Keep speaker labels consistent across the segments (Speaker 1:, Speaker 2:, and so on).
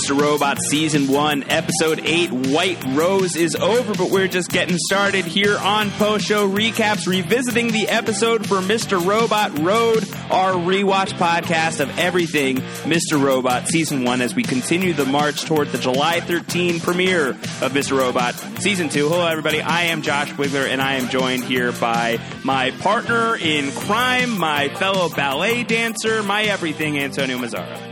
Speaker 1: Mr. Robot Season 1, Episode 8, White Rose is over, but we're just getting started here on Post Show Recaps, revisiting the episode for Mr. Robot Road, our rewatch podcast of everything Mr. Robot Season 1 as we continue the march toward the July 13 premiere of Mr. Robot Season 2. Hello, everybody. I am Josh Wigler, and I am joined here by my partner in crime, my fellow ballet dancer, my everything, Antonio Mazzaro.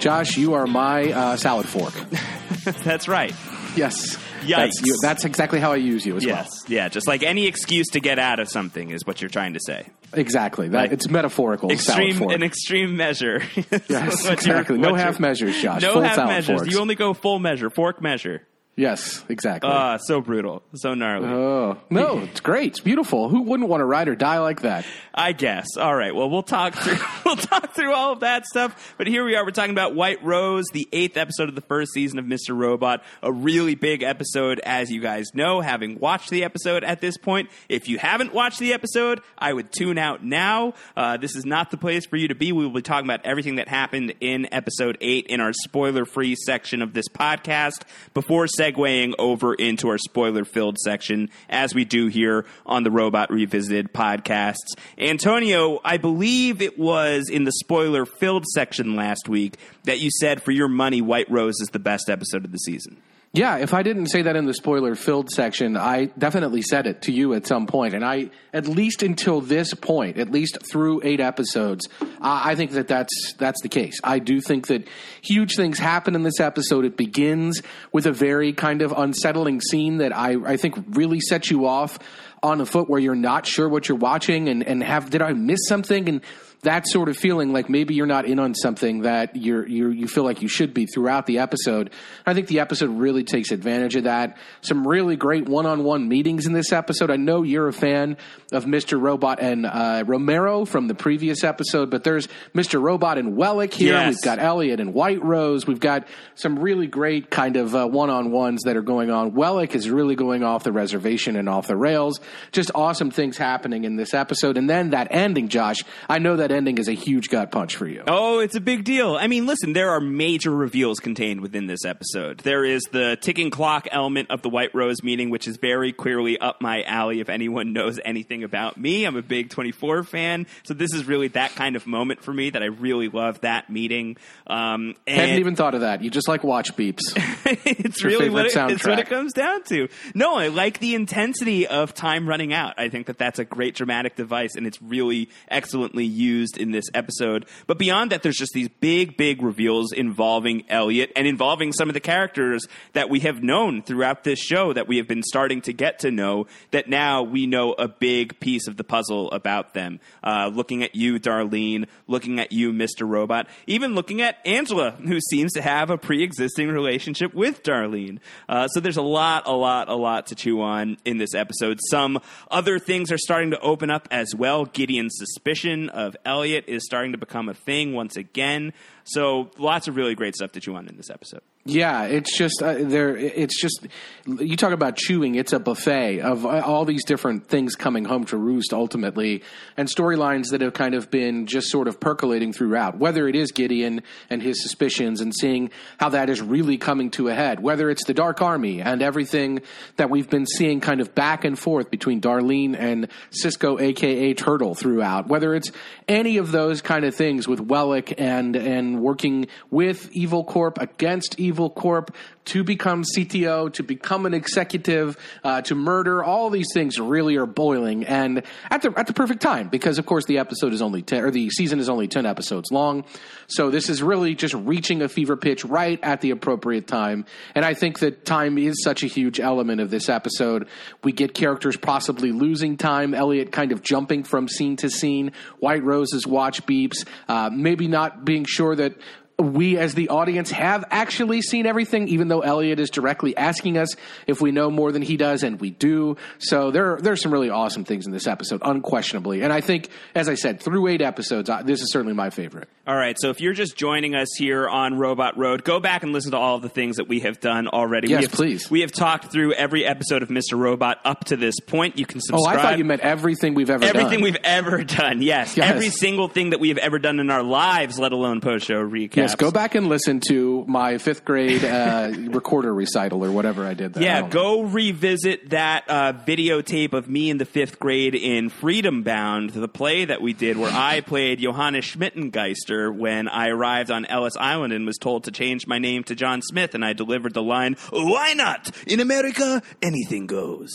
Speaker 2: Josh, you are my uh, salad fork.
Speaker 1: That's right.
Speaker 2: Yes.
Speaker 1: Yikes.
Speaker 2: That's, you, that's exactly how I use you as well.
Speaker 1: Yes. Yeah, just like any excuse to get out of something is what you're trying to say.
Speaker 2: Exactly. That,
Speaker 1: Like-
Speaker 2: it's metaphorical.
Speaker 1: Extreme, an extreme measure.
Speaker 2: yes, exactly. No half measures, Josh.
Speaker 1: No
Speaker 2: Full
Speaker 1: half
Speaker 2: salad
Speaker 1: measures.
Speaker 2: forks.
Speaker 1: You only go full measure, fork measure.
Speaker 2: Yes, exactly.
Speaker 1: Ah, so brutal, so gnarly.
Speaker 2: oh no, it's great. It's beautiful. Who wouldn't want to ride or die like that?
Speaker 1: I guess. All right. Well, we'll talk through we'll talk through all of that stuff. But here we are. We're talking about White Rose, the eighth episode of the first season of Mr. Robot. A really big episode, as you guys know, having watched the episode at this point. If you haven't watched the episode, I would tune out now. Uh, this is not the place for you to be. We will be talking about everything that happened in episode eight in our spoiler-free section of this podcast before segueing over into our spoiler-filled section, as we do here on the Robot Revisited podcasts. Antonio, I believe it was in the spoiler filled section last week that you said for your money, White Rose is the best episode of the season.
Speaker 2: Yeah, if I didn't say that in the spoiler filled section, I definitely said it to you at some point. And I, at least until this point, at least through eight episodes, I I think that that's, that's the case. I do think that huge things happen in this episode. It begins with a very kind of unsettling scene that I, I think really sets you off on a foot where you're not sure what you're watching and, and have, did I miss something? And that sort of feeling like maybe you're not in on something that you're, you're you feel like you should be throughout the episode. I think the episode really takes advantage of that. Some really great one-on-one meetings in this episode. I know you're a fan of Mr. Robot and uh, Romero from the previous episode, but there's Mr. Robot and Wellick here.
Speaker 1: Yes.
Speaker 2: We've got Elliot and White Rose. We've got some really great kind of uh, one-on-ones that are going on. Wellick is really going off the reservation and off the rails. Just awesome things happening in this episode. And then that ending, Josh. I know that ending is a huge gut punch for you.
Speaker 1: Oh, it's a big deal. I mean, listen, there are major reveals contained within this episode. There is the ticking clock element of the White Rose meeting, which is very clearly up my alley if anyone knows anything about me. I'm a big 24 fan, so this is really that kind of moment for me that I really love that meeting. Um, and
Speaker 2: Hadn't even thought of that. You just like watch beeps.
Speaker 1: it's
Speaker 2: your
Speaker 1: really what it, it's what it comes down to. No, I like the intensity of time running out. I think that that's a great dramatic device, and it's really excellently used in this episode. But beyond that, there's just these big, big reveals involving Elliot and involving some of the characters that we have known throughout this show that we have been starting to get to know. That now we know a big piece of the puzzle about them. Uh, looking at you, Darlene. Looking at you, Mr. Robot. Even looking at Angela, who seems to have a pre-existing relationship with Darlene. Uh, so there's a lot, a lot, a lot to chew on in this episode. Some other things are starting to open up as well. Gideon's suspicion of Elliot is starting to become a thing once again. So lots of really great stuff that you on in this episode.
Speaker 2: Yeah, it's just uh, there. It's just you talk about chewing. It's a buffet of all these different things coming home to roost ultimately, and storylines that have kind of been just sort of percolating throughout. Whether it is Gideon and his suspicions, and seeing how that is really coming to a head. Whether it's the Dark Army and everything that we've been seeing kind of back and forth between Darlene and Cisco, aka Turtle, throughout. Whether it's any of those kind of things with Wellick and and working with Evil Corp against Evil Corp to become CTO, to become an executive, uh, to murder. All these things really are boiling, and at the at the perfect time because, of course, the episode is only ten or the season is only ten episodes long. So this is really just reaching a fever pitch right at the appropriate time, and I think that time is such a huge element of this episode. We get characters possibly losing time. Elliot kind of jumping from scene to scene. White Rose's watch beeps. Uh, maybe not being sure that we as the audience have actually seen everything, even though Elliot is directly asking us if we know more than he does, and we do. So there, there are some really awesome things in this episode, unquestionably. And I think, as I said, through eight episodes, uh, this is certainly my favorite.
Speaker 1: All right, so if you're just joining us here on Robot Road, go back and listen to all of the things that we have done already.
Speaker 2: Yes,
Speaker 1: we have,
Speaker 2: please.
Speaker 1: We have talked through every episode of Mr. Robot up to this point. You can subscribe. Oh.
Speaker 2: I thought you meant everything we've ever
Speaker 1: Everything
Speaker 2: done.
Speaker 1: we've ever done, yes.
Speaker 2: Yes.
Speaker 1: Every single thing that we have ever done in our lives, let alone post show recaps.
Speaker 2: Yes, go back and listen to my fifth grade uh, recorder recital or whatever I did. There.
Speaker 1: Yeah,
Speaker 2: I don't know.
Speaker 1: go revisit that uh, videotape of me in the fifth grade in Freedom Bound, the play that we did, where I played Johannes Schmittengeister when I arrived on Ellis Island and was told to change my name to John Smith, and I delivered the line, "Why not? In America, anything goes."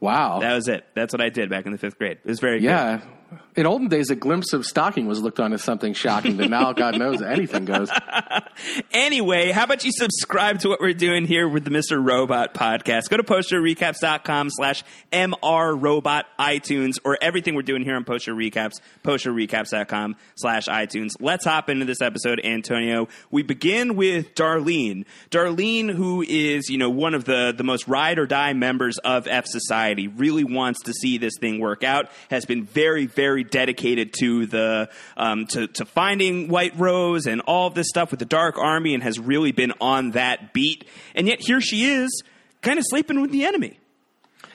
Speaker 2: Wow.
Speaker 1: That was it. That's what I did back in the fifth grade. It was very good.
Speaker 2: yeah. In olden days, a glimpse of stocking was looked on as something shocking, but now God knows anything goes.
Speaker 1: Anyway, how about you subscribe to what we're doing here with the Mr. Robot podcast? Go to postshowrecaps.com slash mrrobot iTunes or everything we're doing here on Post Show Recaps, postshowrecaps.com slash iTunes. Let's hop into this episode, Antonio. We begin with Darlene. Darlene, who is, you know, one of the, the most ride or die members of F Society, really wants to see this thing work out, has been very, very dedicated to the, um, to, to finding White Rose and all of this stuff with the Dark Army and has really been on that beat. And yet here she is, kind of sleeping with the enemy.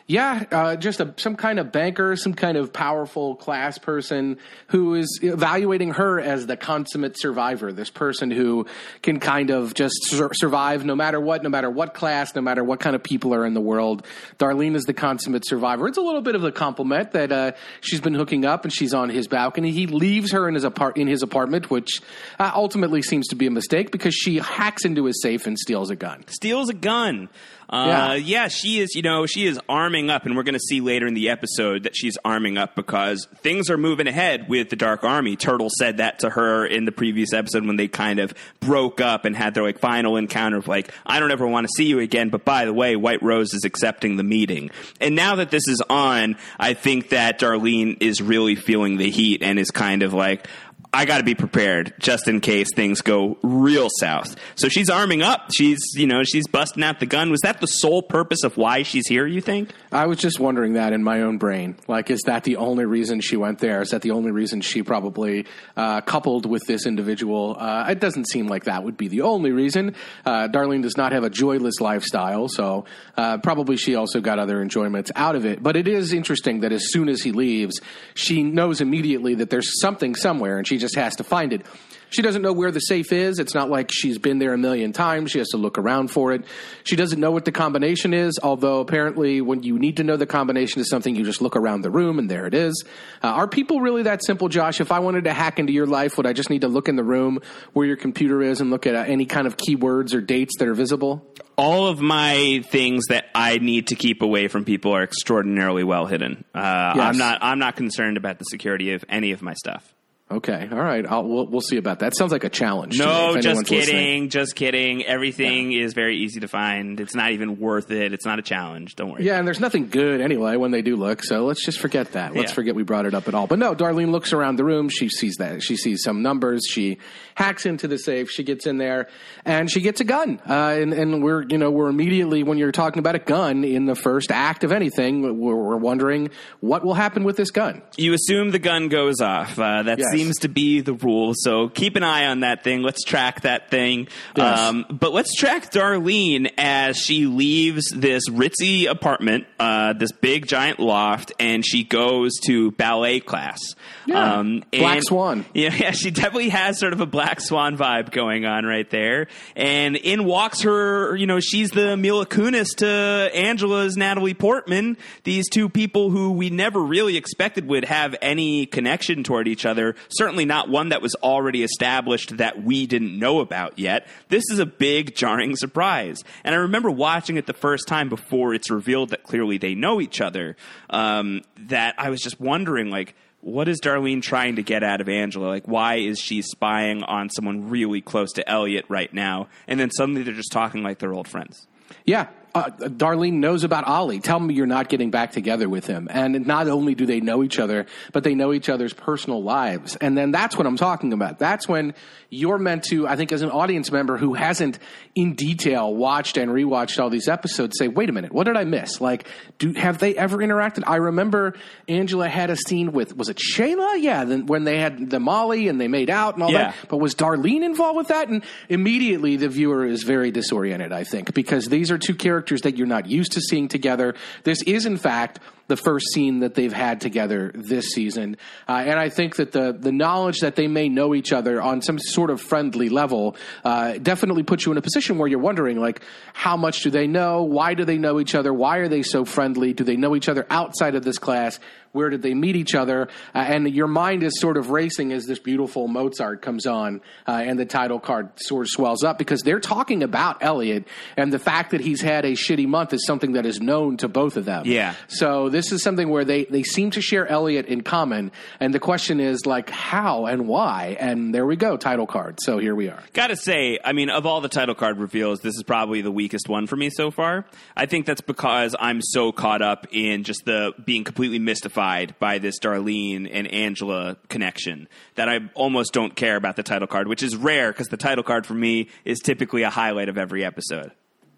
Speaker 2: Yeah, uh, just a, some kind of banker, some kind of powerful class person who is evaluating her as the consummate survivor. This person who can kind of just sur- survive no matter what, no matter what class, no matter what kind of people are in the world. Darlene is the consummate survivor. It's a little bit of a compliment that uh, she's been hooking up and she's on his balcony. He leaves her in his apart in his apartment, which uh, ultimately seems to be a mistake because she hacks into his safe and steals a gun.
Speaker 1: steals a gun. Uh,
Speaker 2: Yeah.
Speaker 1: yeah. she is. You know, she is arming up, and we're going to see later in the episode that she's arming up because things are moving ahead with the Dark Army. Turtle said that to her in the previous episode when they kind of broke up and had their like final encounter of like, I don't ever want to see you again. But by the way, White Rose is accepting the meeting. And now that this is on, I think that Darlene is really feeling the heat and is kind of like. I got to be prepared just in case things go real south. So she's arming up. She's, you know, she's busting out the gun. Was that the sole purpose of why she's here, you think?
Speaker 2: I was just wondering that in my own brain. Like, is that the only reason she went there? Is that the only reason she probably uh, coupled with this individual? Uh, it doesn't seem like that would be the only reason. Uh, Darlene does not have a joyless lifestyle, so uh, probably she also got other enjoyments out of it. But it is interesting that as soon as he leaves, she knows immediately that there's something somewhere, and she just has to find it. She doesn't know where the safe is. It's not like she's been there a million times. She has to look around for it. She doesn't know what the combination is, although apparently, when you need to know the combination of something, you just look around the room and there it is. Uh, are people really that simple, Josh? If I wanted to hack into your life, would I just need to look in the room where your computer is and look at uh, any kind of keywords or dates that are visible?
Speaker 1: All of my things that I need to keep away from people are extraordinarily well hidden. Uh, I'm not. I'm not concerned about the security of any of my stuff.
Speaker 2: Okay, all right. I'll, we'll, we'll see about that. Sounds like a challenge.
Speaker 1: No, just kidding.
Speaker 2: listening.
Speaker 1: Just kidding. Everything is very easy to find. It's not even worth it. It's not a challenge. Don't worry.
Speaker 2: Yeah, and there's nothing good anyway when they do look. So let's just forget that. Let's
Speaker 1: Yeah.
Speaker 2: forget we brought it up at all. But no, Darlene looks around the room. She sees that. She sees some numbers. She hacks into the safe. She gets in there and she gets a gun. Uh, and, and we're, you know, we're immediately, when you're talking about a gun in the first act of anything, we're, we're wondering what will happen with this gun.
Speaker 1: You assume the gun goes off. Uh, that
Speaker 2: Yes.
Speaker 1: seems to be the rule. So keep an eye on that thing. Let's track that thing.
Speaker 2: Yes.
Speaker 1: Um, but let's track Darlene as she leaves this ritzy apartment, uh, this big giant loft, and she goes to ballet class.
Speaker 2: Yeah.
Speaker 1: Um,
Speaker 2: Black Swan.
Speaker 1: Yeah, yeah, she definitely has sort of a Black Swan vibe going on right there. And in walks her, you know, she's the Mila Kunis to Angela's Natalie Portman. These two people who we never really expected would have any connection toward each other. Certainly not one that was already established that we didn't know about yet. This is a big, jarring surprise. And I remember watching it the first time before it's revealed that clearly they know each other. Um, that I was just wondering, like, what is Darlene trying to get out of Angela? Like, why is she spying on someone really close to Elliot right now? And then suddenly they're just talking like they're old friends.
Speaker 2: Yeah. Uh, Darlene knows about Ollie. Tell me you're not getting back together with him. And not only do they know each other, but they know each other's personal lives. And then that's what I'm talking about. That's when you're meant to, I think, as an audience member who hasn't in detail watched and rewatched all these episodes, say, wait a minute, what did I miss? Like, do have they ever interacted? I remember Angela had a scene with, was it Shayla? Yeah, then when they had the Molly and they made out and all
Speaker 1: Yeah.
Speaker 2: that. But was Darlene involved with that? And immediately the viewer is very disoriented, I think, because these are two characters characters that you're not used to seeing together. This is, in fact, the first scene that they've had together this season. Uh, and I think that the the knowledge that they may know each other on some sort of friendly level uh, definitely puts you in a position where you're wondering, like, how much do they know? Why do they know each other? Why are they so friendly? Do they know each other outside of this class? Where did they meet each other? Uh, and your mind is sort of racing as this beautiful Mozart comes on uh, and the title card sort of swells up because they're talking about Elliot and the fact that he's had a shitty month is something that is known to both of them.
Speaker 1: Yeah.
Speaker 2: So this is something where they, they seem to share Elliot in common. And the question is, like, how and why? And there we go, title card. So here we are.
Speaker 1: Gotta say, I mean, of all the title card reveals, this is probably the weakest one for me so far. I think that's because I'm so caught up in just the being completely mystified by this Darlene and Angela connection that I almost don't care about the title card, which is rare because the title card for me is typically a highlight of every episode.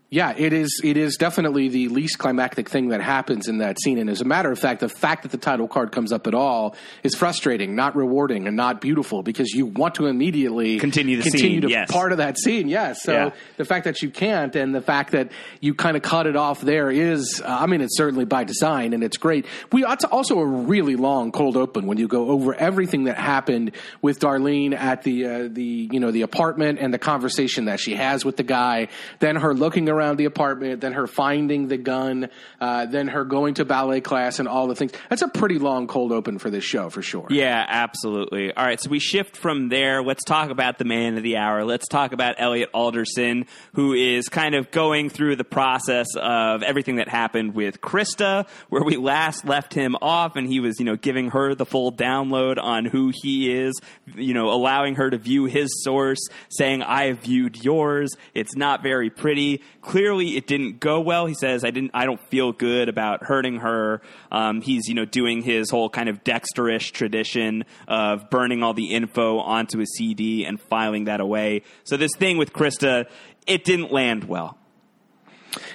Speaker 2: Yeah, it is. It is definitely the least climactic thing that happens in that scene. And as a matter of fact, the fact that the title card comes up at all is frustrating, not rewarding, and not beautiful because you want to immediately
Speaker 1: Continue the
Speaker 2: continue
Speaker 1: scene,
Speaker 2: to
Speaker 1: yes.
Speaker 2: part of that scene. Yes. So
Speaker 1: Yeah.
Speaker 2: the fact that you can't, and the fact that you kind of cut it off there is, uh, I mean, it's certainly by design, and it's great. We it's also a really long cold open when you go over everything that happened with Darlene at the uh, the you know the apartment and the conversation that she has with the guy, then her looking around the apartment, then her finding the gun, uh, then her going to ballet class and all the things. That's a pretty long cold open for this show for sure.
Speaker 1: Yeah, absolutely. All right, so we shift from there. Let's talk about the man of the hour. Let's talk about Elliot Alderson, who is kind of going through the process of everything that happened with Krista, where we last left him off, and he was, you know, giving her the full download on who he is, you know, allowing her to view his source, saying, I viewed yours. It's not very pretty. Clearly, it didn't go well. He says, I didn't, I don't feel good about hurting her. Um, he's, you know, doing his whole kind of Dexterish tradition of burning all the info onto a CD and filing that away. So this thing with Krista, it didn't land well.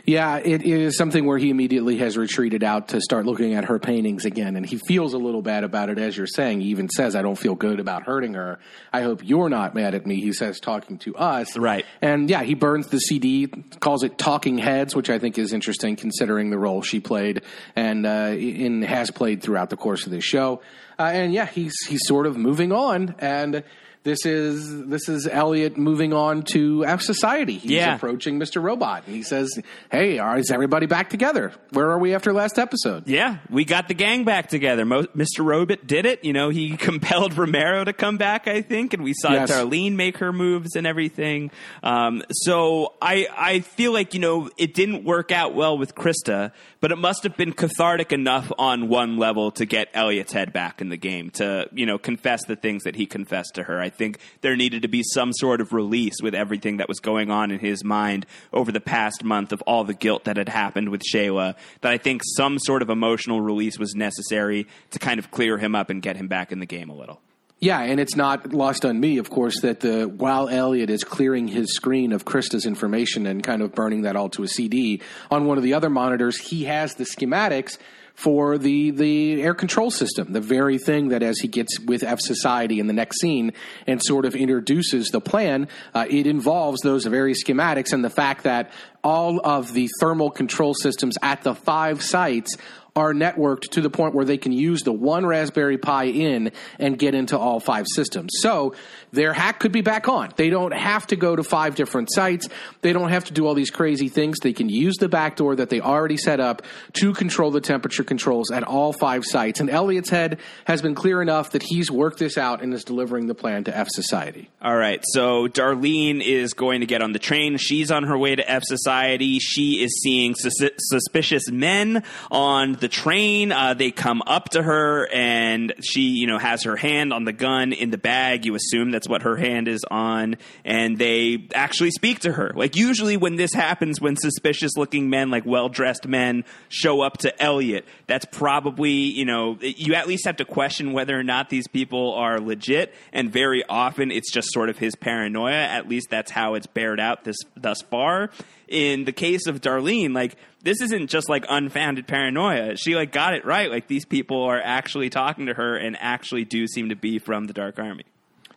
Speaker 2: Yeah, it is something where he immediately has retreated out to start looking at her paintings again, and he feels a little bad about it, as you're saying. He even says, I don't feel good about hurting her. I hope you're not mad at me, he says, talking to us.
Speaker 1: Right.
Speaker 2: And yeah, he burns the CD, calls it Talking Heads, which I think is interesting considering the role she played and uh, in has played throughout the course of this show. Uh, and yeah, he's he's sort of moving on, and this is this is Elliot moving on to F Society. He's
Speaker 1: Yeah.
Speaker 2: approaching Mr. Robot, and he says, "Hey, is everybody back together? Where are we after last episode?"
Speaker 1: Yeah, we got the gang back together. Mo- Mr. Robot did it. You know, he compelled Romero to come back, I think, and we saw
Speaker 2: Yes.
Speaker 1: Darlene make her moves and everything. Um, so I, I feel like, you know, it didn't work out well with Krista, but it must have been cathartic enough on one level to get Elliot's head back in the game, to, you know, confess the things that he confessed to her. I think there needed to be some sort of release with everything that was going on in his mind over the past month of all the guilt that had happened with Shayla, that I think some sort of emotional release was necessary to kind of clear him up and get him back in the game a little.
Speaker 2: Yeah, and it's not lost on me, of course, that the while Elliot is clearing his screen of Krista's information and kind of burning that all to a CD on one of the other monitors, he has the schematics for the the air control system, the very thing that as he gets with F Society in the next scene and sort of introduces the plan, uh, it involves those very schematics and the fact that all of the thermal control systems at the five sites are networked to the point where they can use the one Raspberry Pi in and get into all five systems. So their hack could be back on. They don't have to go to five different sites. They don't have to do all these crazy things. They can use the backdoor that they already set up to control the temperature controls at all five sites. And Elliot's head has been clear enough that he's worked this out and is delivering the plan to F Society.
Speaker 1: All right, so Darlene is going to get on the train. She's on her way to F Society. She is seeing sus- suspicious men on the train. Uh, they come up to her, and she, you know, has her hand on the gun in the bag. You assume that's what her hand is on, and they actually speak to her. Like usually, when this happens, when suspicious-looking men, like well-dressed men, show up to Elliot, that's probably, you know, you at least have to question whether or not these people are legit. And very often, it's just sort of his paranoia. At least that's how it's bared out this thus far. In the case of Darlene, like this isn't just like unfounded paranoia. She like got it right. Like these people are actually talking to her and actually do seem to be from the Dark Army.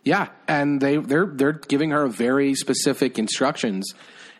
Speaker 2: Yeah, and they they're they're giving her very specific instructions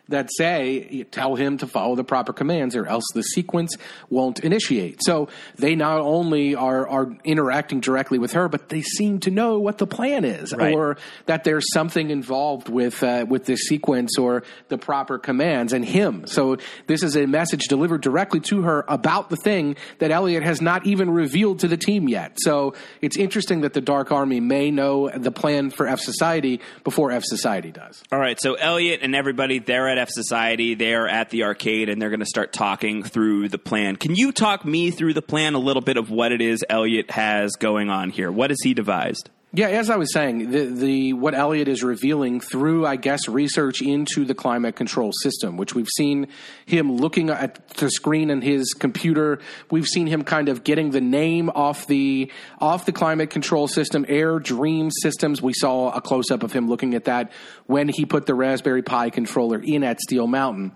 Speaker 2: that say tell him to follow the proper commands or else the sequence won't initiate. So they not only are are interacting directly with her, but they seem to know what the plan is,
Speaker 1: Right.
Speaker 2: or that there's something involved with uh, with this sequence or the proper commands and him. So this is a message delivered directly to her about the thing that Elliot has not even revealed to the team yet. So it's interesting that the Dark Army may know the plan for F Society before F Society does.
Speaker 1: All right, so Elliot and everybody, they're at F Society, they're at the arcade, and they're going to start talking through the plan. Can you talk me through the plan a little bit of what it is Elliot has going on here? What has he devised?
Speaker 2: Yeah, as I was saying, the, the what Elliot is revealing through, I guess, research into the climate control system, which we've seen him looking at the screen in his computer. We've seen him kind of getting the name off the off the climate control system, Air Dream Systems. We saw a close up of him looking at that when he put the Raspberry Pi controller in at Steel Mountain.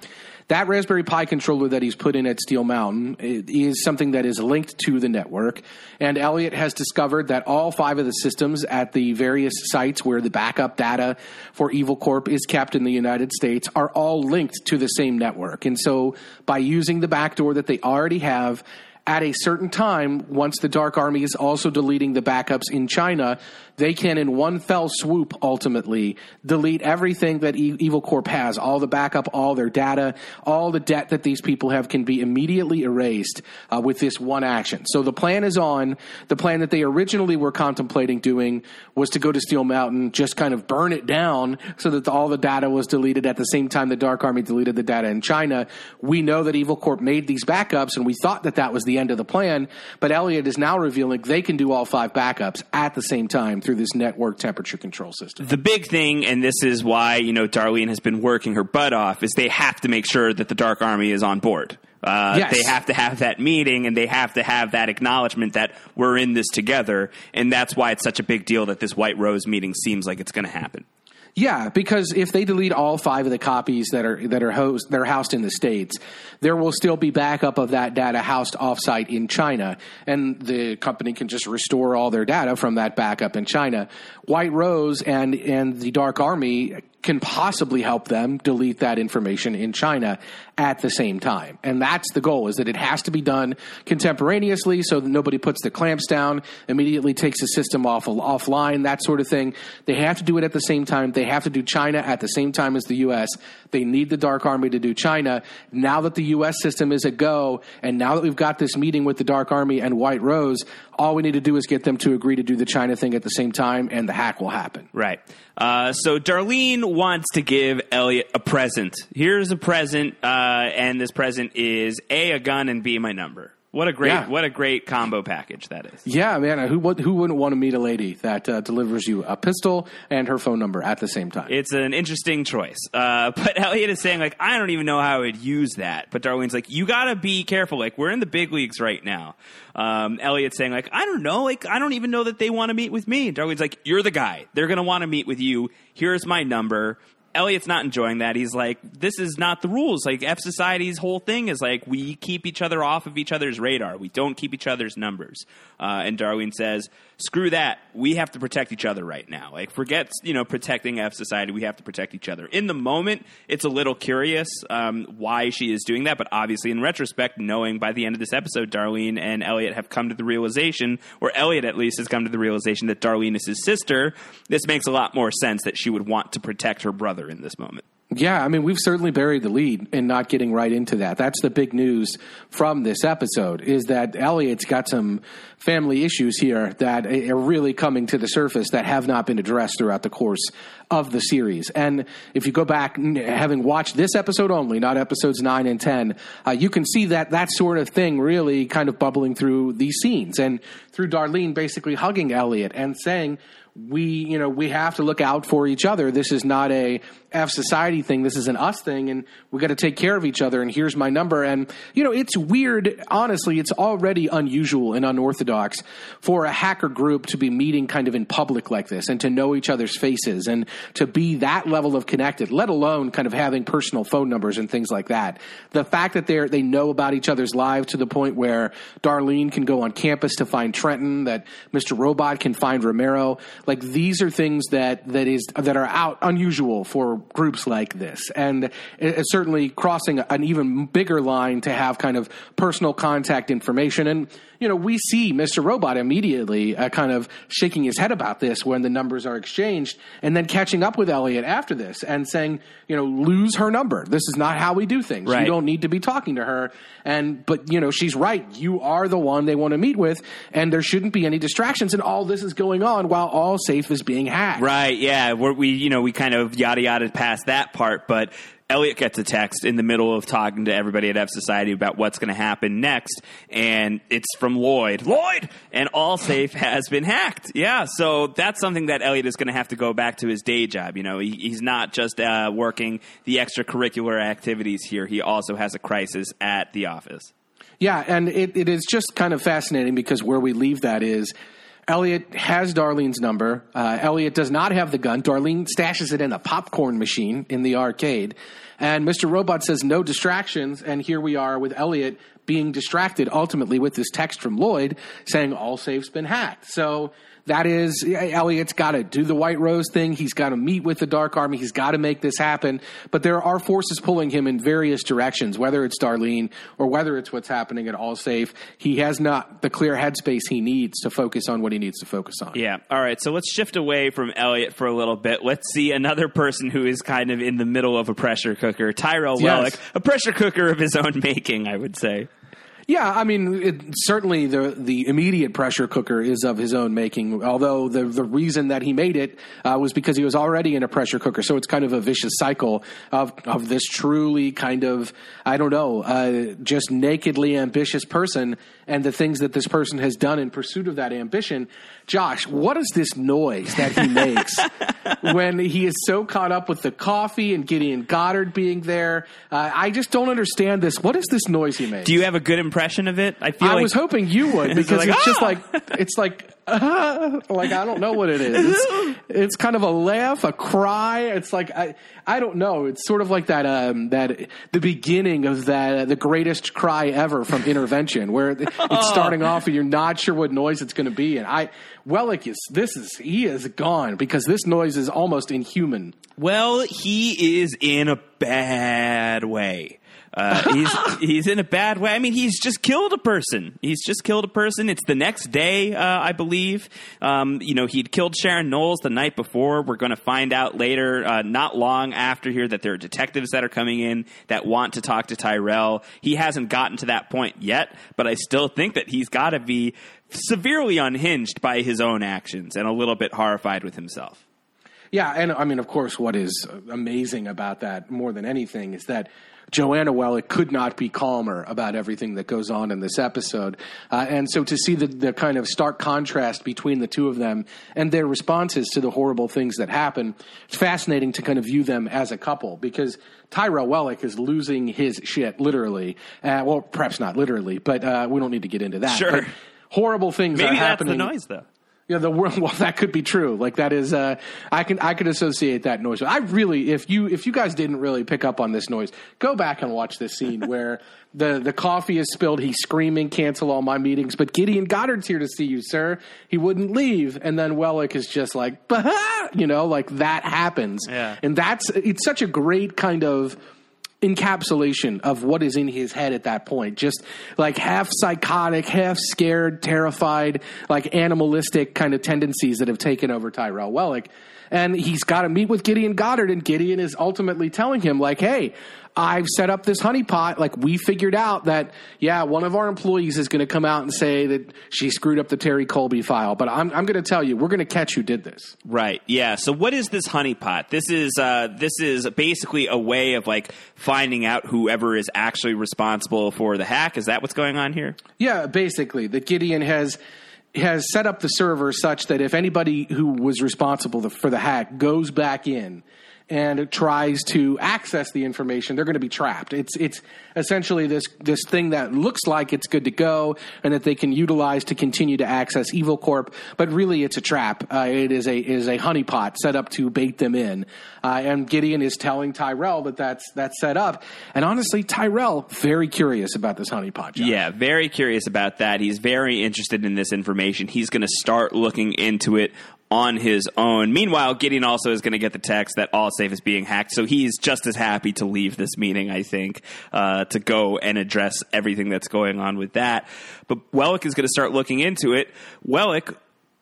Speaker 2: That Raspberry Pi controller that he's put in at Steel Mountain is something that is linked to the network. And Elliot has discovered that all five of the systems at the various sites where the backup data for Evil Corp is kept in the United States are all linked to the same network. And so by using the backdoor that they already have, at a certain time, once the Dark Army is also deleting the backups in China, they can, in one fell swoop, ultimately delete everything that e- Evil Corp has. All the backup, all their data, all the debt that these people have can be immediately erased uh, with this one action. So the plan is on. The plan that they originally were contemplating doing was to go to Steel Mountain, just kind of burn it down so that all the data was deleted at the same time the Dark Army deleted the data in China. We know that Evil Corp made these backups, and we thought that that was the end of the plan. But Elliot is now revealing they can do all five backups at the same time through this network temperature control system.
Speaker 1: The big thing, and this is why you know Darlene has been working her butt off, is they have to make sure that the Dark Army is on board. Uh,
Speaker 2: Yes.
Speaker 1: They have to have that meeting, and they have to have that acknowledgement that we're in this together, and that's why it's such a big deal that this White Rose meeting seems like it's going to happen.
Speaker 2: Yeah, because if they delete all five of the copies that are that are host that are housed in the states, there will still be backup of that data housed offsite in China, and the company can just restore all their data from that backup in China. White Rose and and the Dark Army can possibly help them delete that information in China at the same time. And that's the goal is that it has to be done contemporaneously so that nobody puts the clamps down, immediately takes the system off offline, that sort of thing. They have to do it at the same time. They have to do China at the same time as the US. They need the Dark Army to do China. Now that the US system is a go and now that we've got this meeting with the Dark Army and White Rose, all we need to do is get them to agree to do the China thing at the same time and the hack will happen.
Speaker 1: Right. Uh, so Darlene wants to give Elliot a present. Here's a present, uh, and this present is A, a gun, and B, my number. What a great,
Speaker 2: Yeah.
Speaker 1: what a great combo package that is.
Speaker 2: Yeah, man. Who who wouldn't want to meet a lady that uh, delivers you a pistol and her phone number at the same time?
Speaker 1: It's an interesting choice. Uh, but Elliot is saying, like, I don't even know how I would use that. But Darlene's like, you got to be careful. Like, we're in the big leagues right now. Um, Elliot's saying, like, I don't know. Like, I don't even know that they want to meet with me. And Darlene's like, you're the guy. They're going to want to meet with you. Here's my number. Elliot's not enjoying that. He's like, this is not the rules. Like, F Society's whole thing is like, we keep each other off of each other's radar. We don't keep each other's numbers. Uh, and Darlene says, screw that. We have to protect each other right now. Like, forget, you know, protecting F Society. We have to protect each other. In the moment, it's a little curious um, why she is doing that. But obviously, in retrospect, knowing by the end of this episode, Darlene and Elliot have come to the realization, or Elliot at least has come to the realization that Darlene is his sister, this makes a lot more sense that she would want to protect her brother in this moment.
Speaker 2: Yeah, I mean, we've certainly buried the lead in not getting right into that. That's the big news from this episode is that Elliot's got some family issues here that are really coming to the surface that have not been addressed throughout the course of the series. And if you go back, having watched this episode only, not episodes 9 and 10, uh, you can see that that sort of thing really kind of bubbling through these scenes and through Darlene basically hugging Elliot and saying, we you know we have to look out for each other this is not a f society thing this is an us thing and we got to take care of each other and here's my number and you know it's weird honestly it's already unusual and unorthodox for a hacker group to be meeting kind of in public like this and to know each other's faces and to be that level of connected, let alone kind of having personal phone numbers and things like that. The fact that they're, they know about each other's lives to the point where Darlene can go on campus to find Trenton, that Mr. Robot can find Romero, like these are things that, that is, that are out unusual for groups like this. And it's certainly crossing an even bigger line to have kind of personal contact information. And, you know, we see Mr. Robot immediately uh, kind of shaking his head about this when the numbers are exchanged and then catching up with Elliot after this and saying, you know, lose her number. This is not how we do things.
Speaker 1: Right.
Speaker 2: You don't need to be talking to her. And, but, you know, she's right. You are the one they want to meet with and there shouldn't be any distractions. And all this is going on while all safe is being hacked.
Speaker 1: Right. Yeah. We're, we, you know, we kind of yada yada past that part, but Elliot gets a text in the middle of talking to everybody at F Society about what's going to happen next, and it's from Lloyd. Lloyd! And AllSafe has been hacked. Yeah, so that's something that Elliot is going to have to go back to his day job. You know, he, he's not just uh, working the extracurricular activities here, he also has a crisis at the office.
Speaker 2: Yeah, and it, it is just kind of fascinating because where we leave that is Elliot has Darlene's number. Uh, Elliot does not have the gun. Darlene stashes it in a popcorn machine in the arcade. And Mr. Robot says no distractions. And here we are with Elliot being distracted ultimately with this text from Lloyd saying all safe's been hacked. So that is Elliot's got to do the White Rose thing. He's got to meet with the Dark Army. He's got to make this happen. But there are forces pulling him in various directions, whether it's Darlene or whether it's what's happening at All Safe. He has not the clear headspace he needs to focus on what he needs to focus on.
Speaker 1: Yeah. All right. So let's shift away from Elliot for a little bit. Let's see another person who is kind of in the middle of a pressure cooker, Tyrell
Speaker 2: Yes.
Speaker 1: Wellick, a pressure cooker of his own making, I would say.
Speaker 2: Yeah, I mean, it, certainly the the immediate pressure cooker is of his own making. Although the the reason that he made it uh, was because he was already in a pressure cooker, so it's kind of a vicious cycle of of this truly kind of I don't know, uh, just nakedly ambitious person and the things that this person has done in pursuit of that ambition. Josh, what is this noise that he makes when he is so caught up with the coffee and Gideon Goddard being there? Uh, I just don't understand this. What is this noise he makes?
Speaker 1: Do you have a good impression of it? I feel
Speaker 2: I
Speaker 1: like
Speaker 2: was hoping you would because
Speaker 1: like,
Speaker 2: it's just
Speaker 1: "Ah!"
Speaker 2: like it's like uh, like I don't know what it is. It's, it's kind of a laugh, a cry. It's like I I don't know. It's sort of like that um that the beginning of that the greatest cry ever from Intervention, where it's starting off and you're not sure what noise it's going to be. And I Wellick is this is he is gone because this noise is almost inhuman.
Speaker 1: Well, he is in a bad way. Uh, he's he's in a bad way. I mean, he's just killed a person. He's just killed a person. It's the next day, uh, I believe. Um, you know, he'd killed Sharon Knowles the night before. We're going to find out later, uh, not long after here, that there are detectives that are coming in that want to talk to Tyrell. He hasn't gotten to that point yet, but I still think that he's got to be severely unhinged by his own actions and a little bit horrified with himself.
Speaker 2: Yeah, and I mean, of course, what is amazing about that more than anything is that Joanna Wellick could not be calmer about everything that goes on in this episode. Uh, and so to see the, the kind of stark contrast between the two of them and their responses to the horrible things that happen, it's fascinating to kind of view them as a couple because Tyrell Wellick is losing his shit, literally. Uh, well, perhaps not literally, but uh, we don't need to get into that.
Speaker 1: Sure.
Speaker 2: But horrible things
Speaker 1: Maybe
Speaker 2: are
Speaker 1: that's the noise, though.
Speaker 2: Yeah, the world. Well, that could be true. Like that is, uh, I can I can associate that noise. I really, if you if you guys didn't really pick up on this noise, go back and watch this scene where the the coffee is spilled. He's screaming, "Cancel all my meetings!" But Gideon Goddard's here to see you, sir. He wouldn't leave, and then Wellick is just like, bah! you know, like that happens.
Speaker 1: Yeah.
Speaker 2: and that's it's such a great kind of encapsulation of what is in his head at that point. Just like half psychotic, half scared, terrified, like animalistic kind of tendencies that have taken over Tyrell Wellick. And he's got to meet with Gideon Goddard, and Gideon is ultimately telling him, like, hey, I've set up this honeypot. Like, we figured out that, yeah, one of our employees is going to come out and say that she screwed up the Terry Colby file. But I'm, I'm going to tell you, we're going to catch who did this.
Speaker 1: Right. Yeah. So what is this honeypot? This is uh, this is basically a way of like finding out whoever is actually responsible for the hack. Is that what's going on here?
Speaker 2: Yeah, basically, that Gideon has has set up the server such that if anybody who was responsible for the hack goes back in and tries to access the information, they're going to be trapped. It's it's essentially this this thing that looks like it's good to go and that they can utilize to continue to access Evil Corp, but really it's a trap. Uh, it is a is a honeypot set up to bait them in. Uh, and Gideon is telling Tyrell that that's that's set up. And honestly, Tyrell very curious about this honeypot. Josh.
Speaker 1: Yeah, very curious about that. He's very interested in this information. He's going to start looking into it on his own. Meanwhile, Gideon also is going to get the text that Allsafe is being hacked, so he's just as happy to leave this meeting, I think, uh, to go and address everything that's going on with that. But Wellick is going to start looking into it. Wellick,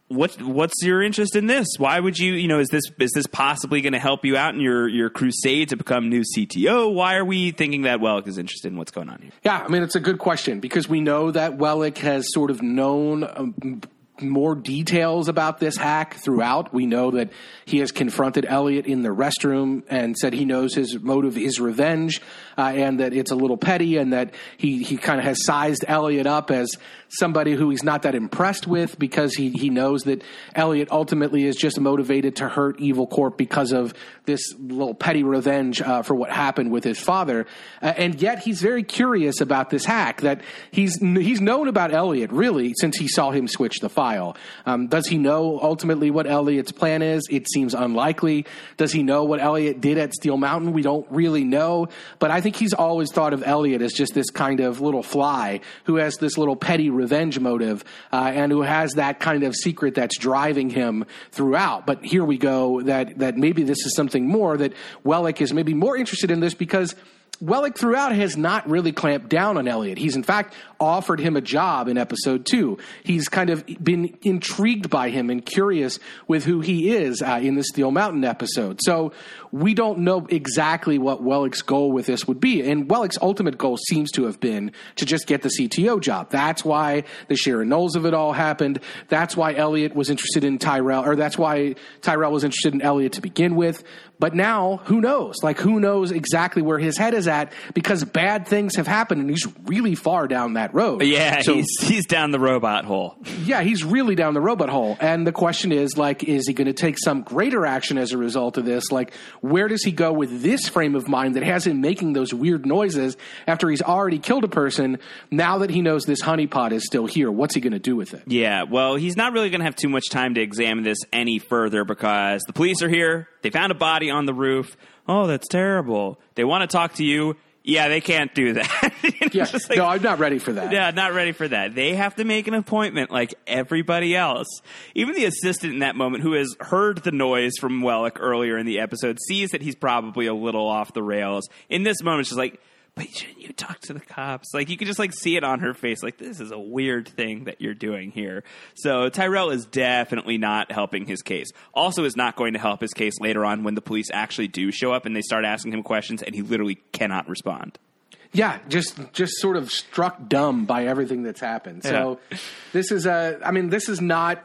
Speaker 1: what what's your interest in this? Why would you, you know, is this is this possibly going to help you out in your your crusade to become new CTO? Why are we thinking that Wellick is interested in what's going on here?
Speaker 2: Yeah, I mean it's a good question because we know that Wellick has sort of known um, more details about this hack throughout. We know that he has confronted Elliot in the restroom and said he knows his motive is revenge uh, and that it's a little petty and that he, he kind of has sized Elliot up as somebody who he's not that impressed with because he, he knows that Elliot ultimately is just motivated to hurt Evil Corp because of this little petty revenge uh, for what happened with his father. Uh, and yet he's very curious about this hack that he's, he's known about Elliot really since he saw him switch the file. Um, does he know ultimately what Elliot's plan is? It seems unlikely. Does he know what Elliot did at Steel Mountain? We don't really know. But I think he's always thought of Elliot as just this kind of little fly who has this little petty revenge motive uh, and who has that kind of secret that's driving him throughout. But here we go that that maybe this is something more that Wellick is maybe more interested in this because Wellick throughout has not really clamped down on Elliot. He's in fact offered him a job in episode two. He's kind of been intrigued by him and curious with who he is uh, in the Steel Mountain episode. So we don't know exactly what Wellick's goal with this would be. And Wellick's ultimate goal seems to have been to just get the CTO job. That's why the Sharon Knowles of it all happened. That's why Elliot was interested in Tyrell, or that's why Tyrell was interested in Elliot to begin with. But now, who knows? Like, who knows exactly where his head is at because bad things have happened and he's really far down that road.
Speaker 1: Yeah, so, he's, he's down the robot hole.
Speaker 2: Yeah, he's really down the robot hole. And the question is, like, is he going to take some greater action as a result of this? Like, where does he go with this frame of mind that has him making those weird noises after he's already killed a person? Now that he knows this honeypot is still here, what's he going to do with it?
Speaker 1: Yeah, well, he's not really going to have too much time to examine this any further because the police are here. They found a body on the roof. Oh, that's terrible. They want to talk to you. Yeah, they can't do that.
Speaker 2: yeah, like, no, I'm not ready for that.
Speaker 1: Yeah, not ready for that. They have to make an appointment like everybody else. Even the assistant in that moment, who has heard the noise from Wellick earlier in the episode, sees that he's probably a little off the rails. In this moment, she's like, but shouldn't you talk to the cops? Like you could just like see it on her face, like this is a weird thing that you're doing here. So Tyrell is definitely not helping his case. Also, is not going to help his case later on when the police actually do show up and they start asking him questions, and he literally cannot respond.
Speaker 2: Yeah, just just sort of struck dumb by everything that's happened. So yeah. this is a I mean this is not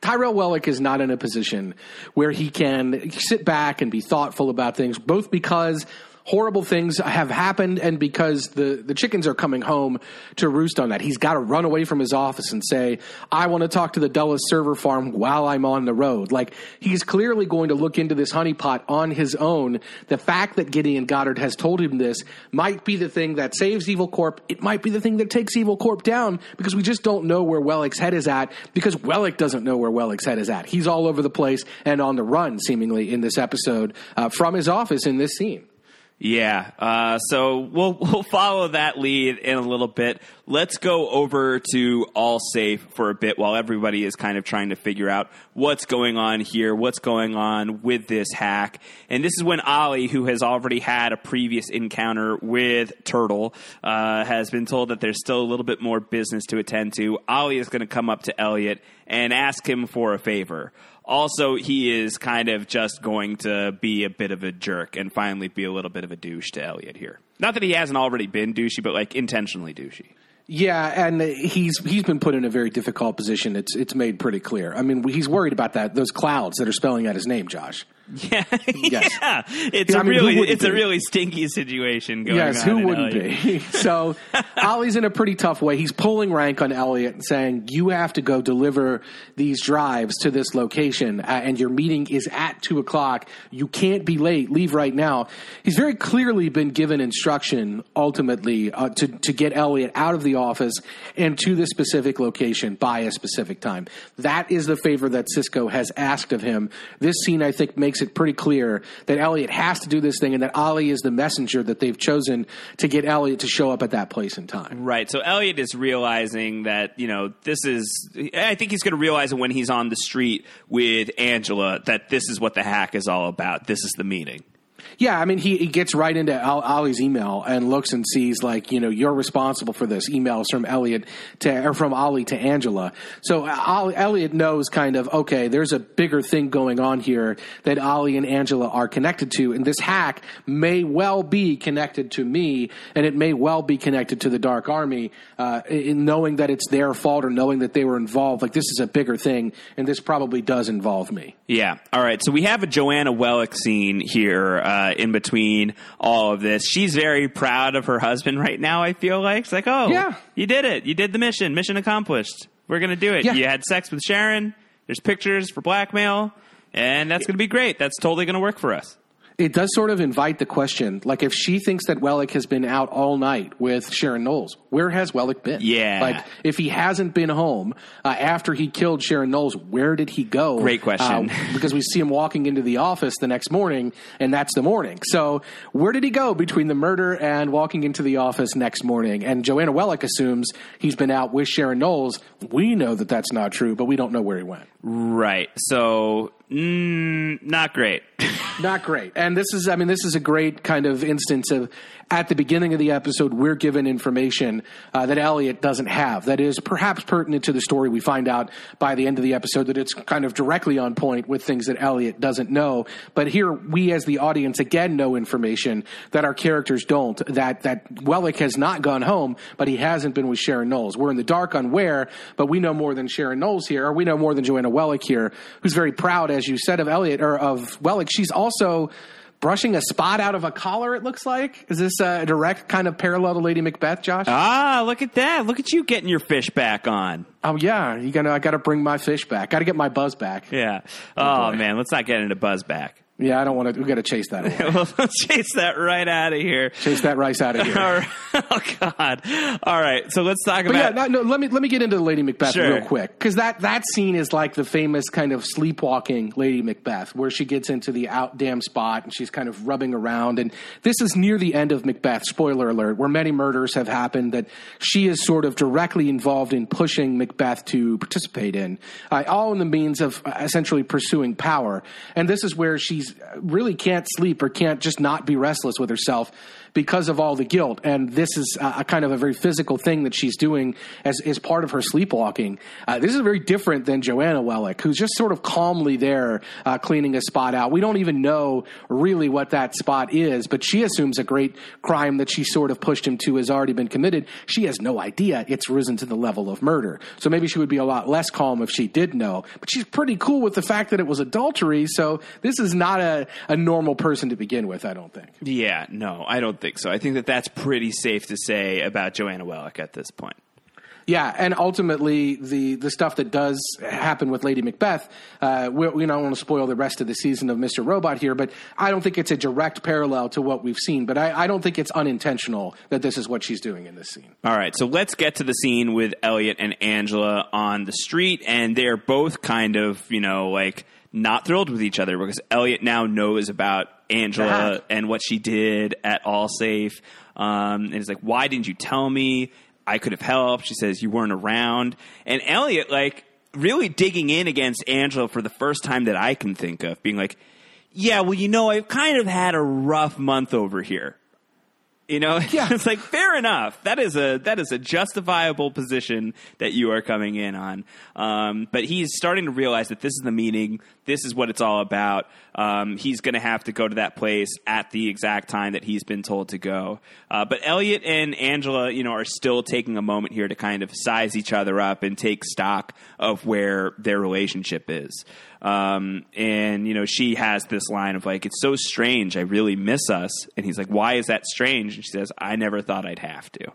Speaker 2: Tyrell Wellick is not in a position where he can sit back and be thoughtful about things both because horrible things have happened and because the, the chickens are coming home to roost on that. He's got to run away from his office and say, I want to talk to the Dulles server farm while I'm on the road. Like, he's clearly going to look into this honeypot on his own. The fact that Gideon Goddard has told him this might be the thing that saves Evil Corp. It might be the thing that takes Evil Corp down because we just don't know where Wellick's head is at because Wellick doesn't know where Wellick's head is at. He's all over the place and on the run, seemingly, in this episode uh, from his office in this scene.
Speaker 1: Yeah. Uh, so we'll we'll follow that lead in a little bit. Let's go over to All Safe for a bit while everybody is kind of trying to figure out what's going on here, what's going on with this hack. And this is when Ollie, who has already had a previous encounter with Turtle, uh, has been told that there's still a little bit more business to attend to. Ollie is going to come up to Elliot and ask him for a favor. Also, he is kind of just going to be a bit of a jerk and finally be a little bit of a douche to Elliot here. Not that he hasn't already been douchey, but like intentionally douchey.
Speaker 2: Yeah, and he's he's been put in a very difficult position. It's it's made pretty clear. I mean, he's worried about that those clouds that are spelling out his name, Josh.
Speaker 1: Yeah,
Speaker 2: Yes.
Speaker 1: yeah. It's
Speaker 2: Yeah,
Speaker 1: a
Speaker 2: I mean,
Speaker 1: really, it's a really stinky situation going
Speaker 2: Yes,
Speaker 1: on.
Speaker 2: who wouldn't
Speaker 1: Elliot.
Speaker 2: be? so Ollie's in a pretty tough way. He's pulling rank on Elliot and saying, "You have to go deliver these drives to this location, uh, and your meeting is at two o'clock. You can't be late. Leave right now." He's very clearly been given instruction, ultimately, uh, to to get Elliot out of the office and to this specific location by a specific time. That is the favor that Cisco has asked of him. This scene, I think, makes it pretty clear that Elliot has to do this thing, and that Ollie is the messenger that they've chosen to get Elliot to show up at that place in time.
Speaker 1: Right. So Elliot is realizing that, you know, this is, I think he's going to realize when he's on the street with Angela that this is what the hack is all about. This is the meeting.
Speaker 2: Yeah, I mean, he, he gets right into Ollie's email and looks and sees like, you know, you're responsible for this. Emails from Elliot to or from Ollie to Angela. So Elliot knows kind of okay, there's a bigger thing going on here that Ollie and Angela are connected to, and this hack may well be connected to me, and it may well be connected to the Dark Army. Uh, in knowing that it's their fault or knowing that they were involved, like this is a bigger thing, and this probably does involve me.
Speaker 1: Yeah. All right. So we have a Joanna Wellick scene here uh, Uh, in between all of this. She's very proud of her husband right now, I feel like. It's like, oh,
Speaker 2: Yeah.
Speaker 1: you did it. You did the mission. Mission accomplished. We're to do it.
Speaker 2: Yeah.
Speaker 1: You had sex with Sharon. There's pictures for blackmail. And that's to be great. That's totally to work for us.
Speaker 2: It does sort of invite the question like if she thinks that Wellick has been out all night with Sharon Knowles, where has Wellick been?
Speaker 1: Yeah.
Speaker 2: Like if he hasn't been home uh, after he killed Sharon Knowles, where did he go?
Speaker 1: Great question.
Speaker 2: Uh, because we see him walking into the office the next morning, and that's the morning. So where did he go between the murder and walking into the office next morning? And Joanna Wellick assumes he's been out with Sharon Knowles. We know that that's not true, but we don't know where he went.
Speaker 1: Right. So, mm, not great.
Speaker 2: Not great. And this is, I mean, this is a great kind of instance of at the beginning of the episode, we're given information uh, that Elliot doesn't have that is perhaps pertinent to the story. We find out by the end of the episode that it's kind of directly on point with things that Elliot doesn't know. But here, we as the audience again know information that our characters don't. That that Wellick has not gone home, but he hasn't been with Sharon Knowles. We're in the dark on where, but we know more than Sharon Knowles here, or we know more than Joanna Wellick here, who's very proud, as you said, of Elliot or of Wellick. She's also brushing a spot out of a collar. It looks like. Is this a direct kind of parallel to Lady Macbeth, Josh?
Speaker 1: ah, look at that. Look at you getting your fish back on.
Speaker 2: oh yeah, you gotta. I gotta bring my fish back. Got to get my buzz back.
Speaker 1: Yeah. Oh,
Speaker 2: boy.
Speaker 1: man. Let's not get into buzz back.
Speaker 2: Yeah, I don't want to. We got to chase that.
Speaker 1: Well, let's chase that right out of here.
Speaker 2: chase that rice out of here.
Speaker 1: All right. Oh, God. All right. So let's talk
Speaker 2: But yeah,
Speaker 1: about.
Speaker 2: no, no, let me let me get into Lady Macbeth
Speaker 1: Sure.
Speaker 2: real quick because that that scene is like the famous kind of sleepwalking Lady Macbeth, where she gets into the out damn spot and she's kind of rubbing around. And this is near the end of Macbeth. Spoiler alert: where many murders have happened, that she is sort of directly involved in pushing Macbeth to participate in, uh, all in the means of uh, essentially pursuing power. And this is where she's really can't sleep or can't just not be restless with herself because of all the guilt. And this is a kind of a very physical thing that she's doing as, as part of her sleepwalking. Uh, this is very different than Joanna Wellick, who's just sort of calmly there uh, cleaning a spot out. We don't even know really what that spot is, but she assumes a great crime that she sort of pushed him to has already been committed. She has no idea it's risen to the level of murder. So maybe she would be a lot less calm if she did know. But she's pretty cool with the fact that it was adultery. So this is not a, a normal person to begin with, I don't think.
Speaker 1: Yeah, no, I don't think so. I think that that's pretty safe to say about Joanna Wellick at this point.
Speaker 2: Yeah, and ultimately the the stuff that does happen with Lady Macbeth, uh, we, we don't want to spoil the rest of the season of Mr. Robot here, but I don't think it's a direct parallel to what we've seen. But I, I don't think it's unintentional that this is what she's doing in this scene.
Speaker 1: All right, so let's get to the scene with Elliot and Angela on the street, and they're both kind of, you know, like not thrilled with each other because Elliot now knows about Angela and what she did at All Safe. Um, and he's like, "Why didn't you tell me? I could have helped." She says, "You weren't around." And Elliot, like, really digging in against Angela for the first time that I can think of, being like, "Yeah, well, you know, I've kind of had a rough month over here." You know,
Speaker 2: Yeah.
Speaker 1: it's like fair enough. That is a that is a justifiable position that you are coming in on. Um, but he's starting to realize that this is the meeting. This is what it's all about. Um, he's going to have to go to that place at the exact time that he's been told to go. Uh, but Elliot and Angela, you know, are still taking a moment here to kind of size each other up and take stock of where their relationship is. Um, and you know, she has this line of like, "It's so strange. I really miss us." And he's like, "Why is that strange?" And she says, "I never thought I'd have to."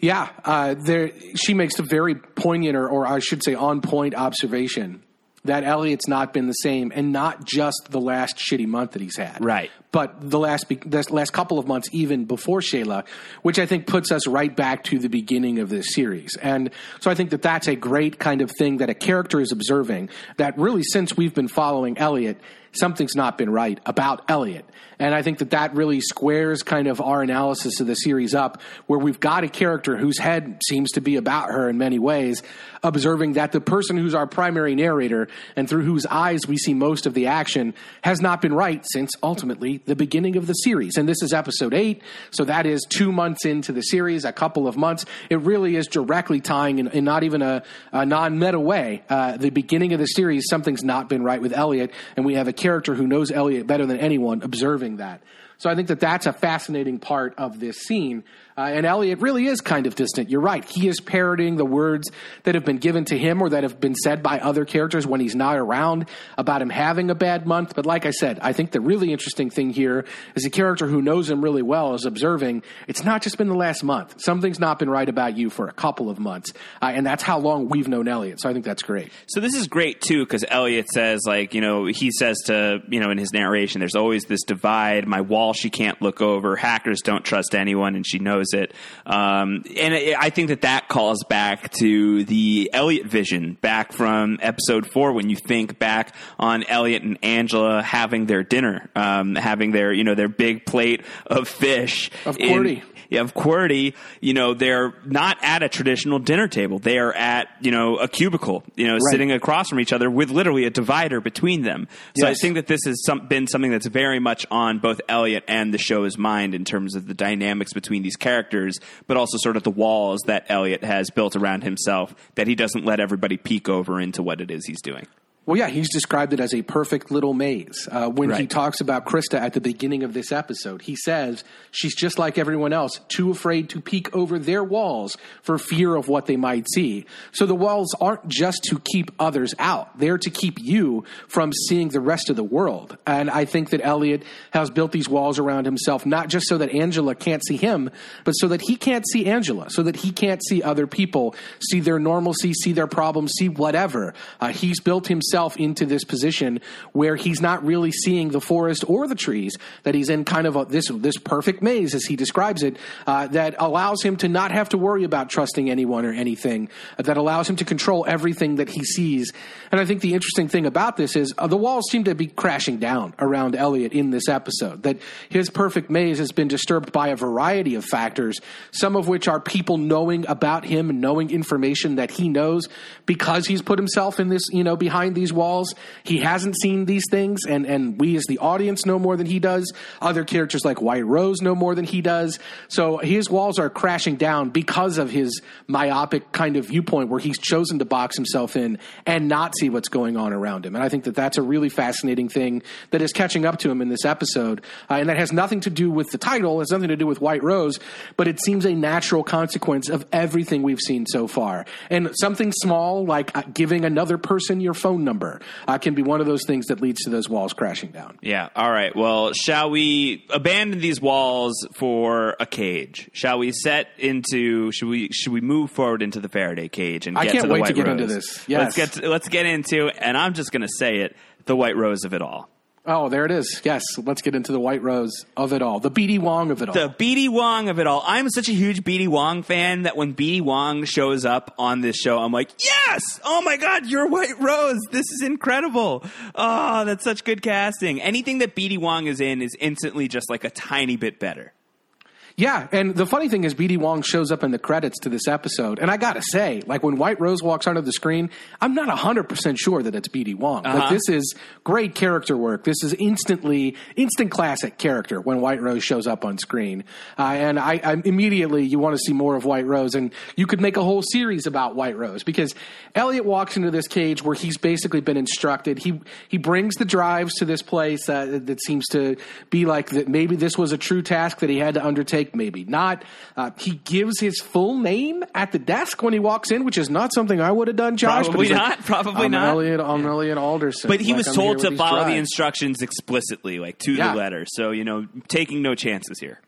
Speaker 2: Yeah, uh, there. She makes a very poignant, or, or I should say, on point observation that Elliot's not been the same, and not just the last shitty month that he's had,
Speaker 1: Right.
Speaker 2: But the last the last couple of months, even before Shayla, which I think puts us right back to the beginning of this series, and so I think that that's a great kind of thing that a character is observing. That really, since we've been following Elliot, something's not been right about Elliot. And I think that that really squares kind of our analysis of the series up, where we've got a character whose head seems to be about her in many ways, observing that the person who's our primary narrator and through whose eyes we see most of the action has not been right since ultimately the beginning of the series. And this is episode eight, so that is two months into the series, a couple of months. It really is directly tying in, in not even a, a non meta way. Uh, the beginning of the series, something's not been right with Elliot, and we have a character who knows Elliot better than anyone observing that. So I think that that's a fascinating part of this scene. Uh, and Elliot really is kind of distant. You're right. He is parroting the words that have been given to him or that have been said by other characters when he's not around about him having a bad month. But like I said, I think the really interesting thing here is a character who knows him really well is observing it's not just been the last month. Something's not been right about you for a couple of months. Uh, and that's how long we've known Elliot. So I think that's great.
Speaker 1: So this is great too because Elliot says like you know he says to you know in his narration there's always this divide my wall she can't look over hackers don't trust anyone and she knows it. Um, and I I think that that calls back to the Elliot vision back from episode four when you think back on Elliot and Angela having their dinner um, having their you know their big plate of fish
Speaker 2: Of
Speaker 1: in- Yeah, of QWERTY, you know, they're not at a traditional dinner table. They are at, you know, a cubicle, you know, sitting across from each other with literally a divider between them. So I think that this has some, been something that's very much on both Elliot and the show's mind in terms of the dynamics between these characters, but also sort of the walls that Elliot has built around himself that he doesn't let everybody peek over into what it is he's doing.
Speaker 2: Well, yeah, he's described it as a perfect little maze. Uh, when he talks about Krista at the beginning of this episode, he says she's just like everyone else, too afraid to peek over their walls for fear of what they might see. So the walls aren't just to keep others out, they're to keep you from seeing the rest of the world. And I think that Elliot has built these walls around himself, not just so that Angela can't see him, but so that he can't see Angela, so that he can't see other people, see their normalcy, see their problems, see whatever. Uh, he's built himself into this position where he's not really seeing the forest or the trees, that he's in kind of a, this, this perfect maze, as he describes it, uh, that allows him to not have to worry about trusting anyone or anything, uh, that allows him to control everything that he sees. And I think the interesting thing about this is uh, the walls seem to be crashing down around Elliot in this episode, that his perfect maze has been disturbed by a variety of factors, some of which are people knowing about him knowing information that he knows because he's put himself in this, you know, behind these walls. He hasn't seen these things, and, and we as the audience know more than he does. Other characters like White Rose know more than he does. So his walls are crashing down because of his myopic kind of viewpoint where he's chosen to box himself in and not see what's going on around him. And I think that that's a really fascinating thing that is catching up to him in this episode. Uh, and that has nothing to do with the title, has nothing to do with White Rose, but it seems a natural consequence of everything we've seen so far. And something small like uh, giving another person your phone number uh, can be one of those things that leads to those walls crashing down.
Speaker 1: Yeah. All right. Well, shall we abandon these walls for a cage? Shall we set into? Should we? Should we move forward into the Faraday cage and
Speaker 2: I
Speaker 1: get
Speaker 2: can't
Speaker 1: to the
Speaker 2: wait
Speaker 1: White
Speaker 2: to get
Speaker 1: Rose?
Speaker 2: into this. Yes.
Speaker 1: Let's get. To, let's get into. And I'm just going to say it: the White Rose of it all.
Speaker 2: Oh, there it is. Yes, let's get into the White Rose of it all, the BD Wong of it all.
Speaker 1: The BD Wong of it all. I'm such a huge BD Wong fan that when BD Wong shows up on this show, I'm like, yes! Oh my God, you're White Rose. This is incredible. Oh, that's such good casting. Anything that BD Wong is in is instantly just like a tiny bit better.
Speaker 2: Yeah, and the funny thing is, BD Wong shows up in the credits to this episode, and I gotta say, like when White Rose walks onto the screen, I'm not hundred percent sure that it's BD Wong.
Speaker 1: Uh-huh.
Speaker 2: Like this is great character work. This is instantly instant classic character when White Rose shows up on screen, uh, and I, I immediately you want to see more of White Rose, and you could make a whole series about White Rose because Elliot walks into this cage where he's basically been instructed. He he brings the drives to this place uh, that seems to be like that. Maybe this was a true task that he had to undertake, maybe not. Uh, he gives his full name at the desk when he walks in, which is not something I would have done, Josh. but
Speaker 1: Probably
Speaker 2: he's like,
Speaker 1: not, probably
Speaker 2: I'm
Speaker 1: not.
Speaker 2: Elliot, I'm Elliot Alderson.
Speaker 1: But he
Speaker 2: Like,
Speaker 1: was
Speaker 2: I'm
Speaker 1: told to follow the instructions explicitly, like to
Speaker 2: Yeah.
Speaker 1: the letter. So you know, taking no chances here.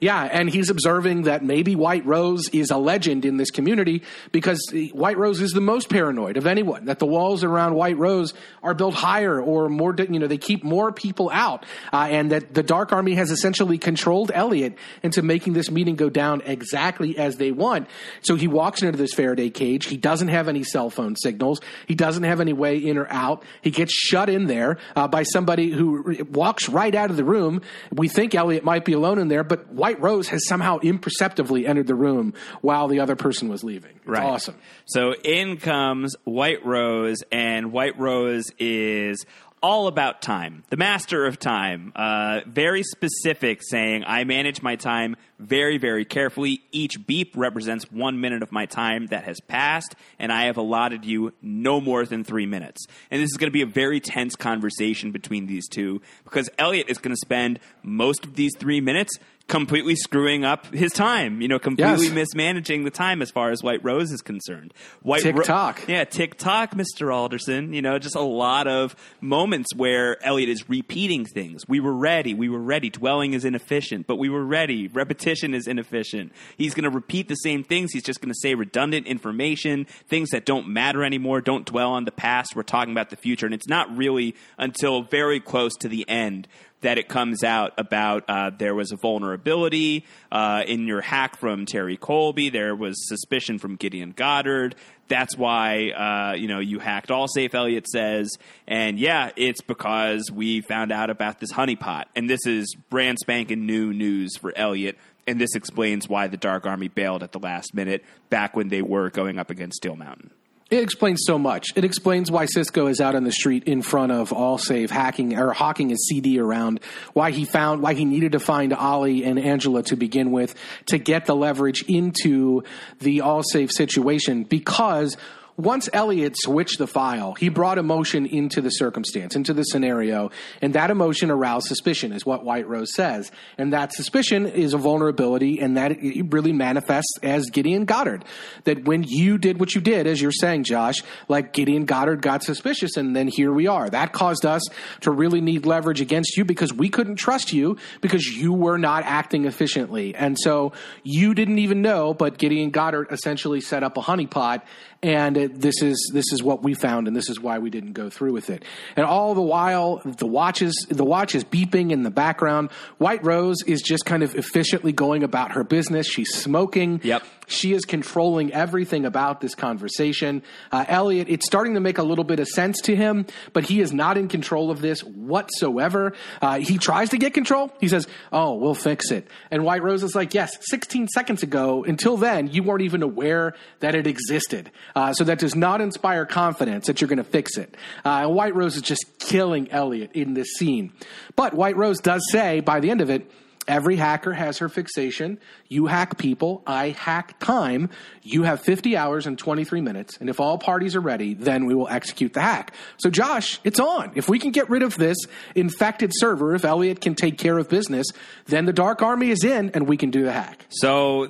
Speaker 2: Yeah, and he's observing that maybe White Rose is a legend in this community because White Rose is the most paranoid of anyone. That the walls around White Rose are built higher or more, you know, they keep more people out, uh, and that the Dark Army has essentially controlled Elliot into making this meeting go down exactly as they want. So he walks into this Faraday cage. He doesn't have any cell phone signals. He doesn't have any way in or out. He gets shut in there uh, by somebody who walks right out of the room. We think Elliot might be alone in there, but White White rose has somehow imperceptibly entered the room while the other person was leaving. It's awesome.
Speaker 1: So in comes White Rose, and White Rose is all about time, the master of time. Uh, very specific, saying, I manage my time very, very carefully. Each beep represents one minute of my time that has passed, and I have allotted you no more than three minutes. And this is going to be a very tense conversation between these two because Elliot is going to spend most of these three minutes completely screwing up his time, you know, completely
Speaker 2: Yes.
Speaker 1: mismanaging the time as far as White Rose is concerned. White
Speaker 2: Tick
Speaker 1: Ro- yeah, tick tock, Mr. Alderson. You know, just a lot of moments where Elliot is repeating things. We were ready. We were ready. Dwelling is inefficient, but we were ready. Repetition is inefficient. He's going to repeat the same things. He's just going to say redundant information, things that don't matter anymore. Don't dwell on the past. We're talking about the future. And it's not really until very close to the end that it comes out about uh, there was a vulnerability uh, in your hack from Terry Colby. There was suspicion from Gideon Goddard. That's why uh, you know you hacked AllSafe. Elliot says, and yeah, it's because we found out about this honeypot, and this is brand spanking new news for Elliot. And this explains why the Dark Army bailed at the last minute back when they were going up against Steel Mountain.
Speaker 2: It explains so much. It explains why Cisco is out on the street in front of All AllSafe hacking or hawking his CD around. Why he found why he needed to find Ollie and Angela to begin with to get the leverage into the All AllSafe situation because once Elliot switched the file, he brought emotion into the circumstance, into the scenario, and that emotion aroused suspicion, is what White Rose says. And that suspicion is a vulnerability, and that it really manifests as Gideon Goddard. That when you did what you did, as you're saying, Josh, like Gideon Goddard got suspicious, and then here we are. That caused us to really need leverage against you because we couldn't trust you because you were not acting efficiently. And so you didn't even know, but Gideon Goddard essentially set up a honeypot and it, this is this is what we found, and this is why we didn't go through with it. And all the while, the watches the watch is beeping in the background. White Rose is just kind of efficiently going about her business. She's smoking.
Speaker 1: Yep.
Speaker 2: She is controlling everything about this conversation. Uh, Elliot, it's starting to make a little bit of sense to him, but he is not in control of this whatsoever. Uh, he tries to get control. He says, "Oh, we'll fix it." And White Rose is like, "Yes, 16 seconds ago. Until then, you weren't even aware that it existed. Uh, so that does not inspire confidence that you're going to fix it." Uh, White Rose is just killing Elliot in this scene. But White Rose does say by the end of it. Every hacker has her fixation. You hack people. I hack time. You have 50 hours and 23 minutes. And if all parties are ready, then we will execute the hack. So, Josh, it's on. If we can get rid of this infected server, if Elliot can take care of business, then the Dark Army is in and we can do the hack.
Speaker 1: So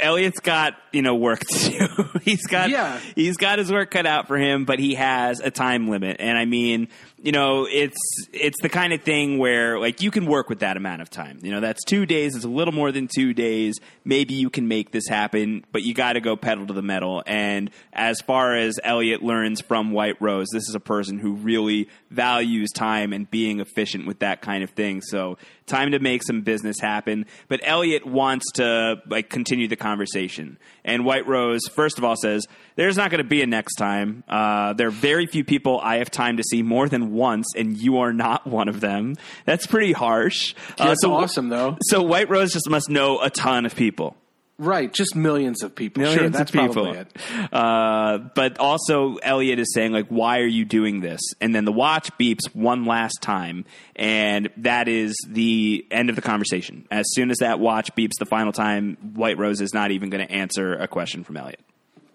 Speaker 1: Elliot's got you know work to do. he's got
Speaker 2: Yeah.
Speaker 1: he's got his work cut out for him, but he has a time limit. And I mean, you know, it's it's the kind of thing where like you can work with that amount of time. You know, that's two days. It's a little more than two days. Maybe you can make this happen, but you got to go pedal to the metal. And as far as Elliot learns from White Rose, this is a person who really values time and being efficient with that kind of thing. So Time to make some business happen. But Elliot wants to like continue the conversation. And White Rose, first of all, says, There's not going to be a next time. Uh, there are very few people I have time to see more than once, and you are not one of them. That's pretty harsh. Uh,
Speaker 2: That's awesome, though.
Speaker 1: So White Rose just must know a ton of people.
Speaker 2: Right, just millions of people.
Speaker 1: Millions
Speaker 2: sure, that's
Speaker 1: of people.
Speaker 2: probably it.
Speaker 1: Uh, but also, Elliot is saying, like, why are you doing this? And then the watch beeps one last time, and that is the end of the conversation. As soon as that watch beeps the final time, White Rose is not even going to answer a question from Elliot.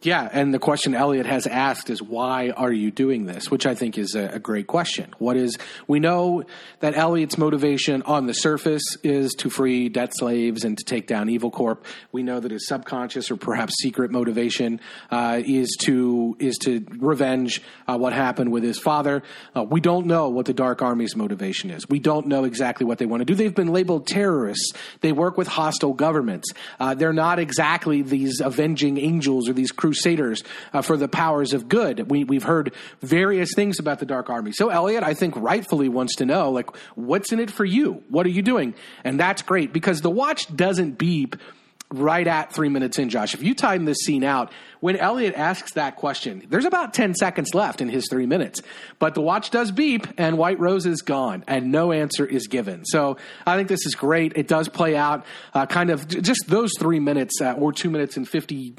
Speaker 2: Yeah, and the question Elliot has asked is why are you doing this? Which I think is a, a, great question. What is we know that Elliot's motivation on the surface is to free debt slaves and to take down Evil Corp. We know that his subconscious or perhaps secret motivation uh, is to is to revenge uh, what happened with his father. Uh, we don't know what the Dark Army's motivation is. We don't know exactly what they want to do. They've been labeled terrorists. They work with hostile governments. Uh, they're not exactly these avenging angels or these crusaders uh, for the powers of good. We, we've heard various things about the Dark Army. So Elliot, I think, rightfully wants to know, like, what's in it for you? What are you doing? And that's great because the watch doesn't beep right at three minutes in, Josh. If you time this scene out, when Elliot asks that question, there's about 10 seconds left in his three minutes. But the watch does beep, and White Rose is gone, and no answer is given. So I think this is great. It does play out uh, kind of just those three minutes uh, or two minutes and 50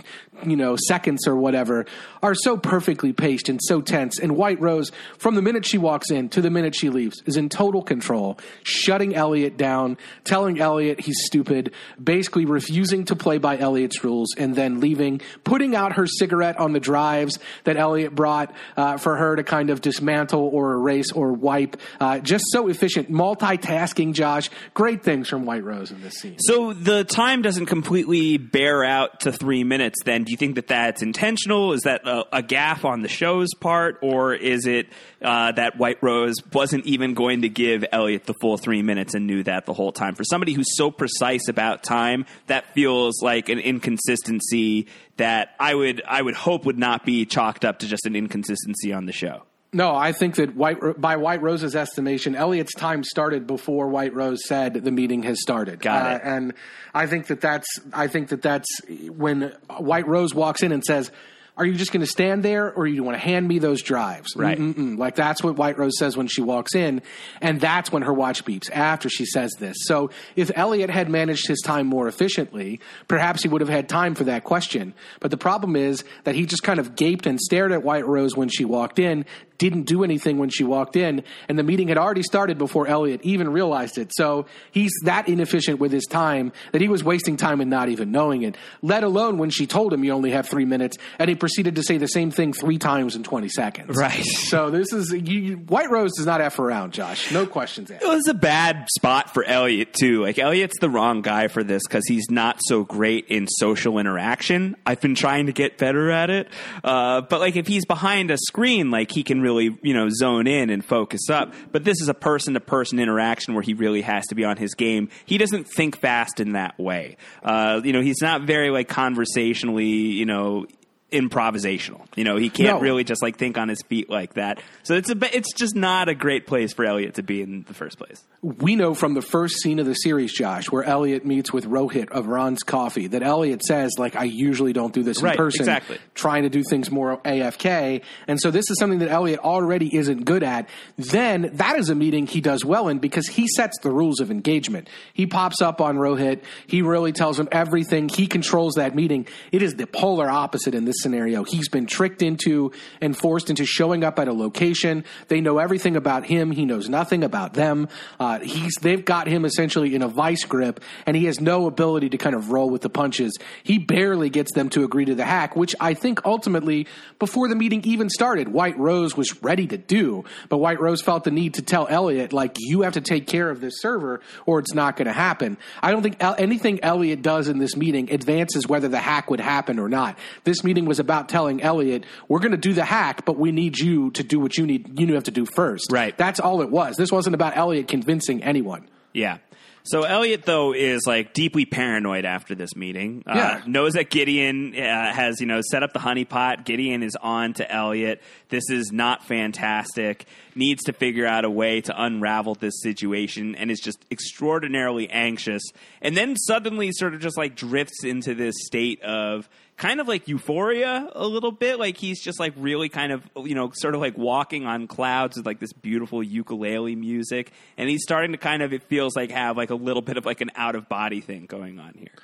Speaker 2: you know seconds or whatever are so perfectly paced and so tense. And White Rose, from the minute she walks in to the minute she leaves, is in total control, shutting Elliot down, telling Elliot he's stupid, basically refusing to play by Elliot's rules, and then leaving, putting out her cigarette on the drives that Elliot brought uh, for her to kind of dismantle or erase or wipe. Uh, just so efficient, multitasking. Josh, great things from White Rose in this scene.
Speaker 1: So the time doesn't completely bear out to three minutes. Then, do you think that that's intentional? Is that a, a gaff on the show's part, or is it uh, that White Rose wasn't even going to give Elliot the full three minutes and knew that the whole time? For somebody who's so precise about time, that feels like an inconsistency that I would I would hope would not be chalked up to just an inconsistency on the show.
Speaker 2: No, I think that White, by White Rose's estimation, Elliot's time started before White Rose said the meeting has started.
Speaker 1: Got it.
Speaker 2: Uh, and I think that that's I think that that's when White Rose walks in and says, "Are you just going to stand there, or you want to hand me those drives?"
Speaker 1: Right.
Speaker 2: Mm-mm-mm. Like that's what White Rose says when she walks in, and that's when her watch beeps after she says this. So if Elliot had managed his time more efficiently, perhaps he would have had time for that question. But the problem is that he just kind of gaped and stared at White Rose when she walked in, didn't do anything when she walked in, and the meeting had already started before Elliot even realized it. So he's that inefficient with his time that he was wasting time and not even knowing it, let alone when she told him you only have three minutes, and he proceeded to say the same thing three times in 20 seconds.
Speaker 1: Right.
Speaker 2: So this is, you, White Rose does not F around, Josh. No questions asked.
Speaker 1: It was a bad spot for Elliot too. Like Elliot's the wrong guy for this because he's not so great in social interaction. I've been trying to get better at it, uh, but like if he's behind a screen, like he can really you know zone in and focus up. But this is a person to person interaction where he really has to be on his game. He doesn't think fast in that way. Uh, you know, he's not very like conversationally, you know improvisational. You know, he can't
Speaker 2: No.
Speaker 1: really just like think on his feet like that. So it's a it's just not a great place for Elliot to be in the first place.
Speaker 2: we know from the first scene of the series, Josh, where Elliot meets with Rohit of Ron's Coffee, that Elliot says, like, I usually don't do this in
Speaker 1: Right,
Speaker 2: person.
Speaker 1: exactly.
Speaker 2: Trying to do things more AFK. And so this is something that Elliot already isn't good at. Then that is a meeting he does well in because he sets the rules of engagement. He pops up on Rohit. He really tells him everything. He controls that meeting. It is the polar opposite in this scenario. He's been tricked into and forced into showing up at a location. They know everything about him. He knows nothing about them. Uh, he's they've got him essentially in a vice grip, and he has no ability to kind of roll with the punches. He barely gets them to agree to the hack, which I think ultimately, before the meeting even started, White Rose was ready to do. But White Rose felt the need to tell Elliot, like, you have to take care of this server, or it's not going to happen. I don't think anything Elliot does in this meeting advances whether the hack would happen or not. This meeting was about telling Elliot, we're going to do the hack, but we need you to do what you need. You have to do first.
Speaker 1: Right.
Speaker 2: That's all it was. This wasn't about Elliot convincing anyone.
Speaker 1: Yeah. So Elliot, though, is like deeply paranoid after this meeting. Uh,
Speaker 2: Yeah.
Speaker 1: knows that Gideon uh, has, you know, set up the honeypot. Gideon is on to Elliot. This is not fantastic. Needs to figure out a way to unravel this situation and is just extraordinarily anxious. And then suddenly sort of just like drifts into this state of kind of like euphoria a little bit. Like he's just like really kind of, you know, sort of like walking on clouds with like this beautiful ukulele music. And he's starting to kind of, it feels like, have like a little bit of like an out of body thing going on here.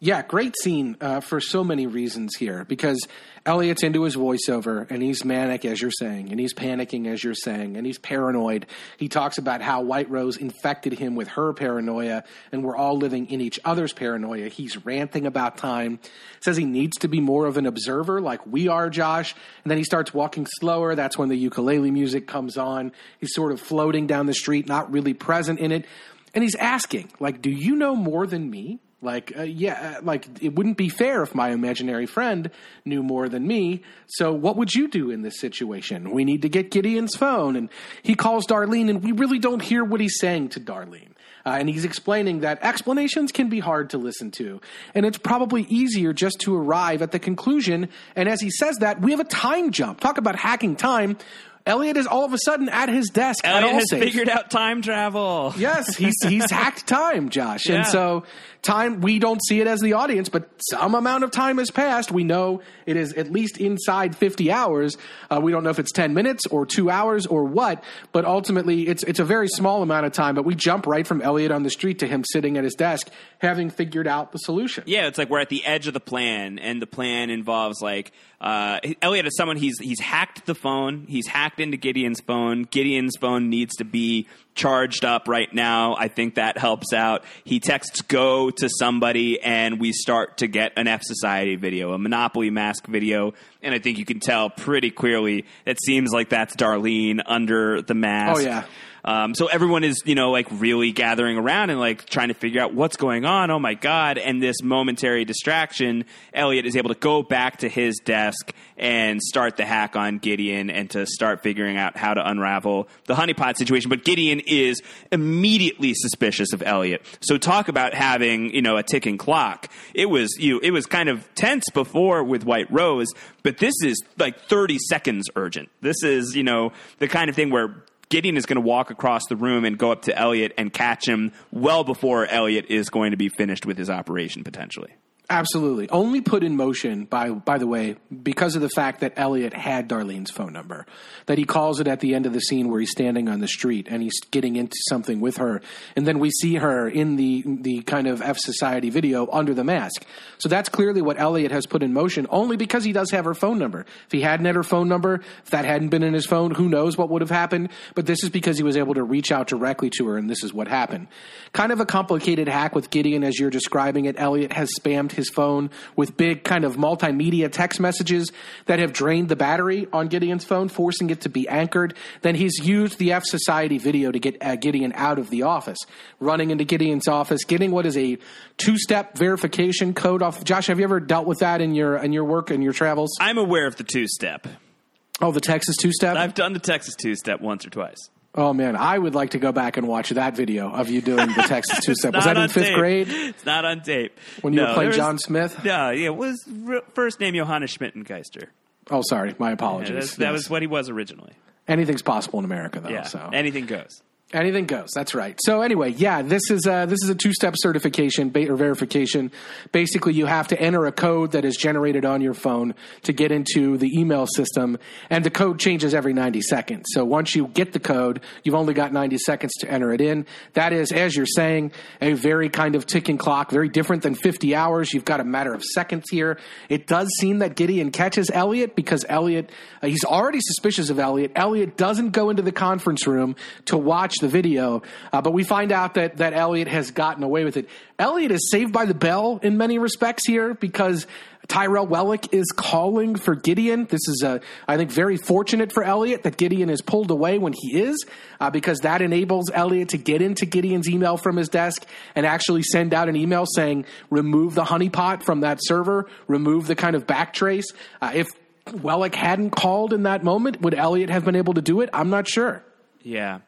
Speaker 2: Yeah, great scene uh, for so many reasons here because Elliot's into his voiceover and he's manic, as you're saying, and he's panicking, as you're saying, and he's paranoid. He talks about how White Rose infected him with her paranoia and we're all living in each other's paranoia. He's ranting about time, says he needs to be more of an observer like we are, Josh. And then he starts walking slower. That's when the ukulele music comes on. He's sort of floating down the street, not really present in it. And he's asking, like, do you know more than me? Like, uh, yeah, uh, like it wouldn't be fair if my imaginary friend knew more than me. So, what would you do in this situation? We need to get Gideon's phone, and he calls Darlene, and we really don't hear what he's saying to Darlene. Uh, and he's explaining that explanations can be hard to listen to, and it's probably easier just to arrive at the conclusion. And as he says that, we have a time jump. Talk about hacking time. Elliot is all of a sudden at his desk
Speaker 1: Elliot has figured out time travel.
Speaker 2: Yes, he's he's hacked time, Josh.
Speaker 1: Yeah.
Speaker 2: And so time we don't see it as the audience, but some amount of time has passed. We know it is at least inside 50 hours. Uh, we don't know if it's 10 minutes or 2 hours or what, but ultimately it's it's a very small amount of time, but we jump right from Elliot on the street to him sitting at his desk having figured out the solution.
Speaker 1: Yeah, it's like we're at the edge of the plan, and the plan involves like uh, Elliot is someone he's he's hacked the phone. He's hacked into Gideon's phone. Gideon's phone needs to be charged up right now. I think that helps out. He texts go to somebody, and we start to get an F Society video, a Monopoly mask video, and I think you can tell pretty clearly. It seems like that's Darlene under the mask.
Speaker 2: Oh, yeah.
Speaker 1: Um, so everyone is, you know, like really gathering around and like trying to figure out what's going on. Oh my God. And this momentary distraction, Elliot is able to go back to his desk and start the hack on Gideon and to start figuring out how to unravel the honeypot situation. But Gideon is immediately suspicious of Elliot. So talk about having, you know, a ticking clock. It was, you, it was kind of tense before with White Rose, but this is like 30 seconds urgent. This is, you know, the kind of thing where Gideon is going to walk across the room and go up to Elliot and catch him well before Elliot is going to be finished with his operation potentially.
Speaker 2: Absolutely. Only put in motion by by the way because of the fact that Elliot had Darlene's phone number. That he calls it at the end of the scene where he's standing on the street and he's getting into something with her and then we see her in the the kind of F society video under the mask. So that's clearly what Elliot has put in motion only because he does have her phone number. If he hadn't had her phone number, if that hadn't been in his phone, who knows what would have happened, but this is because he was able to reach out directly to her and this is what happened. Kind of a complicated hack with Gideon as you're describing it. Elliot has spammed his phone with big kind of multimedia text messages that have drained the battery on Gideon's phone, forcing it to be anchored. Then he's used the F Society video to get uh, Gideon out of the office, running into Gideon's office, getting what is a two-step verification code off. Josh, have you ever dealt with that in your in your work and your travels?
Speaker 1: I'm aware of the two step.
Speaker 2: Oh, the Texas two-step.
Speaker 1: I've done the Texas two step once or twice.
Speaker 2: Oh man, I would like to go back and watch that video of you doing the Texas two-step. Was that in fifth
Speaker 1: tape.
Speaker 2: grade
Speaker 1: It's not on tape.
Speaker 2: when you
Speaker 1: No,
Speaker 2: were playing
Speaker 1: was-
Speaker 2: John Smith?
Speaker 1: Yeah, yeah. It was first name Johannes Schmittengeister.
Speaker 2: Oh, sorry, my apologies.
Speaker 1: that's- that
Speaker 2: Yes.
Speaker 1: was what he was originally.
Speaker 2: anything's possible in America, though.
Speaker 1: Yeah,
Speaker 2: So
Speaker 1: anything goes.
Speaker 2: Anything goes. That's right. So anyway, yeah, this is a, this is a two step certification or verification. Basically, you have to enter a code that is generated on your phone to get into the email system, and the code changes every ninety seconds. So once you get the code, you've only got ninety seconds to enter it in. That is, as you're saying, a very kind of ticking clock, very different than fifty hours. You've got a matter of seconds here. It does seem that Gideon catches Elliot because Elliot uh, he's already suspicious of Elliot. Elliot doesn't go into the conference room to watch the video, uh, but we find out that that Elliot has gotten away with it. Elliot is saved by the bell in many respects here because Tyrell Wellick is calling for Gideon. This is, uh, I think, very fortunate for Elliot that Gideon is pulled away when he is, uh, because that enables Elliot to get into Gideon's email from his desk and actually send out an email saying, remove the honeypot from that server, remove the kind of backtrace. Uh, if Wellick hadn't called in that moment, would Elliot have been able to do it? I'm not sure.
Speaker 1: Yeah.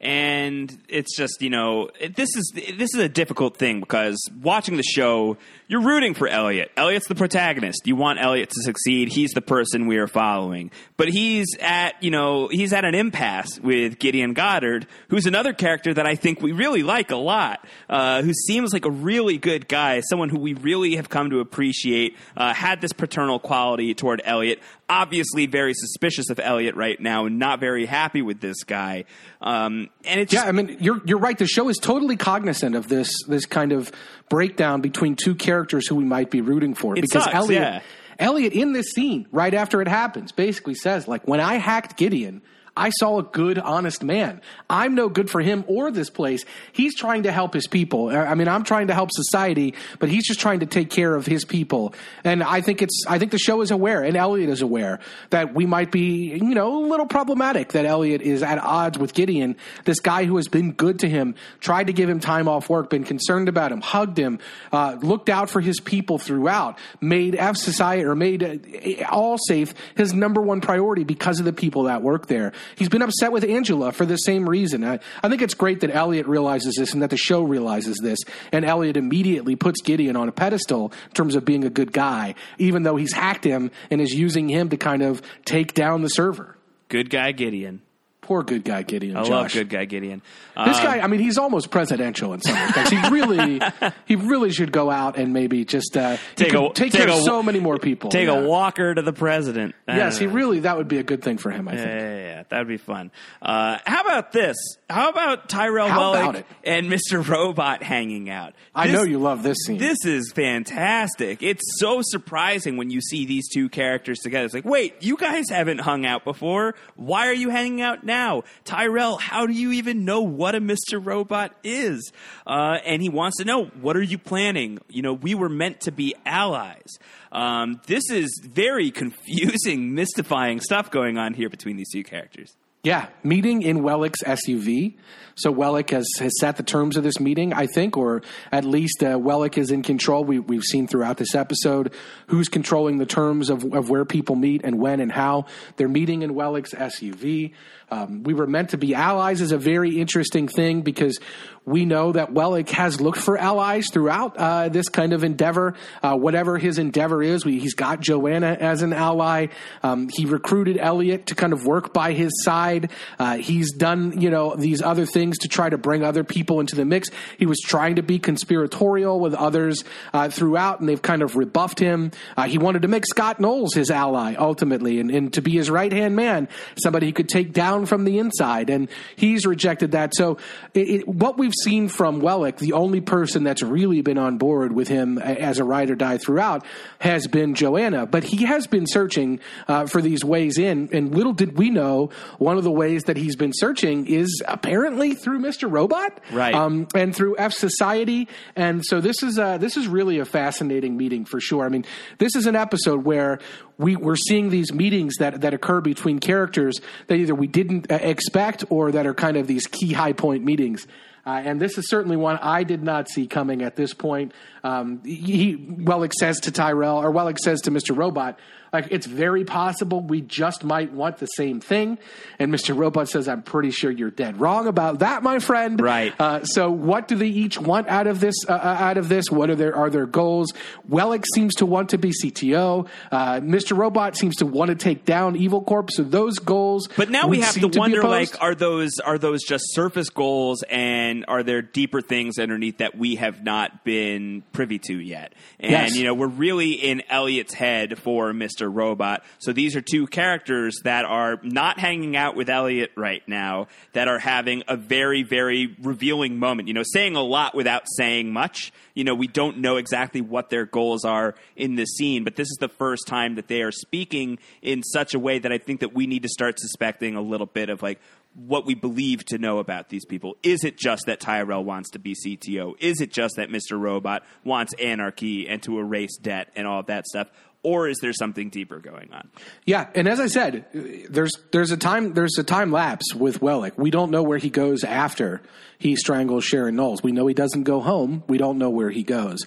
Speaker 1: And it's just you know this is this is a difficult thing because watching the show you're rooting for Elliot. Elliot's the protagonist. You want Elliot to succeed. He's the person we are following. But he's at you know he's at an impasse with Gideon Goddard, who's another character that I think we really like a lot, uh, who seems like a really good guy, someone who we really have come to appreciate. Uh, had this paternal quality toward Elliot. Obviously, very suspicious of Elliot right now, and not very happy with this guy. Um, and it's
Speaker 2: Yeah, I mean, you're you're right. The show is totally cognizant of this this kind of breakdown between two characters who we might be rooting for.
Speaker 1: It
Speaker 2: because
Speaker 1: sucks,
Speaker 2: Elliot,
Speaker 1: yeah.
Speaker 2: Elliot in this scene, right after it happens, basically says, like, when I hacked Gideon. I saw a good, honest man. I'm no good for him or this place. He's trying to help his people. I mean, I'm trying to help society, but he's just trying to take care of his people. And I think it's, I think the show is aware, and Elliot is aware that we might be, you know, a little problematic that Elliot is at odds with Gideon, this guy who has been good to him, tried to give him time off work, been concerned about him, hugged him, uh, looked out for his people throughout, made F Society or made uh, All Safe his number one priority because of the people that work there. He's been upset with Angela for the same reason. I, I think it's great that Elliot realizes this and that the show realizes this. And Elliot immediately puts Gideon on a pedestal in terms of being a good guy, even though he's hacked him and is using him to kind of take down the server.
Speaker 1: good guy Gideon.
Speaker 2: Poor good guy Gideon.
Speaker 1: I
Speaker 2: Josh.
Speaker 1: love good guy Gideon.
Speaker 2: This
Speaker 1: Um,
Speaker 2: guy, I mean, he's almost presidential in some respects. He really, he really should go out and maybe just uh,
Speaker 1: Take a-
Speaker 2: take
Speaker 1: take
Speaker 2: care
Speaker 1: a-
Speaker 2: of so many more people.
Speaker 1: Take
Speaker 2: Yeah.
Speaker 1: a walker to the president.
Speaker 2: Yes, he really. That would be a good thing for him. I think.
Speaker 1: Yeah, yeah, yeah, that'd be fun. Uh, how about this? How about Tyrell
Speaker 2: How
Speaker 1: Wellick
Speaker 2: about
Speaker 1: and Mr. Robot hanging out?
Speaker 2: I know you love this scene.
Speaker 1: This is fantastic. It's so surprising when you see these two characters together. It's like, wait, you guys haven't hung out before. Why are you hanging out now? Tyrell, how do you even know what a Mr. Robot is? Uh, and he wants to know, what are you planning? You know, we were meant to be allies. Um, this is very confusing, mystifying stuff going on here between these two characters.
Speaker 2: Yeah, meeting in Wellick's SUV. So Wellick has, has set the terms of this meeting, I think, or at least uh, Wellick is in control. We, we've seen throughout this episode who's controlling the terms of, of where people meet and when and how. They're meeting in Wellick's SUV. Um, we were meant to be allies is a very interesting thing because we know that Wellick has looked for allies throughout uh, this kind of endeavor. Uh, whatever his endeavor is, we, he's got Joanna as an ally. Um, he recruited Elliot to kind of work by his side. Uh, he's done, you know, these other things to try to bring other people into the mix. He was trying to be conspiratorial with others uh, throughout, and they've kind of rebuffed him. Uh, he wanted to make Scott Knowles his ally ultimately, and, and to be his right hand man, somebody he could take down from the inside, and he's rejected that. So, it, it, what we've seen from Wellick, the only person that's really been on board with him as a ride or die throughout, has been Joanna. But he has been searching uh, for these ways in, and little did we know, one of the ways that he's been searching is apparently through Mr. Robot,
Speaker 1: Right.
Speaker 2: Um, and through F Society. And so this is uh, this is really a fascinating meeting for sure. I mean, this is an episode where we we're seeing these meetings that that occur between characters that either we didn't uh, expect or that are kind of these key high point meetings. Uh, and this is certainly one I did not see coming at this point. Um, he Wellick says to Tyrell, or Wellick says to Mr. Robot, like it's very possible we just might want the same thing. And Mr. Robot says, "I'm pretty sure you're dead wrong about that, my friend."
Speaker 1: Right.
Speaker 2: Uh, so, what do they each want out of this? Uh, out of this, what are their are their goals? Wellick seems to want to be CTO. Uh, Mr. Robot seems to want to take down Evil Corp. So those goals.
Speaker 1: But now we have
Speaker 2: seem
Speaker 1: to wonder: like, are those are those just surface goals, and are there deeper things underneath that we have not been privy to yet? And
Speaker 2: Yes.
Speaker 1: you know, we're really in Elliot's head for Mister Robot. So these are two characters that are not hanging out with Elliot right now, that are having a very, very revealing moment. You know, saying a lot without saying much. You know, we don't know exactly what their goals are in this scene, but this is the first time that they are speaking in such a way that I think that we need to start suspecting a little bit of like what we believe to know about these people. Is it just that Tyrell wants to be CTO? Is it just that Mr. Robot wants anarchy and to erase debt and all of that stuff? Or is there something deeper going on?
Speaker 2: Yeah, and as I said, there's there's a time there's a time lapse with Wellick. We don't know where he goes after he strangles Sharon Knowles. We know he doesn't go home. We don't know where he goes.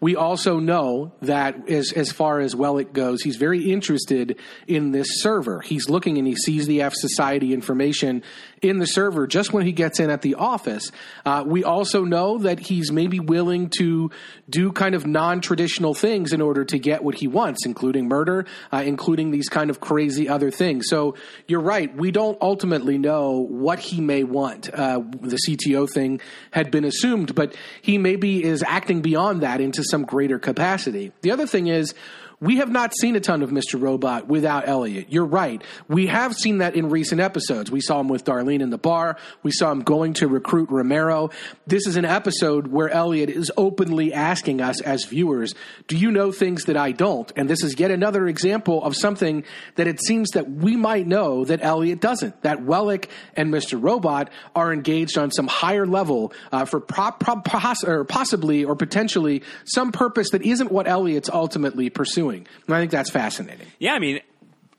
Speaker 2: We also know that as as far as Wellick goes, he's very interested in this server. He's looking and he sees the F Society information in the server just when he gets in at the office. Uh, we also know that he's maybe willing to do kind of non traditional things in order to get what he wants, including murder, uh, including these kind of crazy other things. So you're right. We don't ultimately know what he may want. Uh, the CTO thing had been assumed, but he maybe is acting beyond that into some greater capacity. The other thing is, we have not seen a ton of Mr. Robot without Elliot. You're right. We have seen that in recent episodes. We saw him with Darlene in the bar. We saw him going to recruit Romero. This is an episode where Elliot is openly asking us as viewers, do you know things that I don't? And this is yet another example of something that it seems that we might know that Elliot doesn't. That Wellick and Mr. Robot are engaged on some higher level uh, for pro- pro- or possibly or potentially some purpose that isn't what Elliot's ultimately pursuing. And I think that's fascinating.
Speaker 1: Yeah, I mean,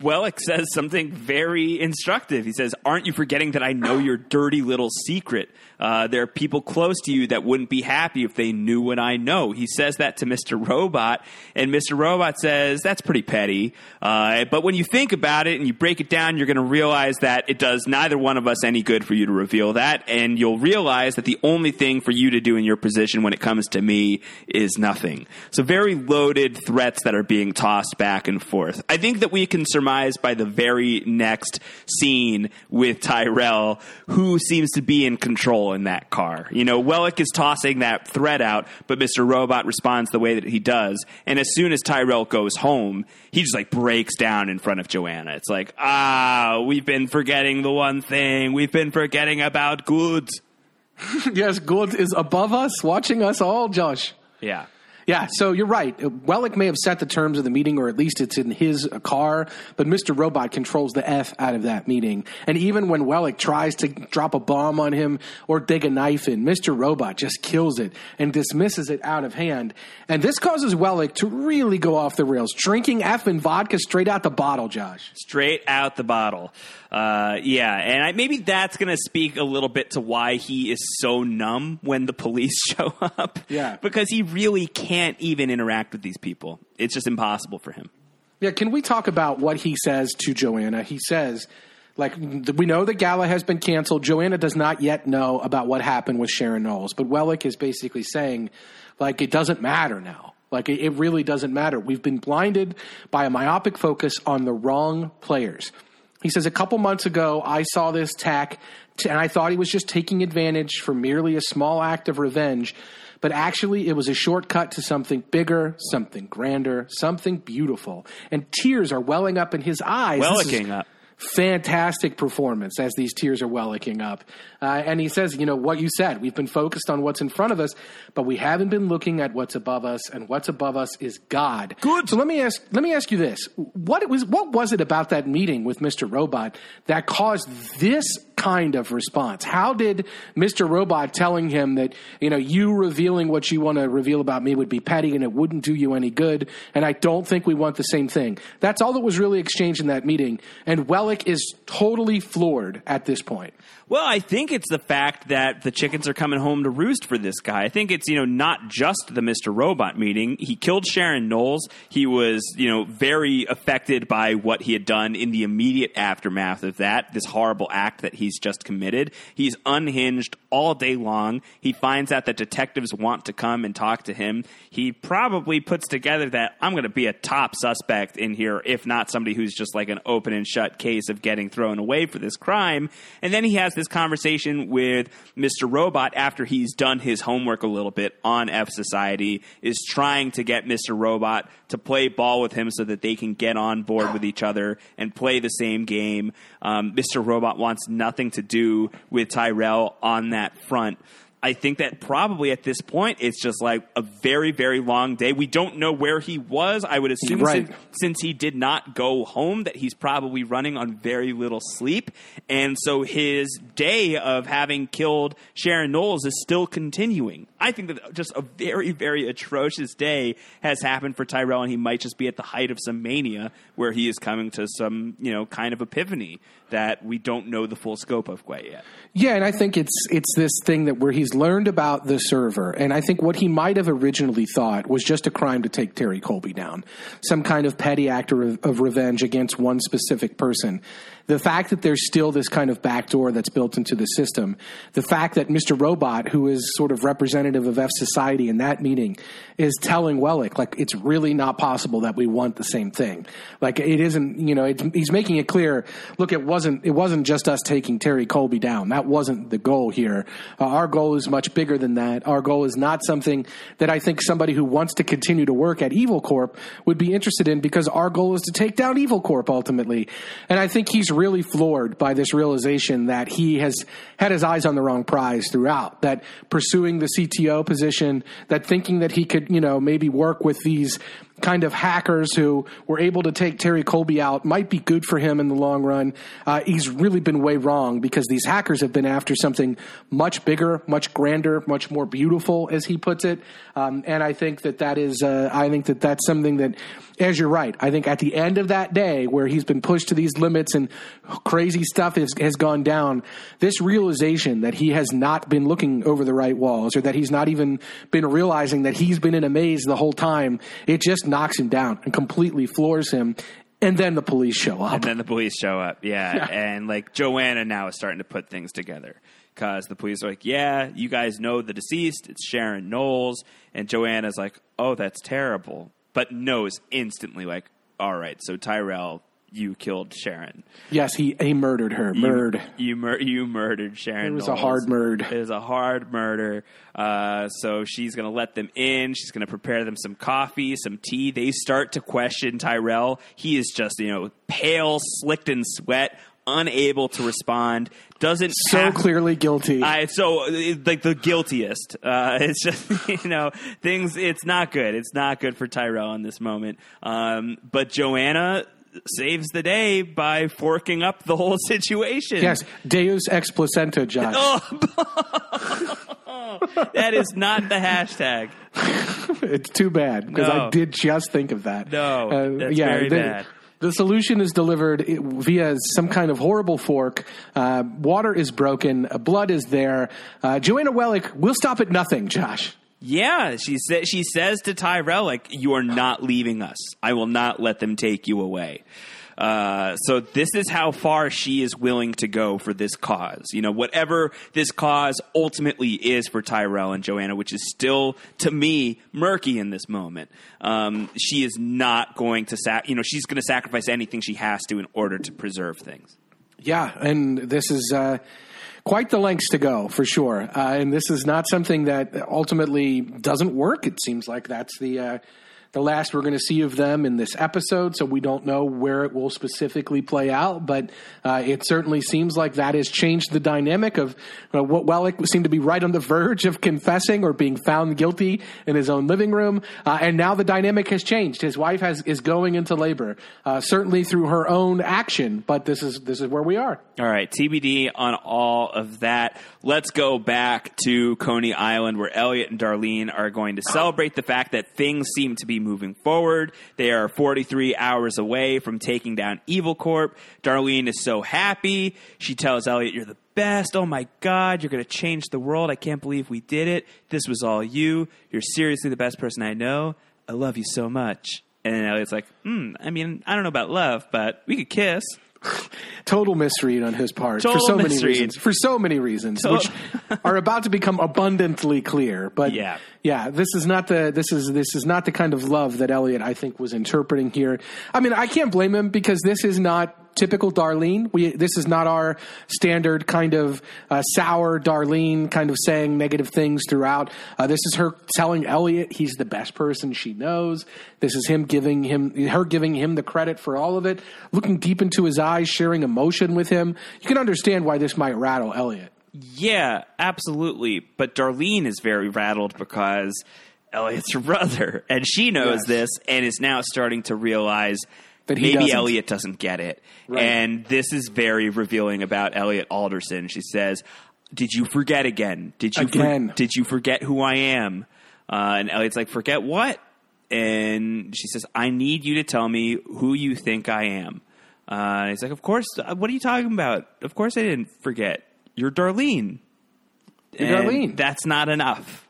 Speaker 1: Wellick says something very instructive. He says, Aren't you forgetting that I know your dirty little secret? Uh, there are people close to you that wouldn't be happy if they knew what I know. He says that to Mr. Robot, and Mr. Robot says, That's pretty petty. Uh, but when you think about it and you break it down, you're going to realize that it does neither one of us any good for you to reveal that, and you'll realize that the only thing for you to do in your position when it comes to me is nothing. So, very loaded threats that are being tossed back and forth. I think that we can surmise by the very next scene with Tyrell who seems to be in control in that car. You know, Wellick is tossing that threat out, but Mr. Robot responds the way that he does. And as soon as Tyrell goes home, he just like breaks down in front of Joanna. It's like, ah, we've been forgetting the one thing. We've been forgetting about goods.
Speaker 2: yes, good is above us, watching us all, Josh.
Speaker 1: Yeah.
Speaker 2: Yeah, so you're right. Wellick may have set the terms of the meeting, or at least it's in his car, but Mr. Robot controls the F out of that meeting. And even when Wellick tries to drop a bomb on him or dig a knife in, Mr. Robot just kills it and dismisses it out of hand. And this causes Wellick to really go off the rails, drinking F and vodka straight out the bottle, Josh.
Speaker 1: Straight out the bottle. Uh, yeah, and I, maybe that's going to speak a little bit to why he is so numb when the police show up.
Speaker 2: Yeah.
Speaker 1: Because he really can't even interact with these people. It's just impossible for him.
Speaker 2: Yeah, can we talk about what he says to Joanna? He says, like, we know the gala has been canceled. Joanna does not yet know about what happened with Sharon Knowles, but Wellick is basically saying, like, it doesn't matter now. Like, it, it really doesn't matter. We've been blinded by a myopic focus on the wrong players. He says, a couple months ago, I saw this tack, t- and I thought he was just taking advantage for merely a small act of revenge. But actually, it was a shortcut to something bigger, something grander, something beautiful. And tears are welling up in his eyes.
Speaker 1: Wellicking up.
Speaker 2: fantastic performance as these tears are welling up. Uh, and he says, you know, what you said, we've been focused on what's in front of us, but we haven't been looking at what's above us, and what's above us is God.
Speaker 1: Good.
Speaker 2: So let me ask, let me ask you this: what it was, what was it about that meeting with Mr. Robot that caused this kind of response? How did Mr. Robot telling him that you know you revealing what you want to reveal about me would be petty and it wouldn't do you any good, and I don't think we want the same thing. That's all that was really exchanged in that meeting, and Wellick is totally floored at this point.
Speaker 1: Well, I think it's the fact that the chickens are coming home to roost for this guy. I think it's, you know, not just the Mr. Robot meeting. He killed Sharon Knowles. He was, you know, very affected by what he had done in the immediate aftermath of that, this horrible act that he's just committed. He's unhinged all day long. He finds out that detectives want to come and talk to him. He probably puts together that I'm going to be a top suspect in here, if not somebody who's just like an open and shut case of getting thrown away for this crime. And then he has this conversation with Mr. Robot after he's done his homework a little bit on F Society, is trying to get Mr. Robot to play ball with him so that they can get on board with each other and play the same game. Um, Mr. Robot wants nothing to do with Tyrell on that front. I think that probably at this point it's just like a very very long day. We don't know where he was. I would assume
Speaker 2: Right.
Speaker 1: since, since he did not go home that he's probably running on very little sleep, and so his day of having killed Sharon Knowles is still continuing. I think that just a very, very atrocious day has happened for Tyrell, and he might just be at the height of some mania where he is coming to some, you know, kind of epiphany that we don't know the full scope of quite yet.
Speaker 2: Yeah, and I think it's it's this thing that where he's learned about the server, and I think what he might have originally thought was just a crime to take Terry Colby down, some kind of petty act of, of revenge against one specific person. The fact that there's still this kind of backdoor that's built into the system, the fact that Mr. Robot, who is sort of representative of F Society in that meeting, is telling Wellick like it's really not possible that we want the same thing. Like it isn't, you know, it, he's making it clear. Look, it wasn't it wasn't just us taking Terry Colby down. That wasn't the goal here. Uh, our goal is much bigger than that. Our goal is not something that I think somebody who wants to continue to work at Evil Corp would be interested in because our goal is to take down Evil Corp ultimately. And I think he's really floored by this realization that he has had his eyes on the wrong prize throughout. That pursuing the CTO position, that thinking that he could, you know, maybe work with these kind of hackers who were able to take Terry Colby out might be good for him in the long run. Uh, he's really been way wrong because these hackers have been after something much bigger, much grander, much more beautiful, as he puts it. Um, and I think that that is, uh, I think that that's something that, as you're right, I think at the end of that day where he's been pushed to these limits and crazy stuff has, has gone down, this realization that he has not been looking over the right walls or that he's not even been realizing that he's been in a maze the whole time, it just knocks him down and completely floors him. And then the police show up.
Speaker 1: And then the police show up, yeah.
Speaker 2: Yeah.
Speaker 1: And like Joanna now is starting to put things together because the police are like, yeah, you guys know the deceased. It's Sharon Knowles. And Joanna's like, oh, that's terrible. But knows instantly, like, all right, so Tyrell, you killed Sharon.
Speaker 2: Yes, he, he murdered her. Murdered.
Speaker 1: You mur- you murdered Sharon.
Speaker 2: It was a hard murd.
Speaker 1: It was a hard murder. Uh, so she's going to let them in. She's going to prepare them some coffee, some tea. They start to question Tyrell. He is just you know pale, slicked in sweat, unable to respond. Doesn't
Speaker 2: So
Speaker 1: have-
Speaker 2: clearly guilty.
Speaker 1: I so like the guiltiest. Uh, it's just you know things. It's not good. It's not good for Tyrell in this moment. Um, but Joanna saves the day by forking up the whole situation.
Speaker 2: yes, Deus ex placenta, Josh.
Speaker 1: that is not the hashtag.
Speaker 2: It's too bad because
Speaker 1: No.
Speaker 2: I did just think of that.
Speaker 1: No,
Speaker 2: Uh,
Speaker 1: that's
Speaker 2: yeah,
Speaker 1: very
Speaker 2: the,
Speaker 1: bad.
Speaker 2: The solution is delivered via some kind of horrible fork. Uh, water is broken. Blood is there. Uh, Joanna Wellick will stop at nothing, Josh.
Speaker 1: Yeah, she sa- she says to Tyrell, like, you are not leaving us. I will not let them take you away. Uh, so this is how far she is willing to go for this cause. You know, whatever this cause ultimately is for Tyrell and Joanna, which is still to me murky in this moment. Um, she is not going to sac. You know, she's going to sacrifice anything she has to in order to preserve things.
Speaker 2: Yeah, and this is uh, quite the lengths to go for sure. Uh, and this is not something that ultimately doesn't work. It seems like that's the uh, the last we're going to see of them in this episode. So we don't know where it will specifically play out, but uh, it certainly seems like that has changed the dynamic of uh, what Wellick seemed to be right on the verge of confessing or being found guilty in his own living room, uh, and now the dynamic has changed. His wife has is going into labor, uh, certainly through her own action, but this is this is where we are.
Speaker 1: All right, TBD on all of that. Let's go back to Coney Island where Elliot and Darlene are going to celebrate the fact that things seem to be moving forward. They are 43 hours away from taking down Evil Corp. Darlene is so happy. She tells Elliot, You're the best. Oh my God, you're going to change the world. I can't believe we did it. This was all you. You're seriously the best person I know. I love you so much. And Elliot's like, Hmm, I mean, I don't know about love, but we could kiss.
Speaker 2: total misread on his part
Speaker 1: Total
Speaker 2: for so many reasons. For so many reasons, which are about to become abundantly clear. But
Speaker 1: Yeah.
Speaker 2: yeah, this is not the this is this is not the kind of love that Elliot I think was interpreting here. I mean, I can't blame him because this is not typical Darlene. We this is not our standard kind of uh, sour Darlene kind of saying negative things throughout. Uh, this is her telling Elliot he's the best person she knows. This is him giving him her giving him the credit for all of it. Looking deep into his eyes, sharing emotion with him. You can understand why this might rattle Elliot.
Speaker 1: Yeah, absolutely. But Darlene is very rattled because Elliot's her brother, and she knows
Speaker 2: Yes.
Speaker 1: this and is now starting to realize
Speaker 2: That he
Speaker 1: maybe
Speaker 2: doesn't.
Speaker 1: Elliot doesn't get it.
Speaker 2: Right.
Speaker 1: And this is very revealing about Elliot Alderson. She says, did you forget again? Did you for-
Speaker 2: Again.
Speaker 1: did you forget who I am? Uh, and Elliot's like, forget what? And she says, I need you to tell me who you think I am. Uh, and he's like, of course. uh, What are you talking about? Of course, I didn't forget. You're Darlene.
Speaker 2: You're
Speaker 1: And
Speaker 2: Darlene.
Speaker 1: That's not enough.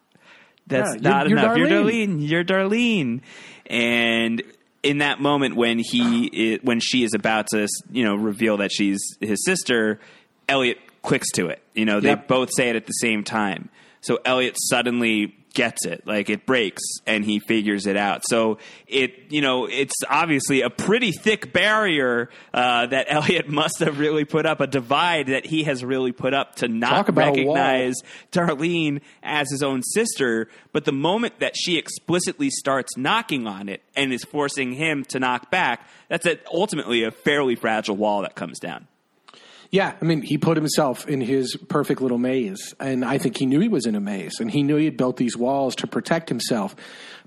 Speaker 1: That's
Speaker 2: Yeah,
Speaker 1: not
Speaker 2: you're- you're
Speaker 1: enough. You're
Speaker 2: Darlene.
Speaker 1: Darlene. You're Darlene. And in that moment when he i- when she is about to you know reveal that she's his sister, Elliot clicks to it. You know, they
Speaker 2: Yep.
Speaker 1: both say it at the same time. So Elliot suddenly gets it. Like it breaks and he figures it out. So it, you know, it's obviously a pretty thick barrier uh, that Elliot must have really put up, a divide that he has really put up to not
Speaker 2: Talk about a wall.
Speaker 1: recognize Darlene as his own sister. But the moment that she explicitly starts knocking on it and is forcing him to knock back, that's a, ultimately a fairly fragile wall that comes down.
Speaker 2: Yeah, I mean, he put himself in his perfect little maze, and I think he knew he was in a maze, and he knew he had built these walls to protect himself.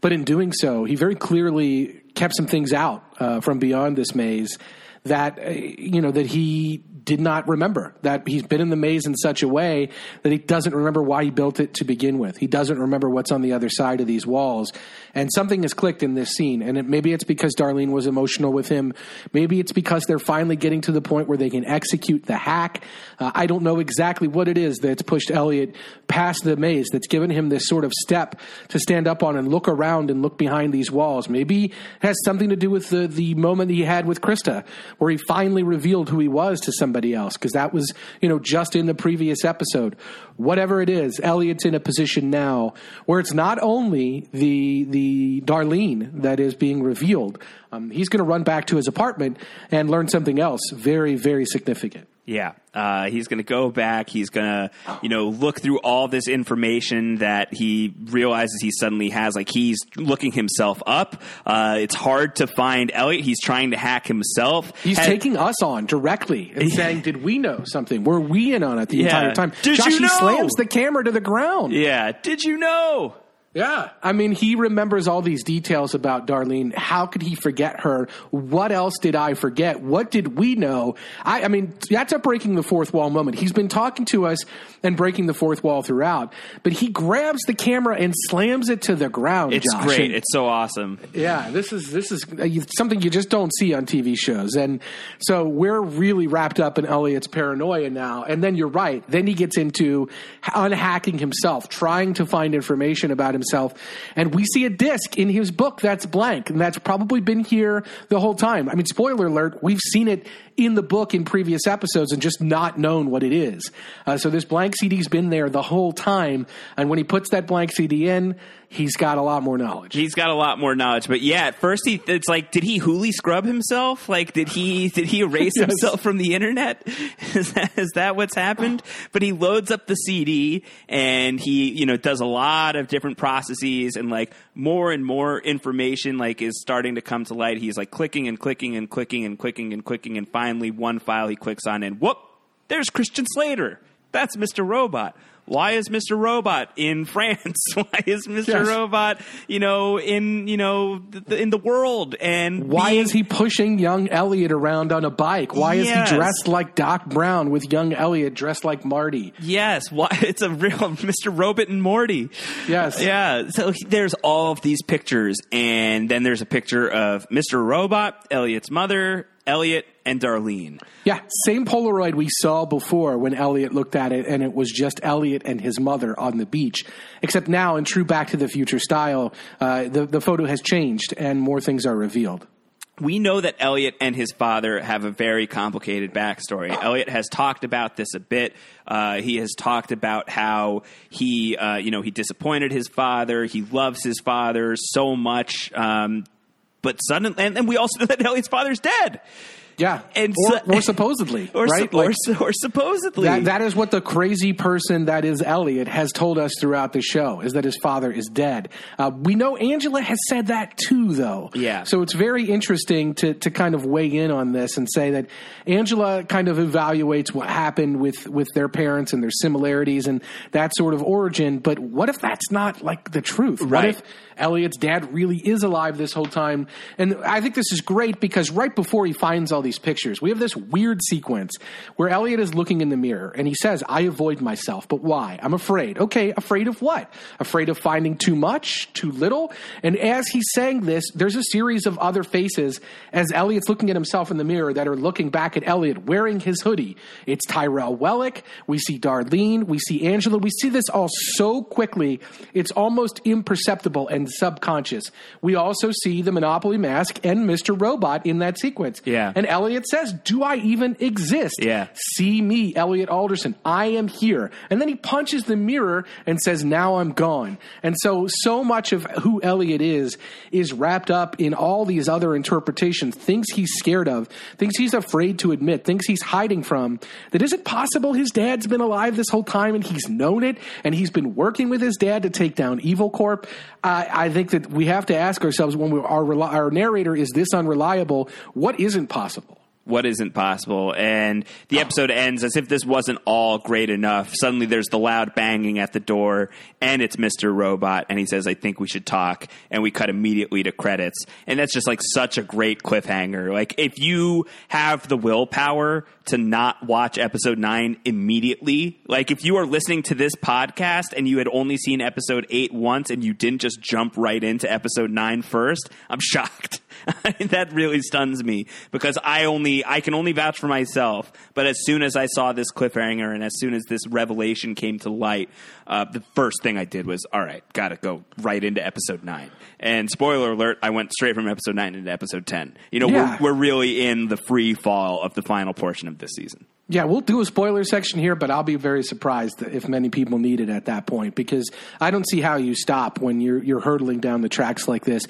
Speaker 2: But in doing so, he very clearly kept some things out uh, from beyond this maze that uh, you know that he did not remember. That he's been in the maze in such a way that he doesn't remember why he built it to begin with. He doesn't remember what's on the other side of these walls, and something has clicked in this scene. And it, maybe it's because Darlene was emotional with him. Maybe it's because they're finally getting to the point where they can execute the hack. Uh, I don't know exactly what it is that's pushed Elliot past the maze. That's given him this sort of step to stand up on and look around and look behind these walls. Maybe it has something to do with the the moment he had with Krista, where he finally revealed who he was to somebody else. Because that was you know just in the previous episode. Whatever it is, Elliot's in a position now where it's not only the the Darlene that is being revealed. Um, he's going to run back to his apartment and learn something else very very significant.
Speaker 1: Yeah, uh, he's going to go back. He's going to, you know, look through all this information that he realizes he suddenly has. Like he's looking himself up. Uh, it's hard to find Elliot. He's trying to hack himself.
Speaker 2: He's
Speaker 1: Had-
Speaker 2: taking us on directly and saying, "Did we know something? Were we in on it the
Speaker 1: Yeah.
Speaker 2: entire time?"
Speaker 1: Did
Speaker 2: Josh,
Speaker 1: you
Speaker 2: he
Speaker 1: know?
Speaker 2: slams the camera to the ground.
Speaker 1: Yeah. Did you know?
Speaker 2: Yeah. I mean, he remembers all these details about Darlene. How could he forget her? What else did I forget? What did we know? I, I mean, that's a breaking the fourth wall moment. He's been talking to us and breaking the fourth wall throughout, but he grabs the camera and slams it to the ground.
Speaker 1: It's
Speaker 2: Josh.
Speaker 1: great.
Speaker 2: And-
Speaker 1: It's so awesome.
Speaker 2: yeah, this is this is uh, something you just don't see on TV shows, and so we're really wrapped up in Elliot's paranoia now. And then you're right. Then he gets into unhacking himself, trying to find information about himself, and we see a disc in his book that's blank, and that's probably been here the whole time. I mean, spoiler alert: we've seen it in the book in previous episodes and just not known what it is. Uh, so this blank CD's been there the whole time, and when he puts that blank CD in, he's got a lot more knowledge.
Speaker 1: He's got a lot more knowledge, but yeah, at first he it's like, did he Hooli scrub himself? Like, did he did he erase
Speaker 2: Yes.
Speaker 1: himself from the internet? Is that, is that what's happened? But he loads up the CD and he you know does a lot of different processes and like more and more information like is starting to come to light. He's like clicking and clicking and clicking and clicking and clicking, and finally one file he clicks on and whoop, there's Christian Slater. That's Mr. Robot. Why is Mr. Robot in France? Why is Mr.
Speaker 2: Yes.
Speaker 1: Robot, you know, in you know th- th- in the world? And
Speaker 2: Why
Speaker 1: being-
Speaker 2: is he pushing young Elliot around on a bike? Why
Speaker 1: Yes.
Speaker 2: is he dressed like Doc Brown with young Elliot dressed like Marty?
Speaker 1: Yes, why it's a real Mr. Robot and Morty.
Speaker 2: Yes.
Speaker 1: Yeah. So he- there's all of these pictures, and then there's a picture of Mr. Robot, Elliot's mother, Elliot, and Darlene.
Speaker 2: Yeah, same Polaroid we saw before when Elliot looked at it and it was just Elliot and his mother on the beach. Except now, in true Back to the Future style, uh, the, the photo has changed and more things are revealed.
Speaker 1: we know that Elliot and his father have a very complicated backstory. Elliot has talked about this a bit. Uh, he has talked about how he, uh, you know, he disappointed his father. He loves his father so much, um, but suddenly, and, and we also know that Elliot's father's dead,
Speaker 2: Yeah,
Speaker 1: And
Speaker 2: or,
Speaker 1: so-
Speaker 2: or supposedly,
Speaker 1: or
Speaker 2: right?
Speaker 1: su- or, or supposedly.
Speaker 2: that, that is what the crazy person that is Elliot has told us throughout the show is that his father is dead. Uh, we know Angela has said that too, though.
Speaker 1: Yeah.
Speaker 2: So it's very interesting to to kind of weigh in on this and say that Angela kind of evaluates what happened with with their parents and their similarities and that sort of origin. But what if that's not like the truth? What
Speaker 1: Right.
Speaker 2: if Elliot's dad really is alive this whole time? And I think this is great because right before he finds all these pictures. We have this weird sequence where Elliot is looking in the mirror and he says, I avoid myself, but why? I'm afraid. Okay, afraid of what? Afraid of finding too much, too little? And as he's saying this, there's a series of other faces as Elliot's looking at himself in the mirror that are looking back at Elliot wearing his hoodie. It's Tyrell Wellick. We see Darlene. We see Angela. We see this all so quickly, it's almost imperceptible and subconscious. We also see the Monopoly mask and Mr. Robot in that sequence.
Speaker 1: Yeah.
Speaker 2: And Elliot says, Do I even exist?
Speaker 1: Yeah.
Speaker 2: See me, Elliot Alderson. I am here. And then he punches the mirror and says, Now I'm gone. And so, so much of who Elliot is is wrapped up in all these other interpretations, things he's scared of, things he's afraid to admit, things he's hiding from. That is it possible his dad's been alive this whole time and he's known it and he's been working with his dad to take down Evil Corp? I, think that we have to ask ourselves when we, our, our narrator is this unreliable, what isn't possible?
Speaker 1: What isn't possible. And the episode ends as if this wasn't all great enough. Suddenly there's the loud banging at the door, and it's Mr. Robot, and he says, I think we should talk. And we cut immediately to credits. And that's just like such a great cliffhanger. Like, if you have the willpower to not watch episode nine immediately, like if you are listening to this podcast and you had only seen episode eight once and you didn't just jump right into episode nine first, I'm shocked. that really stuns me because I only I can only vouch for myself. But as soon as I saw this cliffhanger and as soon as this revelation came to light, uh, the first thing I did was all right, got to go right into episode nine. And spoiler alert, I went straight from episode nine into episode ten. You know,
Speaker 2: Yeah.
Speaker 1: we're, we're really in the free fall of the final portion of this season.
Speaker 2: Yeah, we'll do a spoiler section here, but I'll be very surprised if many people need it at that point because I don't see how you stop when you're you're hurtling down the tracks like this,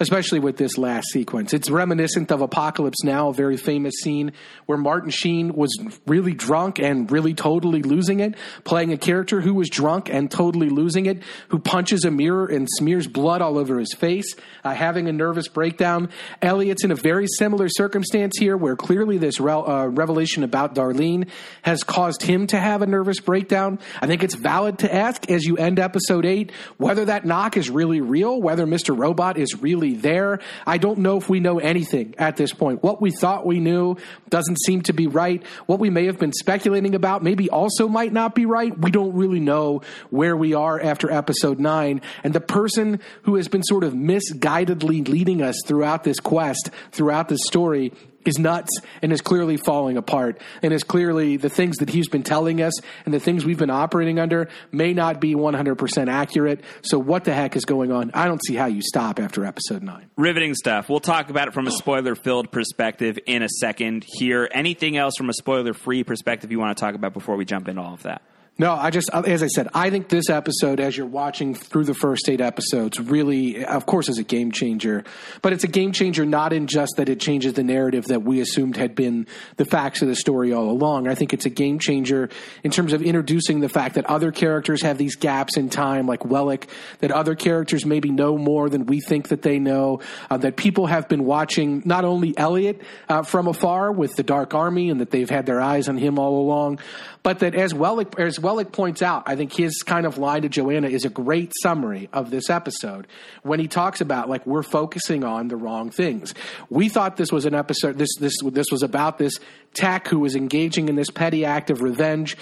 Speaker 2: especially with this last sequence. It's reminiscent of Apocalypse Now, a very famous scene where Martin Sheen was really drunk and really totally losing it, playing a character who was drunk and totally losing it, who punches a mirror and smears blood all over his face, uh, having a nervous breakdown. Elliot's in a very similar circumstance here where clearly this re- uh, revelation about Darlene has caused him to have a nervous breakdown. I think it's valid to ask as you end episode eight whether that knock is really real, whether Mr. Robot is really there. I don't know if we know anything at this point. What we thought we knew doesn't seem to be right. What we may have been speculating about maybe also might not be right. We don't really know where we are after episode nine. And the person who has been sort of misguidedly leading us throughout this quest, throughout this story, is nuts and is clearly falling apart and is clearly the things that he's been telling us and the things we've been operating under may not be 100% accurate. So what the heck is going on? I don't see how you stop after episode 9.
Speaker 1: Riveting stuff. We'll talk about it from a spoiler filled perspective in a second here. Anything else from a spoiler free perspective you want to talk about before we jump into all of that?
Speaker 2: No, I just, as I said, I think this episode, as you're watching through the first eight episodes, really, of course, is a game changer. But it's a game changer not in just that it changes the narrative that we assumed had been the facts of the story all along. I think it's a game changer in terms of introducing the fact that other characters have these gaps in time, like Wellick, that other characters maybe know more than we think that they know, uh, that people have been watching not only Elliot uh, from afar with the Dark Army and that they've had their eyes on him all along, but that as Wellick, as Wellick points out, I think his kind of line to Joanna is a great summary of this episode when he talks about like we're focusing on the wrong things. We thought this was an episode. This this this was about this Tack who was engaging in this petty act of revenge.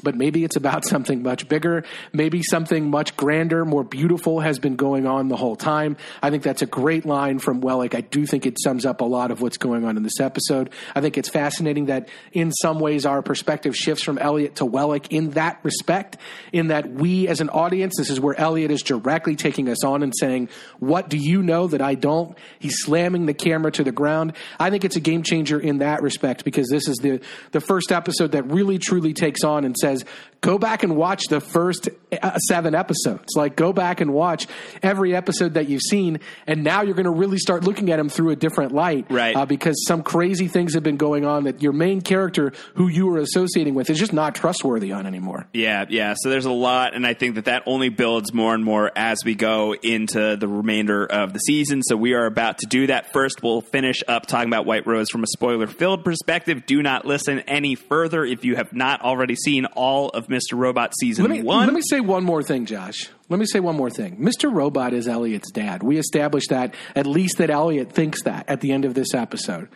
Speaker 2: But maybe it's about something much bigger. Maybe something much grander, more beautiful has been going on the whole time. I think that's a great line from Wellick. I do think it sums up a lot of what's going on in this episode. I think it's fascinating that in some ways our perspective shifts from Elliot to Wellick in that respect, in that we as an audience, this is where Elliot is directly taking us on and saying, What do you know that I don't? He's slamming the camera to the ground. I think it's a game changer in that respect because this is the, the first episode that really truly takes on and says, says, go back and watch the first uh, seven episodes. Like, go back and watch every episode that you've seen, and now you're going to really start looking at them through a different light.
Speaker 1: Right.
Speaker 2: Uh, because some crazy things have been going on that your main character, who you were associating with, is just not trustworthy on anymore.
Speaker 1: Yeah, yeah. So there's a lot, and I think that that only builds more and more as we go into the remainder of the season. So we are about to do that. First, we'll finish up talking about White Rose from a spoiler filled perspective. Do not listen any further if you have not already seen all of Mr. Robot season
Speaker 2: Let me,
Speaker 1: one.
Speaker 2: let me say one more thing, Josh. Let me say one more thing. Mr. Robot is Elliot's dad. We established that, at least that Elliot thinks that at the end of this episode.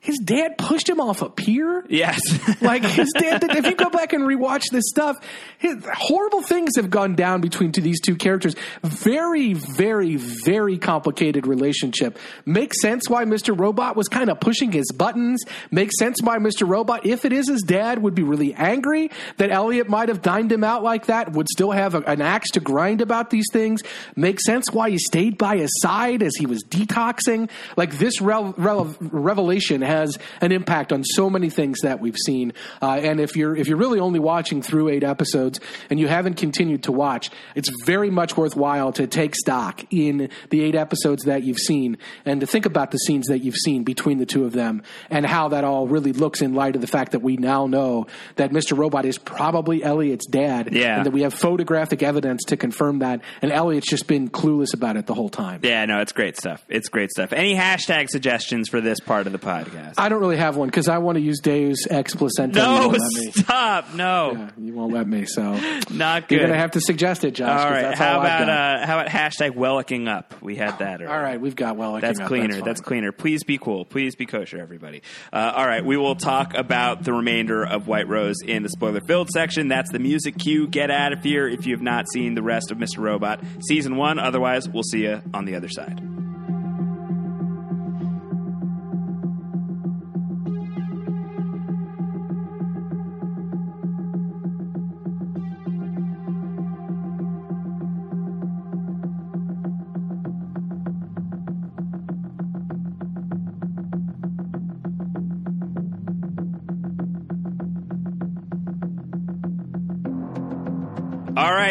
Speaker 2: His dad pushed him off a pier.
Speaker 1: Yes.
Speaker 2: Like his dad, if you go back and rewatch this stuff, his, horrible things have gone down between to these two characters. Very, very, very complicated relationship. Makes sense why Mr. Robot was kind of pushing his buttons. Makes sense why Mr. Robot, if it is his dad, would be really angry that Elliot might have dined him out like that. Would still have a, an axe to grind about these things. Makes sense why he stayed by his side as he was detoxing. Like this revelation has an impact on so many things that we've seen. Uh, and if you're if you're really only watching through eight episodes and you haven't continued to watch, it's very much worthwhile to take stock in the eight episodes that you've seen and to think about the scenes that you've seen between the two of them and how that all really looks in light of the fact that we now know that Mr. Robot is probably Elliot's dad.
Speaker 1: Yeah.
Speaker 2: And that we have photographic evidence to confirm that. And Elliot's just been clueless about it the whole time.
Speaker 1: Yeah, no, it's great stuff. It's great stuff. Any hashtag suggestions for this part of the podcast?
Speaker 2: I don't really have one because I want to use Deus ex placenta.
Speaker 1: no,
Speaker 2: You won't let me.
Speaker 1: stop. No,
Speaker 2: Yeah, you won't let me. So
Speaker 1: not good.
Speaker 2: you're gonna have to suggest it, Josh.
Speaker 1: all right.
Speaker 2: That's
Speaker 1: How
Speaker 2: all
Speaker 1: about uh, how about hashtag wellicking up? We had that. Earlier.
Speaker 2: all right, we've got well.
Speaker 1: That's cleaner.
Speaker 2: fine.
Speaker 1: That's cleaner. Please be cool. Please be kosher, everybody. Uh, all right, we will talk about the remainder of White Rose in the spoiler filled section. That's the music cue. Get out of here if you have not seen the rest of Mr. Robot season one. Otherwise, we'll see you on the other side.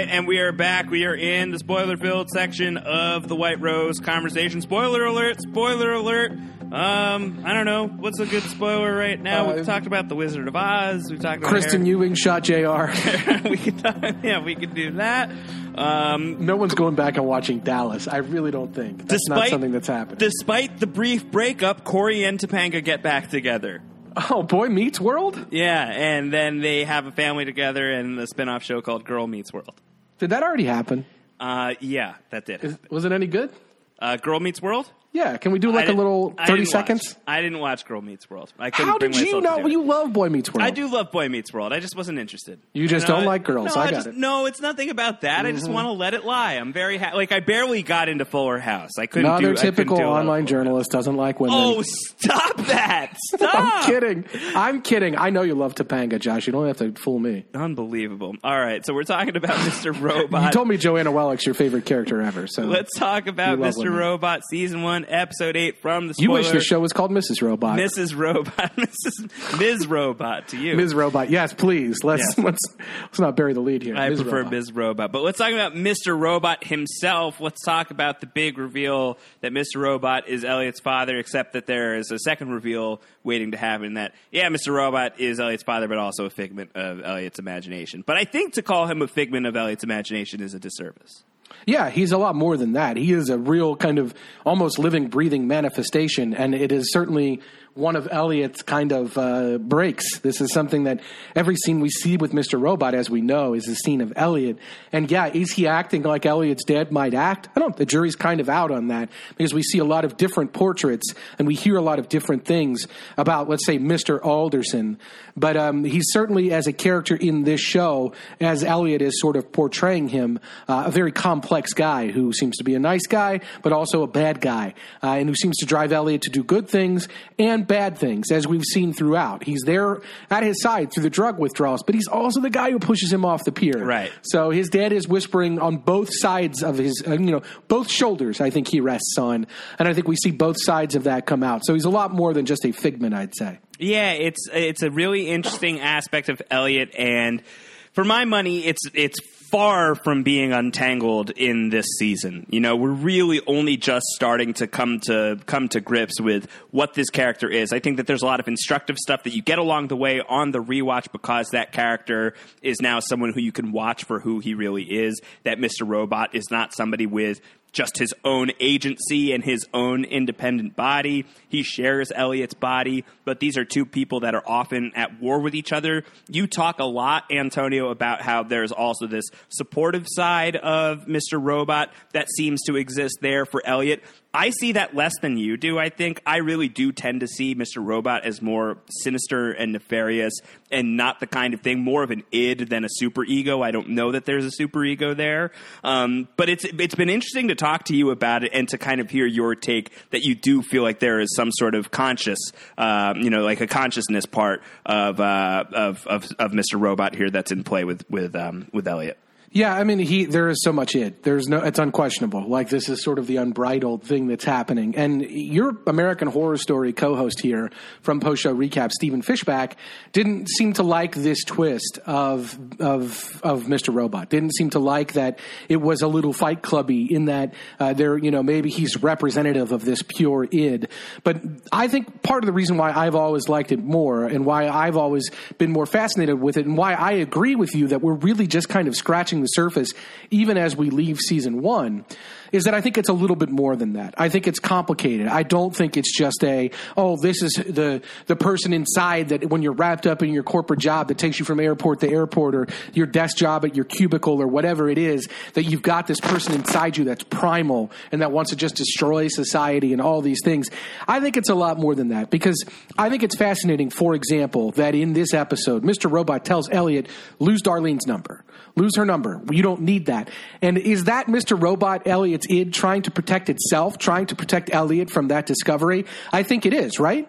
Speaker 1: Right, and we are back. We are in the spoiler filled section of the White Rose conversation. Spoiler alert! Spoiler alert! Um, I don't know what's a good spoiler right now.
Speaker 2: Uh,
Speaker 1: We've talked about the Wizard of Oz. We've talked about
Speaker 2: Kristin
Speaker 1: Harry-
Speaker 2: Ewing shot J.R.
Speaker 1: we could talk, yeah, we could do that. Um,
Speaker 2: no one's going back and watching Dallas. I really don't think that's not
Speaker 1: Despite-
Speaker 2: something that's happened.
Speaker 1: despite the brief breakup, Corey and Topanga get back together.
Speaker 2: oh, Boy Meets World.
Speaker 1: Yeah, and then they have a family together in a spin-off show called Girl Meets World.
Speaker 2: Did that already happen?
Speaker 1: Uh, yeah, that did.
Speaker 2: Is, was it any good?
Speaker 1: Uh, Girl Meets World.
Speaker 2: Yeah. Can we do like a
Speaker 1: didn't-
Speaker 2: little
Speaker 1: I
Speaker 2: thirty
Speaker 1: didn't watch.
Speaker 2: seconds?
Speaker 1: I didn't watch Girl Meets World. I couldn't
Speaker 2: How
Speaker 1: bring
Speaker 2: did you
Speaker 1: myself to
Speaker 2: know?
Speaker 1: do it.
Speaker 2: You love Boy Meets World.
Speaker 1: I do love Boy Meets World. I just wasn't interested.
Speaker 2: You just don't like girls.
Speaker 1: No,
Speaker 2: I got
Speaker 1: just,
Speaker 2: it. Mm-hmm.
Speaker 1: No, it's nothing about that. I just want to let it lie. I'm very ha- like I barely got into Fuller House. I couldn't
Speaker 2: Another
Speaker 1: do I couldn't
Speaker 2: typical
Speaker 1: do a lot of
Speaker 2: online
Speaker 1: Fuller
Speaker 2: journalist doesn't like women.
Speaker 1: Oh, stop that! Stop.
Speaker 2: I'm kidding. I'm kidding. I know you love Topanga, Josh. You don't have to fool me.
Speaker 1: Unbelievable. All right, so we're talking about Mr. Robot.
Speaker 2: You told me Joanna Wellick's your favorite character ever. So
Speaker 1: Let's talk about
Speaker 2: You love
Speaker 1: Mr.
Speaker 2: women.
Speaker 1: Robot, season one, episode eight from the
Speaker 2: you
Speaker 1: spoiler.
Speaker 2: wish the show was called Mrs. Robot.
Speaker 1: Mrs. Robot, Mrs. Ms. Robot to you.
Speaker 2: Ms. Robot. Yes, please. Let's
Speaker 1: Yes.
Speaker 2: let's let's not bury the lead here.
Speaker 1: I
Speaker 2: Ms.
Speaker 1: prefer
Speaker 2: Robot.
Speaker 1: Ms. Robot. But let's talk about Mr. Robot himself. Let's talk about the big reveal that Mr. Robot is Elliot's father, except that there is a second reveal waiting to happen that, yeah, Mr. Robot is Elliot's father, but also a figment of Elliot's imagination. But I think to call him a figment of Elliot's imagination is a disservice.
Speaker 2: Yeah, he's a lot more than that. He is a real kind of almost living, breathing manifestation, and it is certainly one of Elliot's kind of uh, breaks. This is something that every scene we see with Mr. Robot, as we know, is a scene of Elliot. And yeah, is he acting like Elliot's dad might act? I don't. The jury's kind of out on that because we see a lot of different portraits and we hear a lot of different things about, let's say, Mr. Alderson. But um, he's certainly, as a character in this show, as Elliot is sort of portraying him, uh, a very complex guy who seems to be a nice guy, but also a bad guy, uh, and who seems to drive Elliot to do good things and bad things, as we've seen throughout. He's there at his side through the drug withdrawals, but he's also the guy who pushes him off the pier.
Speaker 1: Right.
Speaker 2: So his dad is whispering on both sides of his, uh, you know, both shoulders. I think he rests on, and I think we see both sides of that come out. So he's a lot more than just a figment, I'd say.
Speaker 1: Yeah, it's it's a really interesting aspect of Elliot, and for my money, it's it's far from being untangled in this season. You know, we're really only just starting to come to come to grips with what this character is. I think that there's a lot of instructive stuff that you get along the way on the rewatch because that character is now someone who you can watch for who he really is. That Mr. Robot is not somebody with just his own agency and his own independent body. He shares Elliot's body, but these are two people that are often at war with each other. You talk a lot, Antonio, about how there's also this supportive side of Mr. Robot that seems to exist there for Elliot. I see that less than you do, I think. I really do tend to see Mr. Robot as more sinister and nefarious and not the kind of thing, more of an id than a super ego. I don't know that there's a super ego there. Um, but it's it's been interesting to talk to you about it and to kind of hear your take that you do feel like there is some sort of conscious, uh, you know, like a consciousness part of, uh, of, of, of Mr. Robot here that's in play with, with, um, with Elliot.
Speaker 2: Yeah, I mean, he there is so much it. There's no, it's unquestionable. Like this is sort of the unbridled thing that's happening. And your American Horror Story co-host here from post show recap, Stephen Fishbach, didn't seem to like this twist of of of Mr. Robot. Didn't seem to like that it was a little Fight Clubby in that uh, there, you know, maybe he's representative of this pure id. But I think part of the reason why I've always liked it more and why I've always been more fascinated with it and why I agree with you that we're really just kind of scratching the surface, even as we leave season one, is that I think it's a little bit more than that. I think it's complicated. I don't think it's just a oh, this is the the person inside that when you're wrapped up in your corporate job that takes you from airport to airport or your desk job at your cubicle or whatever it is that you've got this person inside you that's primal and that wants to just destroy society and all these things. I think it's a lot more than that because I think it's fascinating. For example, that in this episode, Mr. Robot tells Elliot lose Darlene's number, lose her number. You don't need that. And is that Mr. Robot Elliot's id trying to protect itself, trying to protect Elliot from that discovery? I think it is, right?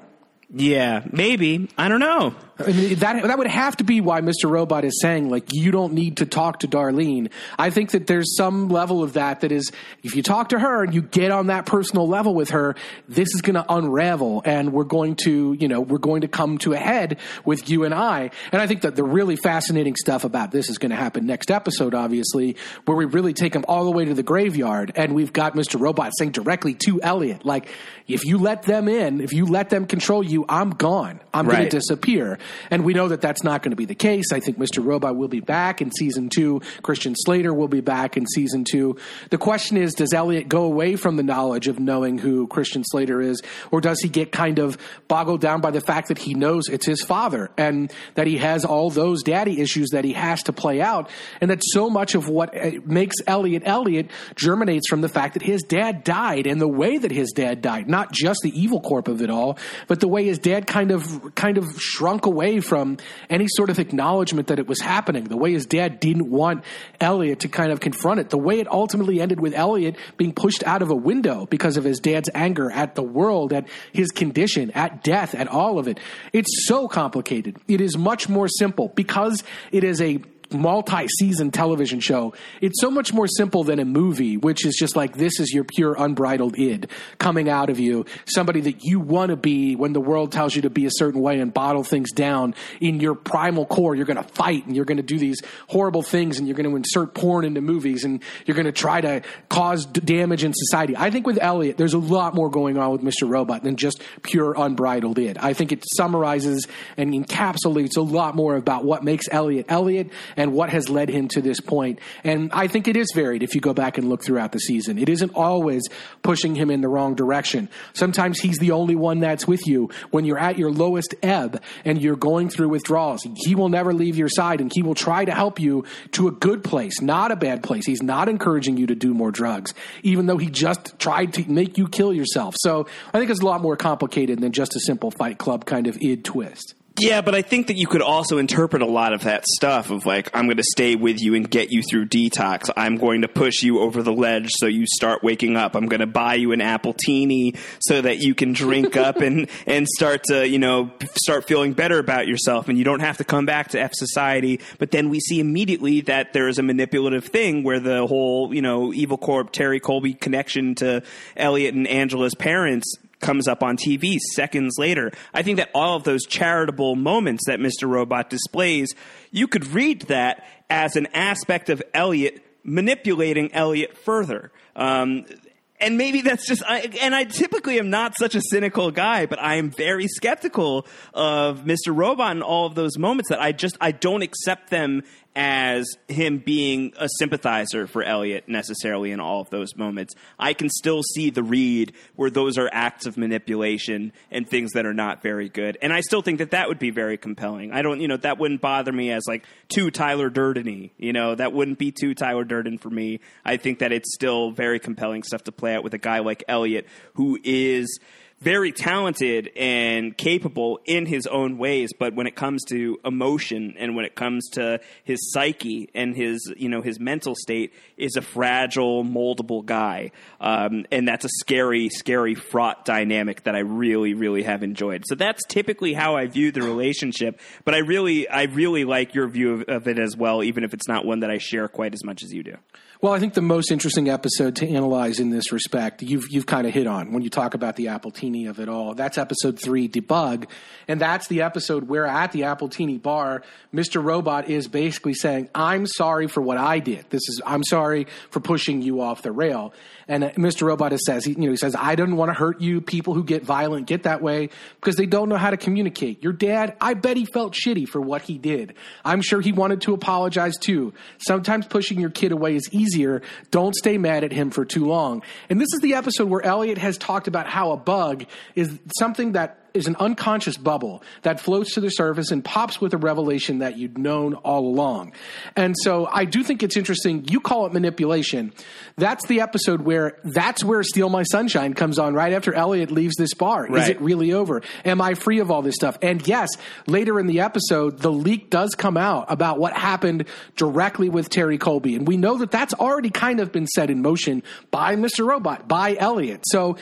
Speaker 1: Yeah, maybe. I don't know.
Speaker 2: I mean, that that would have to be why Mr. Robot is saying like you don't need to talk to Darlene. I think that there's some level of that that is if you talk to her and you get on that personal level with her, this is going to unravel and we're going to, you know, we're going to come to a head with you and I. And I think that the really fascinating stuff about this is going to happen next episode obviously, where we really take him all the way to the graveyard and we've got Mr. Robot saying directly to Elliot like if you let them in, if you let them control you, I'm gone. I'm right. going to disappear. And we know that that's not going to be the case. I think Mr. Robot will be back in season two. Christian Slater will be back in season two. The question is, does Elliot go away from the knowledge of knowing who Christian Slater is, or does he get kind of boggled down by the fact that he knows it's his father and that he has all those daddy issues that he has to play out, and that so much of what uh, makes Elliot Elliot germinates from the fact that his dad died and the way that his dad died, not just the evil corp of it all, but the way his dad kind of kind of shrunk away from any sort of acknowledgement that it was happening. The way his dad didn't want Elliot to kind of confront it. The way it ultimately ended with Elliot being pushed out of a window because of his dad's anger at the world, at his condition, at death, at all of it. It's so complicated. It is much more simple because it is a multi-season television show. It's so much more simple than a movie, which is just like this is your pure unbridled id coming out of you, somebody that you want to be when the world tells you to be a certain way and bottle things down in your primal core. You're going to fight and you're going to do these horrible things and you're going to insert porn into movies and you're going to try to cause damage in society. I think with Elliot, there's a lot more going on with Mr. Robot than just pure unbridled id. I think it summarizes and encapsulates a lot more about what makes Elliot Elliot and what has led him to this point. And I think it is varied if you go back and look throughout the season. It isn't always pushing him in the wrong direction. Sometimes he's the only one that's with you when you're at your lowest ebb and you're going through withdrawals. He will never leave your side and he will try to help you to a good place, not a bad place. He's not encouraging you to do more drugs, even though he just tried to make you kill yourself. So I think it's a lot more complicated than just a simple fight club kind of id twist.
Speaker 1: Yeah, but I think that you could also interpret a lot of that stuff of like, I'm going to stay with you and get you through detox. I'm going to push you over the ledge so you start waking up. I'm going to buy you an appletini so that you can drink up and, and start to, you know, start feeling better about yourself and you don't have to come back to F society. But then we see immediately that there is a manipulative thing where the whole, you know, evil corp Terry Colby connection to Elliot and Angela's parents comes up on TV seconds later. I think that all of those charitable moments that Mr. Robot displays, you could read that as an aspect of Elliot manipulating Elliot further. Um, and maybe that's just I, and I typically am not such a cynical guy, but I am very skeptical of Mr. Robot in all of those moments that I just I don't accept them as him being a sympathizer for Elliot necessarily in all of those moments. I can still see the read where those are acts of manipulation and things that are not very good. And I still think that that would be very compelling. I don't, you know, that wouldn't bother me as like too Tyler Durden you know, that wouldn't be too Tyler Durden for me. I think that it's still very compelling stuff to play out with a guy like Elliot who is very talented and capable in his own ways, but when it comes to emotion and when it comes to his psyche and his you know his mental state, is a fragile, moldable guy, um, and that's a scary, scary, fraught dynamic that I really, really have enjoyed. So that's typically how I view the relationship. But I really, I really like your view of, of it as well, even if it's not one that I share quite as much as you do.
Speaker 2: Well, I think the most interesting episode to analyze in this respect, you've you've kind of hit on when you talk about the Appletini of it all. That's episode three, debug, and that's the episode where at the Appletini bar, Mr. Robot is basically saying, "I'm sorry for what I did. This is I'm sorry for pushing you off the rail." And uh, Mr. Robot says, he, you know, he says, "I don't want to hurt you. People who get violent get that way because they don't know how to communicate. Your dad, I bet he felt shitty for what he did. I'm sure he wanted to apologize too. Sometimes pushing your kid away is easy." Easier. Don't stay mad at him for too long. And this is the episode where Elliot has talked about how a bug is something that is an unconscious bubble that floats to the surface and pops with a revelation that you'd known all along. And so I do think it's interesting. You call it manipulation. That's the episode where that's where Steal My Sunshine comes on right after Elliot leaves this bar. Right. Is it really over? Am I free of all this stuff? And yes, later in the episode, the leak does come out about what happened directly with Terry Colby. And we know that that's already kind of been set in motion by Mr. Robot, by Elliot. So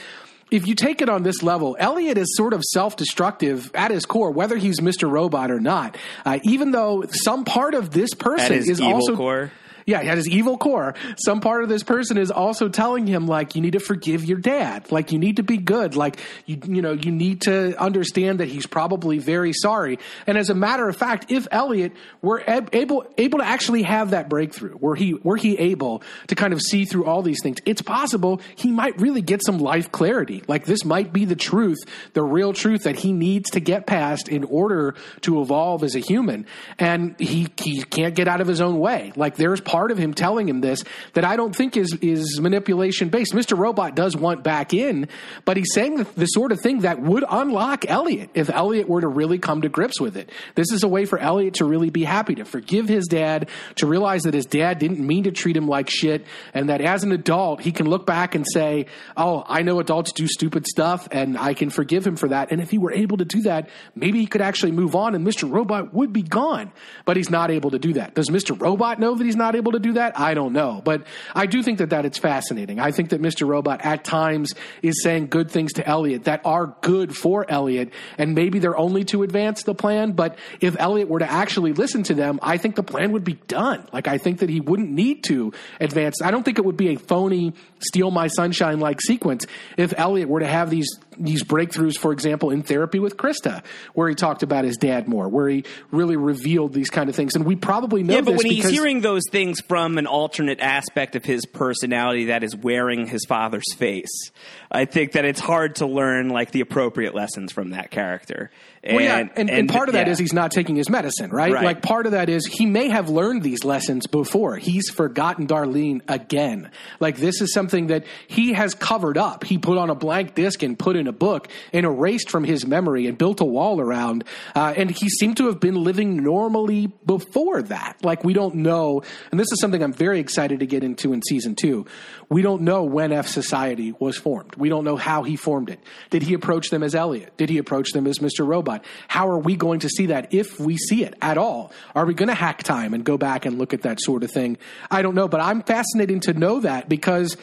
Speaker 2: if you take it on this level, Elliot is sort of self destructive at his core, whether he's Mr. Robot or not. Uh, even though some part of this person is also.
Speaker 1: Core
Speaker 2: yeah, he had his evil core. Some part of this person is also telling him like you need to forgive your dad, like you need to be good, like you you know you need to understand that he's probably very sorry. And as a matter of fact, if Elliot were able able to actually have that breakthrough, were he were he able to kind of see through all these things, it's possible he might really get some life clarity. Like this might be the truth, the real truth that he needs to get past in order to evolve as a human, and he he can't get out of his own way. Like there's part part of him telling him this that I don't think is is manipulation based. Mr. Robot does want back in, but he's saying the, the sort of thing that would unlock Elliot if Elliot were to really come to grips with it. This is a way for Elliot to really be happy, to forgive his dad, to realize that his dad didn't mean to treat him like shit, and that as an adult, he can look back and say, Oh, I know adults do stupid stuff, and I can forgive him for that. And if he were able to do that, maybe he could actually move on and Mr. Robot would be gone. But he's not able to do that. Does Mr. Robot know that he's not able able to do that? I don't know. But I do think that, that it's fascinating. I think that Mr. Robot at times is saying good things to Elliot that are good for Elliot, and maybe they're only to advance the plan. But if Elliot were to actually listen to them, I think the plan would be done. Like, I think that he wouldn't need to advance. I don't think it would be a phony steal my sunshine like sequence if Elliot were to have these these breakthroughs, for example, in therapy with Krista, where he talked about his dad more, where he really revealed these kind of things. And we probably know
Speaker 1: yeah, but when
Speaker 2: he's
Speaker 1: hearing those things from an alternate aspect of his personality that is wearing his father's face, I think that it's hard to learn like the appropriate lessons from that character.
Speaker 2: And, well, yeah, and, and, and part of that yeah. is he's not taking his medicine, right? right? Like part of that is he may have learned these lessons before. He's forgotten Darlene again. Like this is something that he has covered up. He put on a blank disc and put in a book and erased from his memory and built a wall around. Uh, and he seemed to have been living normally before that. Like we don't know, and this is something I'm very excited to get into in season two. We don't know when F Society was formed. We don't know how he formed it. Did he approach them as Elliot? Did he approach them as Mr. Robot? How are we going to see that if we see it at all? Are we going to hack time and go back and look at that sort of thing? I don't know, but I'm fascinating to know that because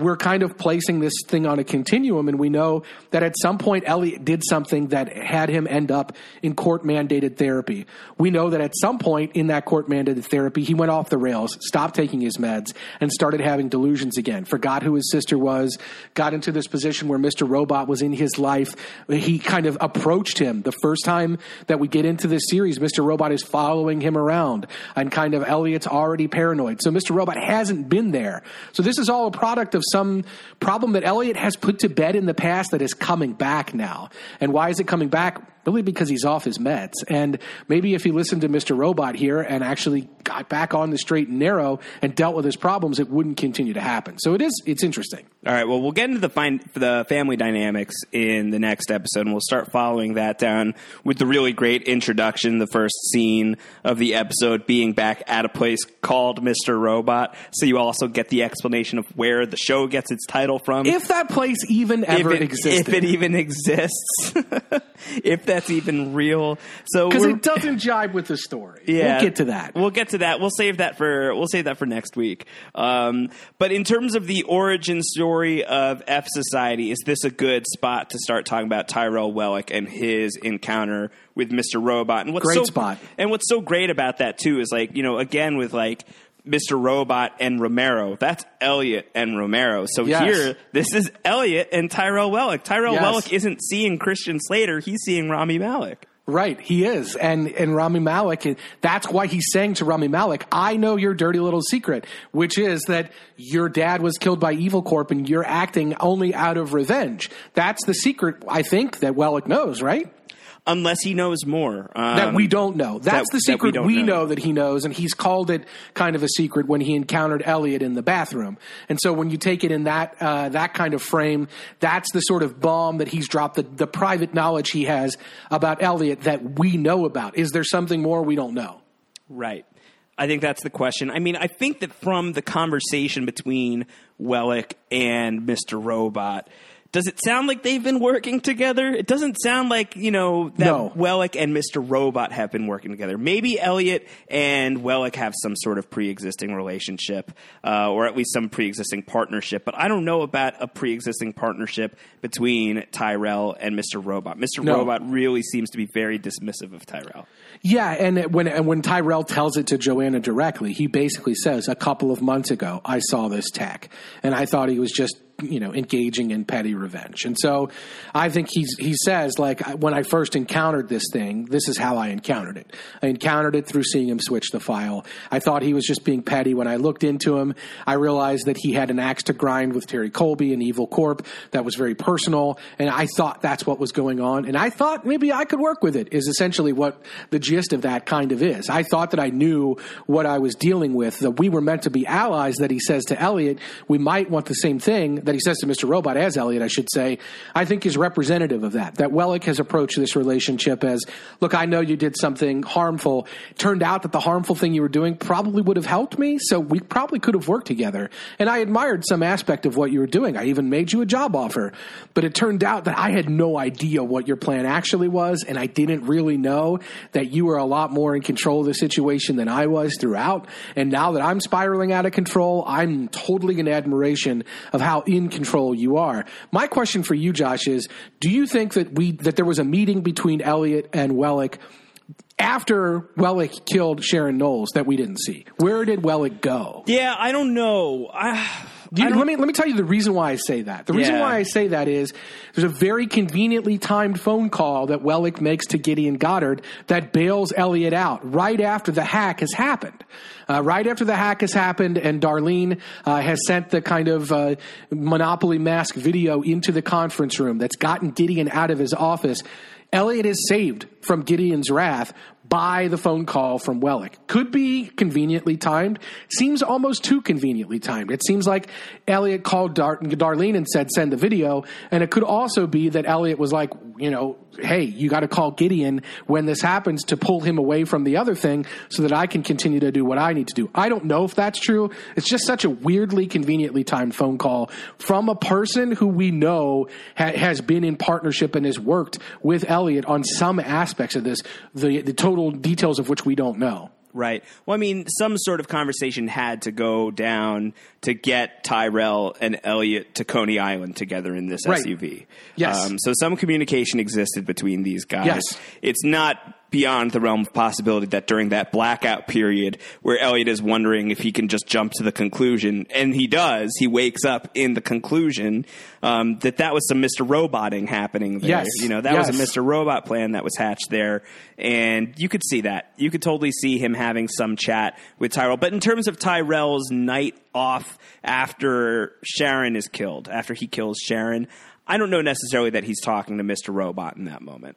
Speaker 2: we're kind of placing this thing on a continuum, and we know that at some point Elliot did something that had him end up in court mandated therapy. We know that at some point in that court mandated therapy, he went off the rails, stopped taking his meds, and started having delusions again. Forgot who his sister was, got into this position where Mr. Robot was in his life. He kind of approached him. The first time that we get into this series, Mr. Robot is following him around, and kind of Elliot's already paranoid. So Mr. Robot hasn't been there. So this is all a product of some problem that Elliot has put to bed in the past that is coming back now. And why is it coming back? Really because he's off his meds. And maybe if he listened to Mr. Robot here and actually got back on the straight and narrow and dealt with his problems, it wouldn't continue to happen. So it is, it's interesting.
Speaker 1: All right. Well, we'll get into the find, the family dynamics in the next episode, and we'll start following that down with the really great introduction, the first scene of the episode being back at a place called Mr. Robot. So you also get the explanation of where the show gets its title from.
Speaker 2: If that place even ever
Speaker 1: if it,
Speaker 2: existed.
Speaker 1: If it even exists. if that's even real. So
Speaker 2: because it doesn't jibe with the story.
Speaker 1: yeah,
Speaker 2: We'll get to that.
Speaker 1: We'll get to that. We'll save that for we'll save that for next week. Um, but in terms of the origin story of F Society, is this a good spot to start talking about Tyrell Wellick and his encounter with Mr. Robot? And what's
Speaker 2: Great
Speaker 1: so,
Speaker 2: spot.
Speaker 1: And what's so great about that too is like you know again with like. Mr. Robot and Romero. That's Elliot and Romero. So
Speaker 2: Yes.
Speaker 1: here, this is Elliot and Tyrell Wellick. Tyrell
Speaker 2: Yes.
Speaker 1: Wellick isn't seeing Christian Slater; he's seeing Rami Malek.
Speaker 2: Right, he is, and and Rami Malek. That's why he's saying to Rami Malek, "I know your dirty little secret, which is that your dad was killed by Evil Corp, and you're acting only out of revenge. That's the secret. I think that Wellick knows, right?
Speaker 1: Unless he knows more. Um,
Speaker 2: That we don't know. That's
Speaker 1: that-
Speaker 2: the
Speaker 1: that we
Speaker 2: secret we,
Speaker 1: know.
Speaker 2: know. that he knows, and he's called it kind of a secret when he encountered Elliot in the bathroom. And so when you take it in that uh, that kind of frame, that's the sort of bomb that he's dropped, the, the private knowledge he has about Elliot that we know about. Is there something more we don't know?
Speaker 1: Right. I think that's the question. I mean, I think that from the conversation between Wellick and Mr. Robot, does it sound like they've been working together? It doesn't sound like, you know, that
Speaker 2: No.
Speaker 1: Wellick and Mr. Robot have been working together. Maybe Elliot and Wellick have some sort of pre existing relationship, uh, or at least some pre existing partnership. But I don't know about a pre existing partnership between Tyrell and Mr. Robot. Mr.
Speaker 2: No.
Speaker 1: Robot really seems to be very dismissive of Tyrell.
Speaker 2: Yeah, and when and when Tyrell tells it to Joanna directly, he basically says, "A couple of months ago, I saw this tech, and I thought he was just you know engaging in petty revenge." And so, I think he's he says like when I first encountered this thing, this is how I encountered it. I encountered it through seeing him switch the file. I thought he was just being petty. When I looked into him, I realized that he had an axe to grind with Terry Colby and Evil Corp that was very personal, and I thought that's what was going on. And I thought maybe I could work with it. Is essentially what the gist of that kind of is. I thought that I knew what I was dealing with. That we were meant to be allies. That he says to Elliot, we might want the same thing. That he says to Mr. Robot as Elliot, I should say. I think is representative of that. That Wellick has approached this relationship as, look, I know you did something harmful. Turned out that the harmful thing you were doing probably would have helped me. So we probably could have worked together. And I admired some aspect of what you were doing. I even made you a job offer. But it turned out that I had no idea what your plan actually was. And I didn't really know that you were a lot more in control of the situation than I was throughout. And now that I'm spiraling out of control, I'm totally in admiration of how in control you are. My question for you, Josh, is do you think that we that there was a meeting between Elliot and Wellick after Wellick killed Sharon Knowles that we didn't see? Where did Wellick go?
Speaker 1: Yeah, I don't know. I,
Speaker 2: you- let me let me tell you the reason why I say that. The reason
Speaker 1: Yeah.
Speaker 2: why I say that is there's a very conveniently timed phone call that Wellick makes to Gideon Goddard that bails Elliot out right after the hack has happened. Uh, right after the hack has happened, and Darlene uh, has sent the kind of uh, Monopoly mask video into the conference room that's gotten Gideon out of his office. Elliot is saved from Gideon's wrath by the phone call from Wellick. Could be conveniently timed. Seems almost too conveniently timed. It seems like Elliot called Dar- Darlene and said, send the video. And it could also be that Elliot was like, you know, hey, you got to call Gideon when this happens to pull him away from the other thing so that I can continue to do what I need to do. I don't know if that's true. It's just such a weirdly conveniently timed phone call from a person who we know ha- has been in partnership and has worked with Elliot on some aspects of this, the, the total details of which we don't know.
Speaker 1: Right. Well, I mean, some sort of conversation had to go down to get Tyrell and Elliot to Coney Island together in this
Speaker 2: Right.
Speaker 1: SUV.
Speaker 2: Yes.
Speaker 1: Um, so some communication existed between these guys.
Speaker 2: Yes.
Speaker 1: It's not beyond the realm of possibility that during that blackout period where Elliot is wondering if he can just jump to the conclusion, and he does, he wakes up in the conclusion, um, that that was some Mr. Roboting happening there.
Speaker 2: Yes.
Speaker 1: You know, that was a Mr. Robot plan that was hatched there. And you could see that. You could totally see him having some chat with Tyrell. But in terms of Tyrell's night off after Sharon is killed, after he kills Sharon, I don't know necessarily that he's talking to Mr. Robot in that moment.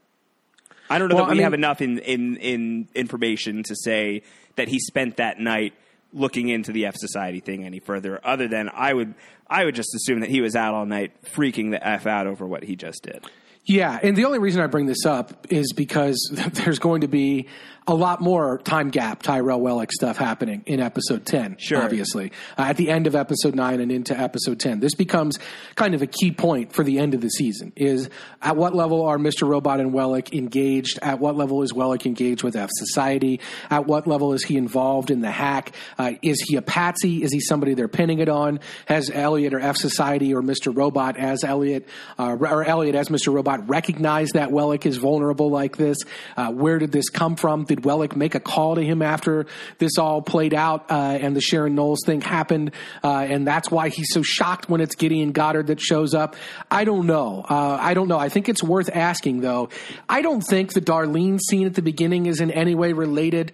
Speaker 1: I don't know
Speaker 2: Well,
Speaker 1: that
Speaker 2: I
Speaker 1: we
Speaker 2: mean-
Speaker 1: have enough in, in in information to say that he spent that night looking into the F Society thing any further. Other than I would I would just assume that he was out all night freaking the f out over what he just did.
Speaker 2: Yeah, and the only reason I bring this up is because there's going to be a lot more time gap Tyrell Wellick stuff happening in episode 10,
Speaker 1: Sure.
Speaker 2: obviously. Uh, at the end of episode 9 and into episode 10. This becomes kind of a key point for the end of the season is at what level are Mr. Robot and Wellick engaged? At what level is Wellick engaged with F Society? At what level is he involved in the hack? Uh, is he a patsy? Is he somebody they're pinning it on? Has Elliot or F Society or Mr. Robot as Elliot uh, or Elliot as Mr. Robot recognize that Wellick is vulnerable like this? Uh, where did this come from? Did Wellick make a call to him after this all played out uh, and the Sharon Knowles thing happened? Uh, and that's why he's so shocked when it's Gideon Goddard that shows up. I don't know. Uh, I don't know. I think it's worth asking though. I don't think the Darlene scene at the beginning is in any way related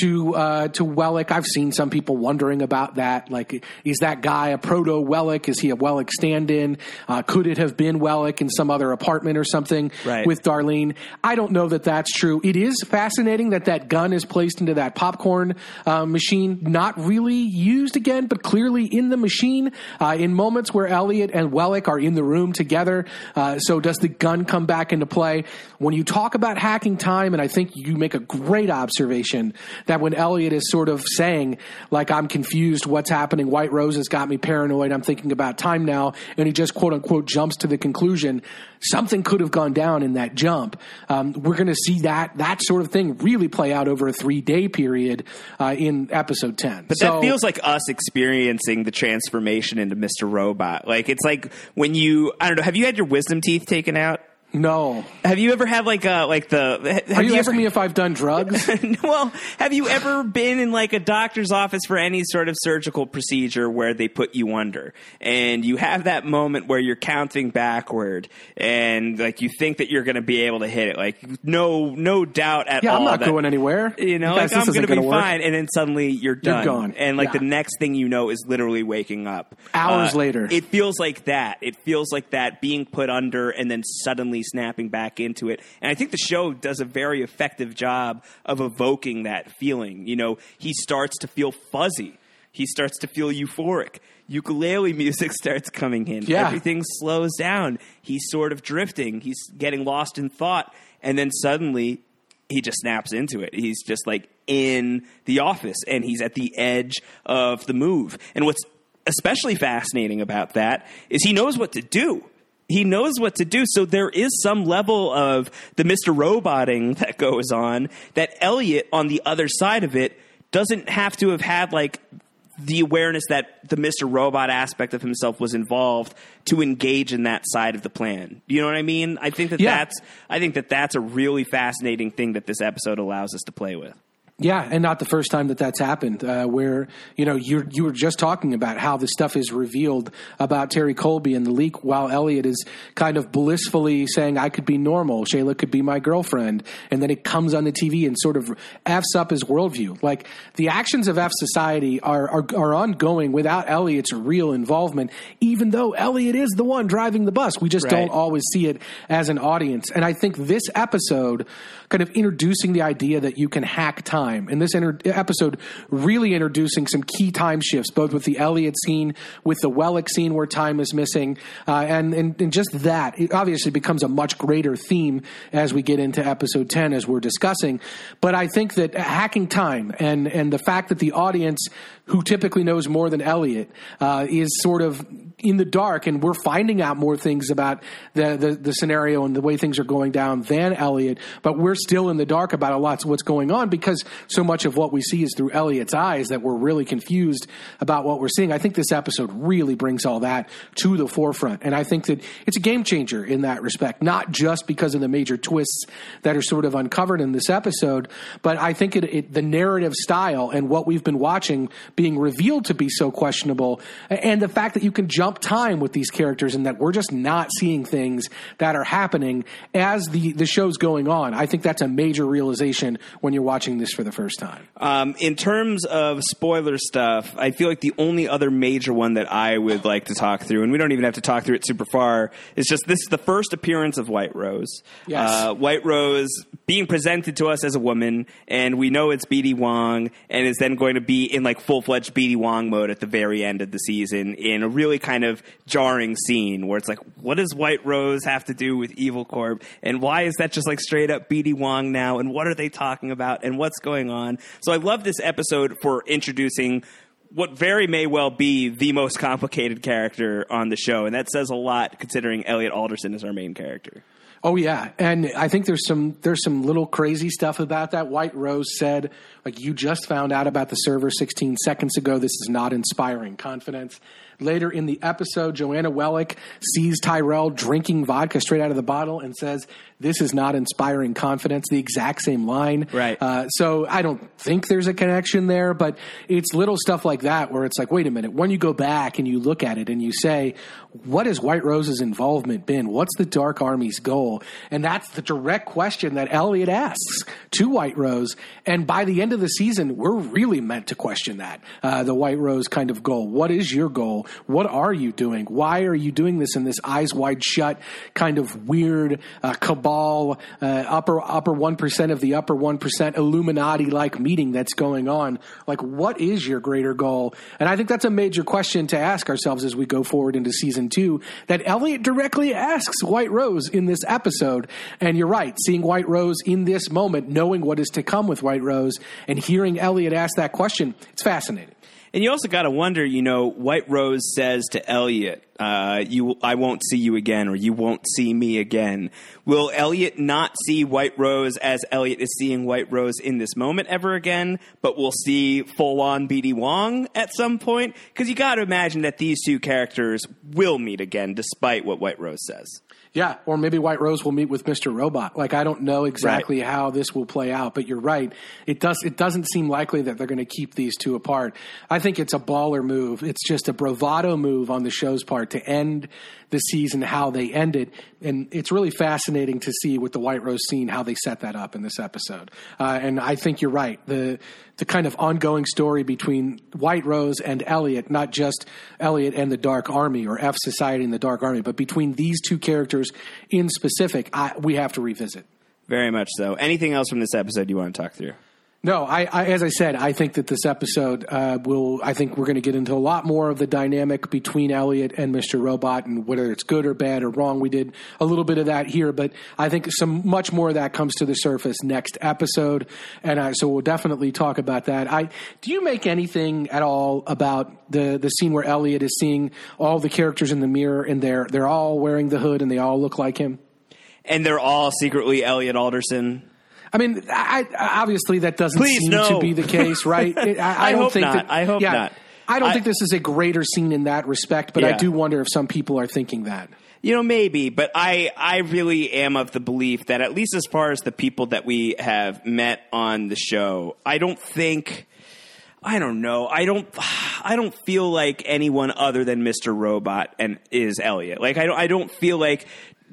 Speaker 2: to uh, to Wellick. I've seen some people wondering about that. Like, is that guy a proto Wellick? Is he a Wellick stand-in? Uh, could it have been Wellick in some other apartment or something
Speaker 1: Right.
Speaker 2: with Darlene? I don't know that that's true. It is fascinating that that gun is placed into that popcorn uh, machine, not really used again, but clearly in the machine uh, in moments where Elliot and Wellick are in the room together. Uh, so does the gun come back into play? When you talk about hacking time, and I think you make a great observation that when Elliot is sort of saying, like, I'm confused, what's happening? White Rose has got me paranoid. I'm thinking about time now. And he just quote unquote jumps to the conclusion something could have gone down in that jump. Um, we're going to see that, that sort of thing really play out over a three day period uh, in episode 10.
Speaker 1: But that feels like us experiencing the transformation into Mr. Robot. Like it's like when you I don't know, have you had your wisdom teeth taken out?
Speaker 2: No.
Speaker 1: Have you ever had like a like the have
Speaker 2: Are you,
Speaker 1: ever
Speaker 2: asking me if I've done drugs?
Speaker 1: well, have you ever been in like a doctor's office for any sort of surgical procedure where they put you under and you have that moment where you're counting backward and like you think that you're going to be able to hit it like no no doubt at
Speaker 2: yeah,
Speaker 1: all
Speaker 2: I'm not
Speaker 1: that-
Speaker 2: going anywhere.
Speaker 1: you know, like I'm going to be
Speaker 2: work.
Speaker 1: fine, and then suddenly you're done, You're
Speaker 2: gone.
Speaker 1: and like
Speaker 2: Yeah.
Speaker 1: the next thing you know is literally waking up
Speaker 2: Hours
Speaker 1: Uh,
Speaker 2: later.
Speaker 1: It feels like that. It feels like that being put under and then suddenly snapping back into it. And I think the show does a very effective job of evoking that feeling. You know, he starts to feel fuzzy. He starts to feel euphoric. Ukulele music starts coming in.
Speaker 2: Yeah.
Speaker 1: Everything slows down. He's sort of drifting. He's getting lost in thought. And then suddenly he just snaps into it. He's just like in the office and he's at the edge of the move. And what's especially fascinating about that is he knows what to do. He knows what to do. So there is some level of the Mr. Roboting that goes on that Elliot on the other side of it doesn't have to have had like the awareness that the Mr. Robot aspect of himself was involved to engage in that side of the plan. You know what I mean? I think that
Speaker 2: Yeah.
Speaker 1: that's I think that that's a really fascinating thing that this episode allows us to play with.
Speaker 2: Yeah, and not the first time that that's happened. Uh, where you know you you were just talking about how the stuff is revealed about Terry Colby and the leak, while Elliot is kind of blissfully saying, "I could be normal. Shayla could be my girlfriend," and then it comes on the TV and sort of f's up his worldview. Like the actions of F Society are are, are ongoing without Elliot's real involvement, even though Elliot is the one driving the bus. We just
Speaker 1: Right.
Speaker 2: don't always see it as an audience. And I think this episode, kind of introducing the idea that you can hack time, and this inter- episode really introducing some key time shifts, both with the Elliot scene, with the Wellick scene where time is missing, uh, and, and and just that it obviously becomes a much greater theme as we get into episode ten, as we're discussing. But I think that hacking time and and the fact that the audience, who typically knows more than Elliot, uh, is sort of in the dark, and we're finding out more things about the, the the scenario and the way things are going down than Elliot. But we're still in the dark about a lot of what's going on because so much of what we see is through Elliot's eyes that we're really confused about what we're seeing. I think this episode really brings all that to the forefront, and I think that it's a game changer in that respect. Not just because of the major twists that are sort of uncovered in this episode, but I think it, it the narrative style and what we've been watching being revealed to be so questionable, and the fact that you can jump time with these characters and that we're just not seeing things that are happening as the the show's going on. I think that's a major realization when you're watching this for the first time.
Speaker 1: Um, in terms of spoiler stuff, I feel like the only other major one that I would like to talk through, and we don't even have to talk through it super far, is just this is the first appearance of White Rose.
Speaker 2: Yes.
Speaker 1: Uh, White Rose being presented to us as a woman, and we know it's BD Wong, and is then going to be in like full fledged BD Wong mode at the very end of the season in a really kind of jarring scene where it's like, what does White Rose have to do with Evil Corp, and why is that just like straight up BD Wong now, and what are they talking about, and what's going on? So I love this episode for introducing what very may well be the most complicated character on the show, and that says a lot considering Elliot Alderson is our main character.
Speaker 2: Oh yeah, and I think there's some there's some little crazy stuff about that. White Rose said, like you just found out about the server 16 seconds ago. This is not inspiring confidence. Later in the episode, Joanna Wellick sees Tyrell drinking vodka straight out of the bottle and says, "This is not inspiring confidence." The exact same line,
Speaker 1: Right.
Speaker 2: Uh, so I don't think there's a connection there, but it's little stuff like that where it's like, wait a minute. When you go back and you look at it and you say, what has White Rose's involvement been? What's the Dark Army's goal? And that's the direct question that Elliot asks to White Rose. And by the end of the season, we're really meant to question that uh, the White Rose kind of goal. What is your goal? What are you doing? Why are you doing this in this eyes wide shut kind of weird uh, cabal, uh, upper upper one percent of the upper one percent Illuminati like meeting that's going on? Like, what is your greater goal? And I think that's a major question to ask ourselves as we go forward into season two. That Elliot directly asks White Rose in this episode. And you're right, seeing White Rose in this moment, knowing what is to come with White Rose, and hearing Elliot ask that question, it's fascinating.
Speaker 1: And you also got to wonder, you know, White Rose says to Elliot, uh, "You, I won't see you again, or you won't see me again." Will Elliot not see White Rose as Elliot is seeing White Rose in this moment ever again? But we'll see full on BD Wong at some point because you got to imagine that these two characters will meet again, despite what White Rose says.
Speaker 2: Yeah, or maybe White Rose will meet with Mr. Robot. Like I don't know exactly how this will play out, but you're right. It does it doesn't seem likely that they're going to keep these two apart. I think it's a baller move. It's just a bravado move on the show's part to end the season how they ended. and it's really fascinating to see with the White Rose scene how they set that up in this episode. Uh, and I think you're right. The the kind of ongoing story between White Rose and Elliot, not just Elliot and the Dark Army or F Society and the Dark Army, but between these two characters in specific, I, we have to revisit.
Speaker 1: Very much so. Anything else from this episode you want to talk through?
Speaker 2: No, I, I as I said, I think that this episode uh, will. I think we're going to get into a lot more of the dynamic between Elliot and Mister Robot, and whether it's good or bad or wrong. We did a little bit of that here, but I think some much more of that comes to the surface next episode, and uh, so we'll definitely talk about that. I do you make anything at all about the the scene where Elliot is seeing all the characters in the mirror, and they're they're all wearing the hood, and they all look like him.
Speaker 1: And they're all secretly Elliot Alderson.
Speaker 2: I mean, I, obviously that doesn't
Speaker 1: Please,
Speaker 2: seem
Speaker 1: no.
Speaker 2: to be the case, right? It- I, I
Speaker 1: I
Speaker 2: don't
Speaker 1: hope
Speaker 2: think
Speaker 1: not.
Speaker 2: that.
Speaker 1: I hope
Speaker 2: yeah,
Speaker 1: not.
Speaker 2: I don't think this is a greater scene in that respect, but I do wonder if some people are thinking that.
Speaker 1: You know, maybe, but I, I really am of the belief that at least as far as the people that we have met on the show, I don't think, I don't know, I don't, I don't feel like anyone other than Mr. Robot and is Elliot. Like I don't, I don't feel like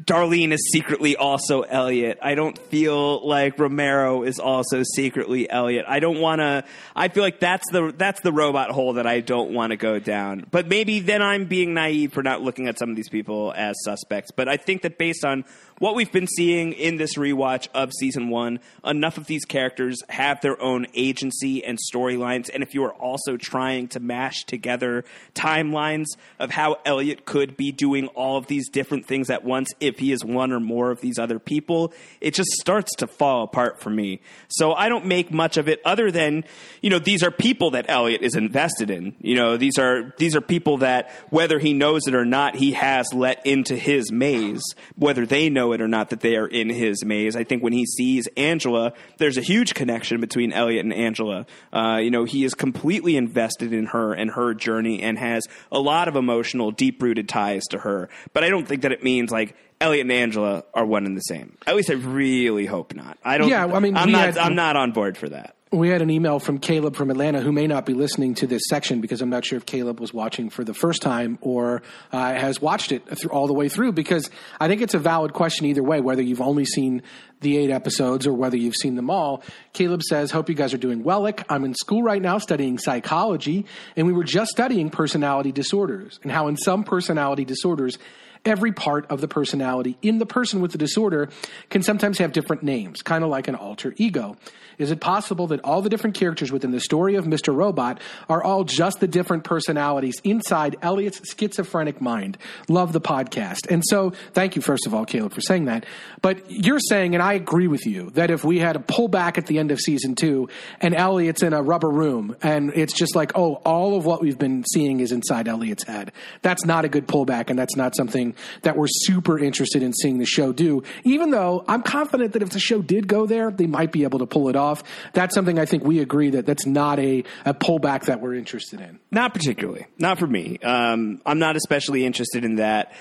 Speaker 1: Darlene is secretly also Elliot. I don't feel like Romero is also secretly Elliot. I don't want to. I feel like that's the that's the robot hole that I don't want to go down. But maybe then I'm being naive for not looking at some of these people as suspects. But I think that based on what we've been seeing in this rewatch of season one, enough of these characters have their own agency and storylines. And if you are also trying to mash together timelines of how Elliot could be doing all of these different things at once if he is one or more of these other people, it just starts to fall apart for me. So I don't make much of it other than, you know, these are people that Elliot is invested in. You know, these are these are people that whether he knows it or not, he has let into his maze, whether they know it or not that they are in his maze. I think when he sees Angela, there's a huge connection between Elliot and Angela. Uh, you know, he is completely invested in her and her journey and has a lot of emotional, deep rooted ties to her. But I don't think that it means like Elliot and Angela are one and the same. At least I really hope not. I don't.
Speaker 2: Yeah, I mean,
Speaker 1: I'm not.
Speaker 2: had-
Speaker 1: I'm not on board for that.
Speaker 2: We had an email from Caleb from Atlanta who may not be listening to this section because I'm not sure if Caleb was watching for the first time or uh, has watched it through, all the way through because I think it's a valid question either way, whether you've only seen the eight episodes or whether you've seen them all. Caleb says, Hope you guys are doing well. I'm in school right now studying psychology, and we were just studying personality disorders and how in some personality disorders, every part of the personality in the person with the disorder can sometimes have different names, kind of like an alter ego. Is it possible that all the different characters within the story of Mr. Robot are all just the different personalities inside Elliot's schizophrenic mind? Love the podcast. And so, thank you, first of all, Caleb, for saying that. But you're saying, and I agree with you, that if we had a pullback at the end of season two and Elliot's in a rubber room and it's just like, oh, all of what we've been seeing is inside Elliot's head, that's not a good pullback and that's not something that we're super interested in seeing the show do. Even though I'm confident that if the show did go there, they might be able to pull it off off. That's something I think we agree that that's not a, a pullback that we're interested in.
Speaker 1: Not particularly. Not for me. Um, I'm not especially interested in that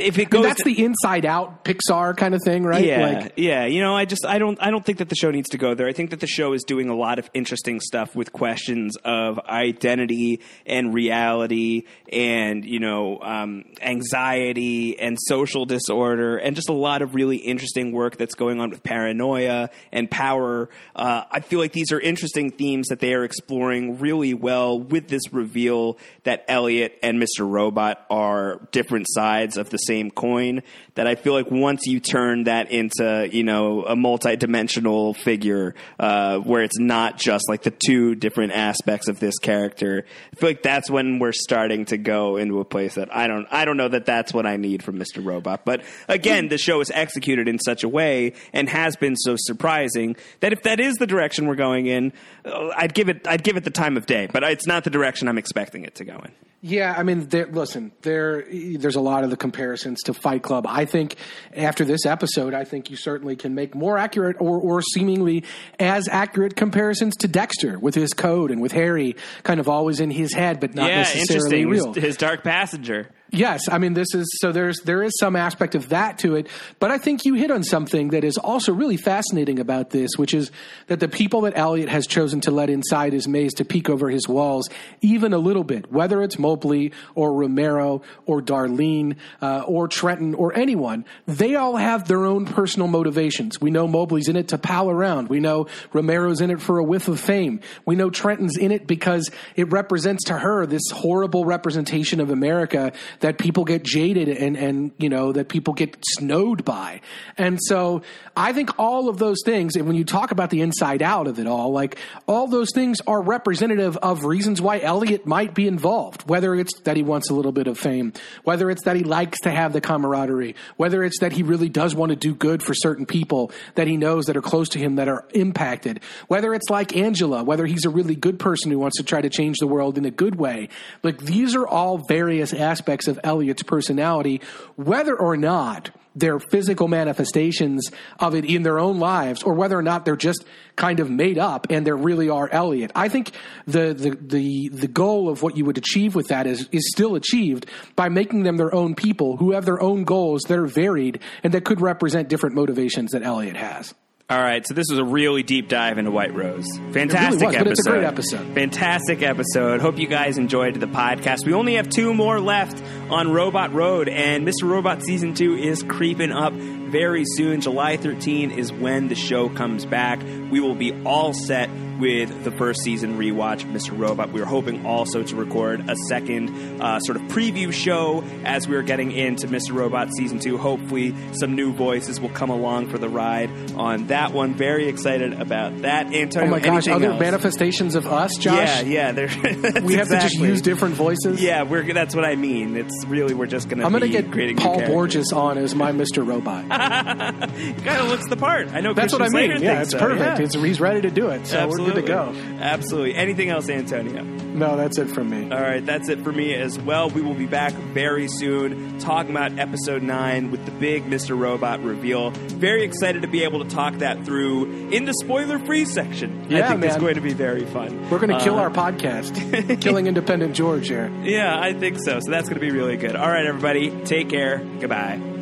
Speaker 1: if it goes,
Speaker 2: mean, that's the Inside Out Pixar kind of thing, right?
Speaker 1: Yeah, like, yeah. You know, I just I don't I don't think that the show needs to go there. I think that the show is doing a lot of interesting stuff with questions of identity and reality, and you know, um, anxiety and social disorder, and just a lot of really interesting work that's going on with paranoia and power. Uh, I feel like these are interesting themes that they are exploring really well with this reveal that Elliot and Mr. Robot are different sides of the same coin that I feel like once you turn that into, you know, a multi-dimensional figure, uh, where it's not just like the two different aspects of this character, I feel like that's when we're starting to go into a place that I don't, I don't know that that's what I need from Mr. Robot. But again, the show is executed in such a way and has been so surprising that if that is the direction we're going in, uh, I'd give it, I'd give it the time of day, but it's not the direction I'm expecting it to go in.
Speaker 2: Yeah, I mean, there, listen, there there's a lot of the comparisons to Fight Club. I think after this episode, I think you certainly can make more accurate or, or seemingly as accurate comparisons to Dexter with his code and with Harry kind of always in his head, but not
Speaker 1: yeah,
Speaker 2: necessarily real.
Speaker 1: His, his dark passenger.
Speaker 2: Yes, I mean this is so there's there is some aspect of that to it, but I think you hit on something that is also really fascinating about this, which is that the people that Elliot has chosen to let inside his maze to peek over his walls, even a little bit, whether it's Mobley or Romero or Darlene uh, or Trenton or anyone, they all have their own personal motivations. We know Mobley's in it to pal around. We know Romero's in it for a whiff of fame. We know Trenton's in it because it represents to her this horrible representation of America that people get jaded and, and, you know, that people get snowed by. And so I think all of those things, and when you talk about the inside out of it all, like all those things are representative of reasons why Elliot might be involved, whether it's that he wants a little bit of fame, whether it's that he likes to have the camaraderie, whether it's that he really does want to do good for certain people that he knows that are close to him that are impacted, whether it's like Angela, whether he's a really good person who wants to try to change the world in a good way. Like these are all various aspects of Elliot's personality, whether or not they're physical manifestations of it in their own lives, or whether or not they're just kind of made up and they really are Elliot. I think the, the the the goal of what you would achieve with that is is still achieved by making them their own people who have their own goals that are varied and that could represent different motivations that Elliot has.
Speaker 1: All right, so this was a really deep dive into White Rose. Fantastic
Speaker 2: really was,
Speaker 1: episode.
Speaker 2: But it's a great episode.
Speaker 1: Fantastic episode. Hope you guys enjoyed the podcast. We only have two more left on Robot Road, and Mr. Robot Season 2 is creeping up very soon. July 13 is when the show comes back. We will be all set with the first season rewatch of Mr. Robot. We were hoping also to record a second uh, sort of preview show as we are getting into Mr. Robot season two. Hopefully, some new voices will come along for the ride on that one. Very excited about that. Antonio,
Speaker 2: oh my gosh, other
Speaker 1: else?
Speaker 2: manifestations of us, Josh?
Speaker 1: Yeah, yeah.
Speaker 2: we have exactly. to just use different voices.
Speaker 1: Yeah, we're that's what I mean. It's really we're just gonna.
Speaker 2: I'm
Speaker 1: gonna
Speaker 2: get Paul Borges on as my Mr. Robot.
Speaker 1: he kind of looks the part. I know.
Speaker 2: That's
Speaker 1: Christian
Speaker 2: what I mean.
Speaker 1: Slater
Speaker 2: yeah, it's
Speaker 1: so.
Speaker 2: perfect.
Speaker 1: Yeah.
Speaker 2: It's, he's ready to do it. So
Speaker 1: Absolutely.
Speaker 2: we're good to go.
Speaker 1: Absolutely. Anything else, Antonio?
Speaker 2: No, that's it from me.
Speaker 1: All right, that's it for me as well. We will be back very soon talking about episode 9 with the big Mr. Robot reveal. Very excited to be able to talk that through in the spoiler free section.
Speaker 2: Yeah,
Speaker 1: I think
Speaker 2: man.
Speaker 1: it's going to be very fun.
Speaker 2: We're going to kill
Speaker 1: Uh,
Speaker 2: our podcast. Killing Independent George here.
Speaker 1: Yeah, I think so. So that's going to be really good. All right, everybody, take care. Goodbye.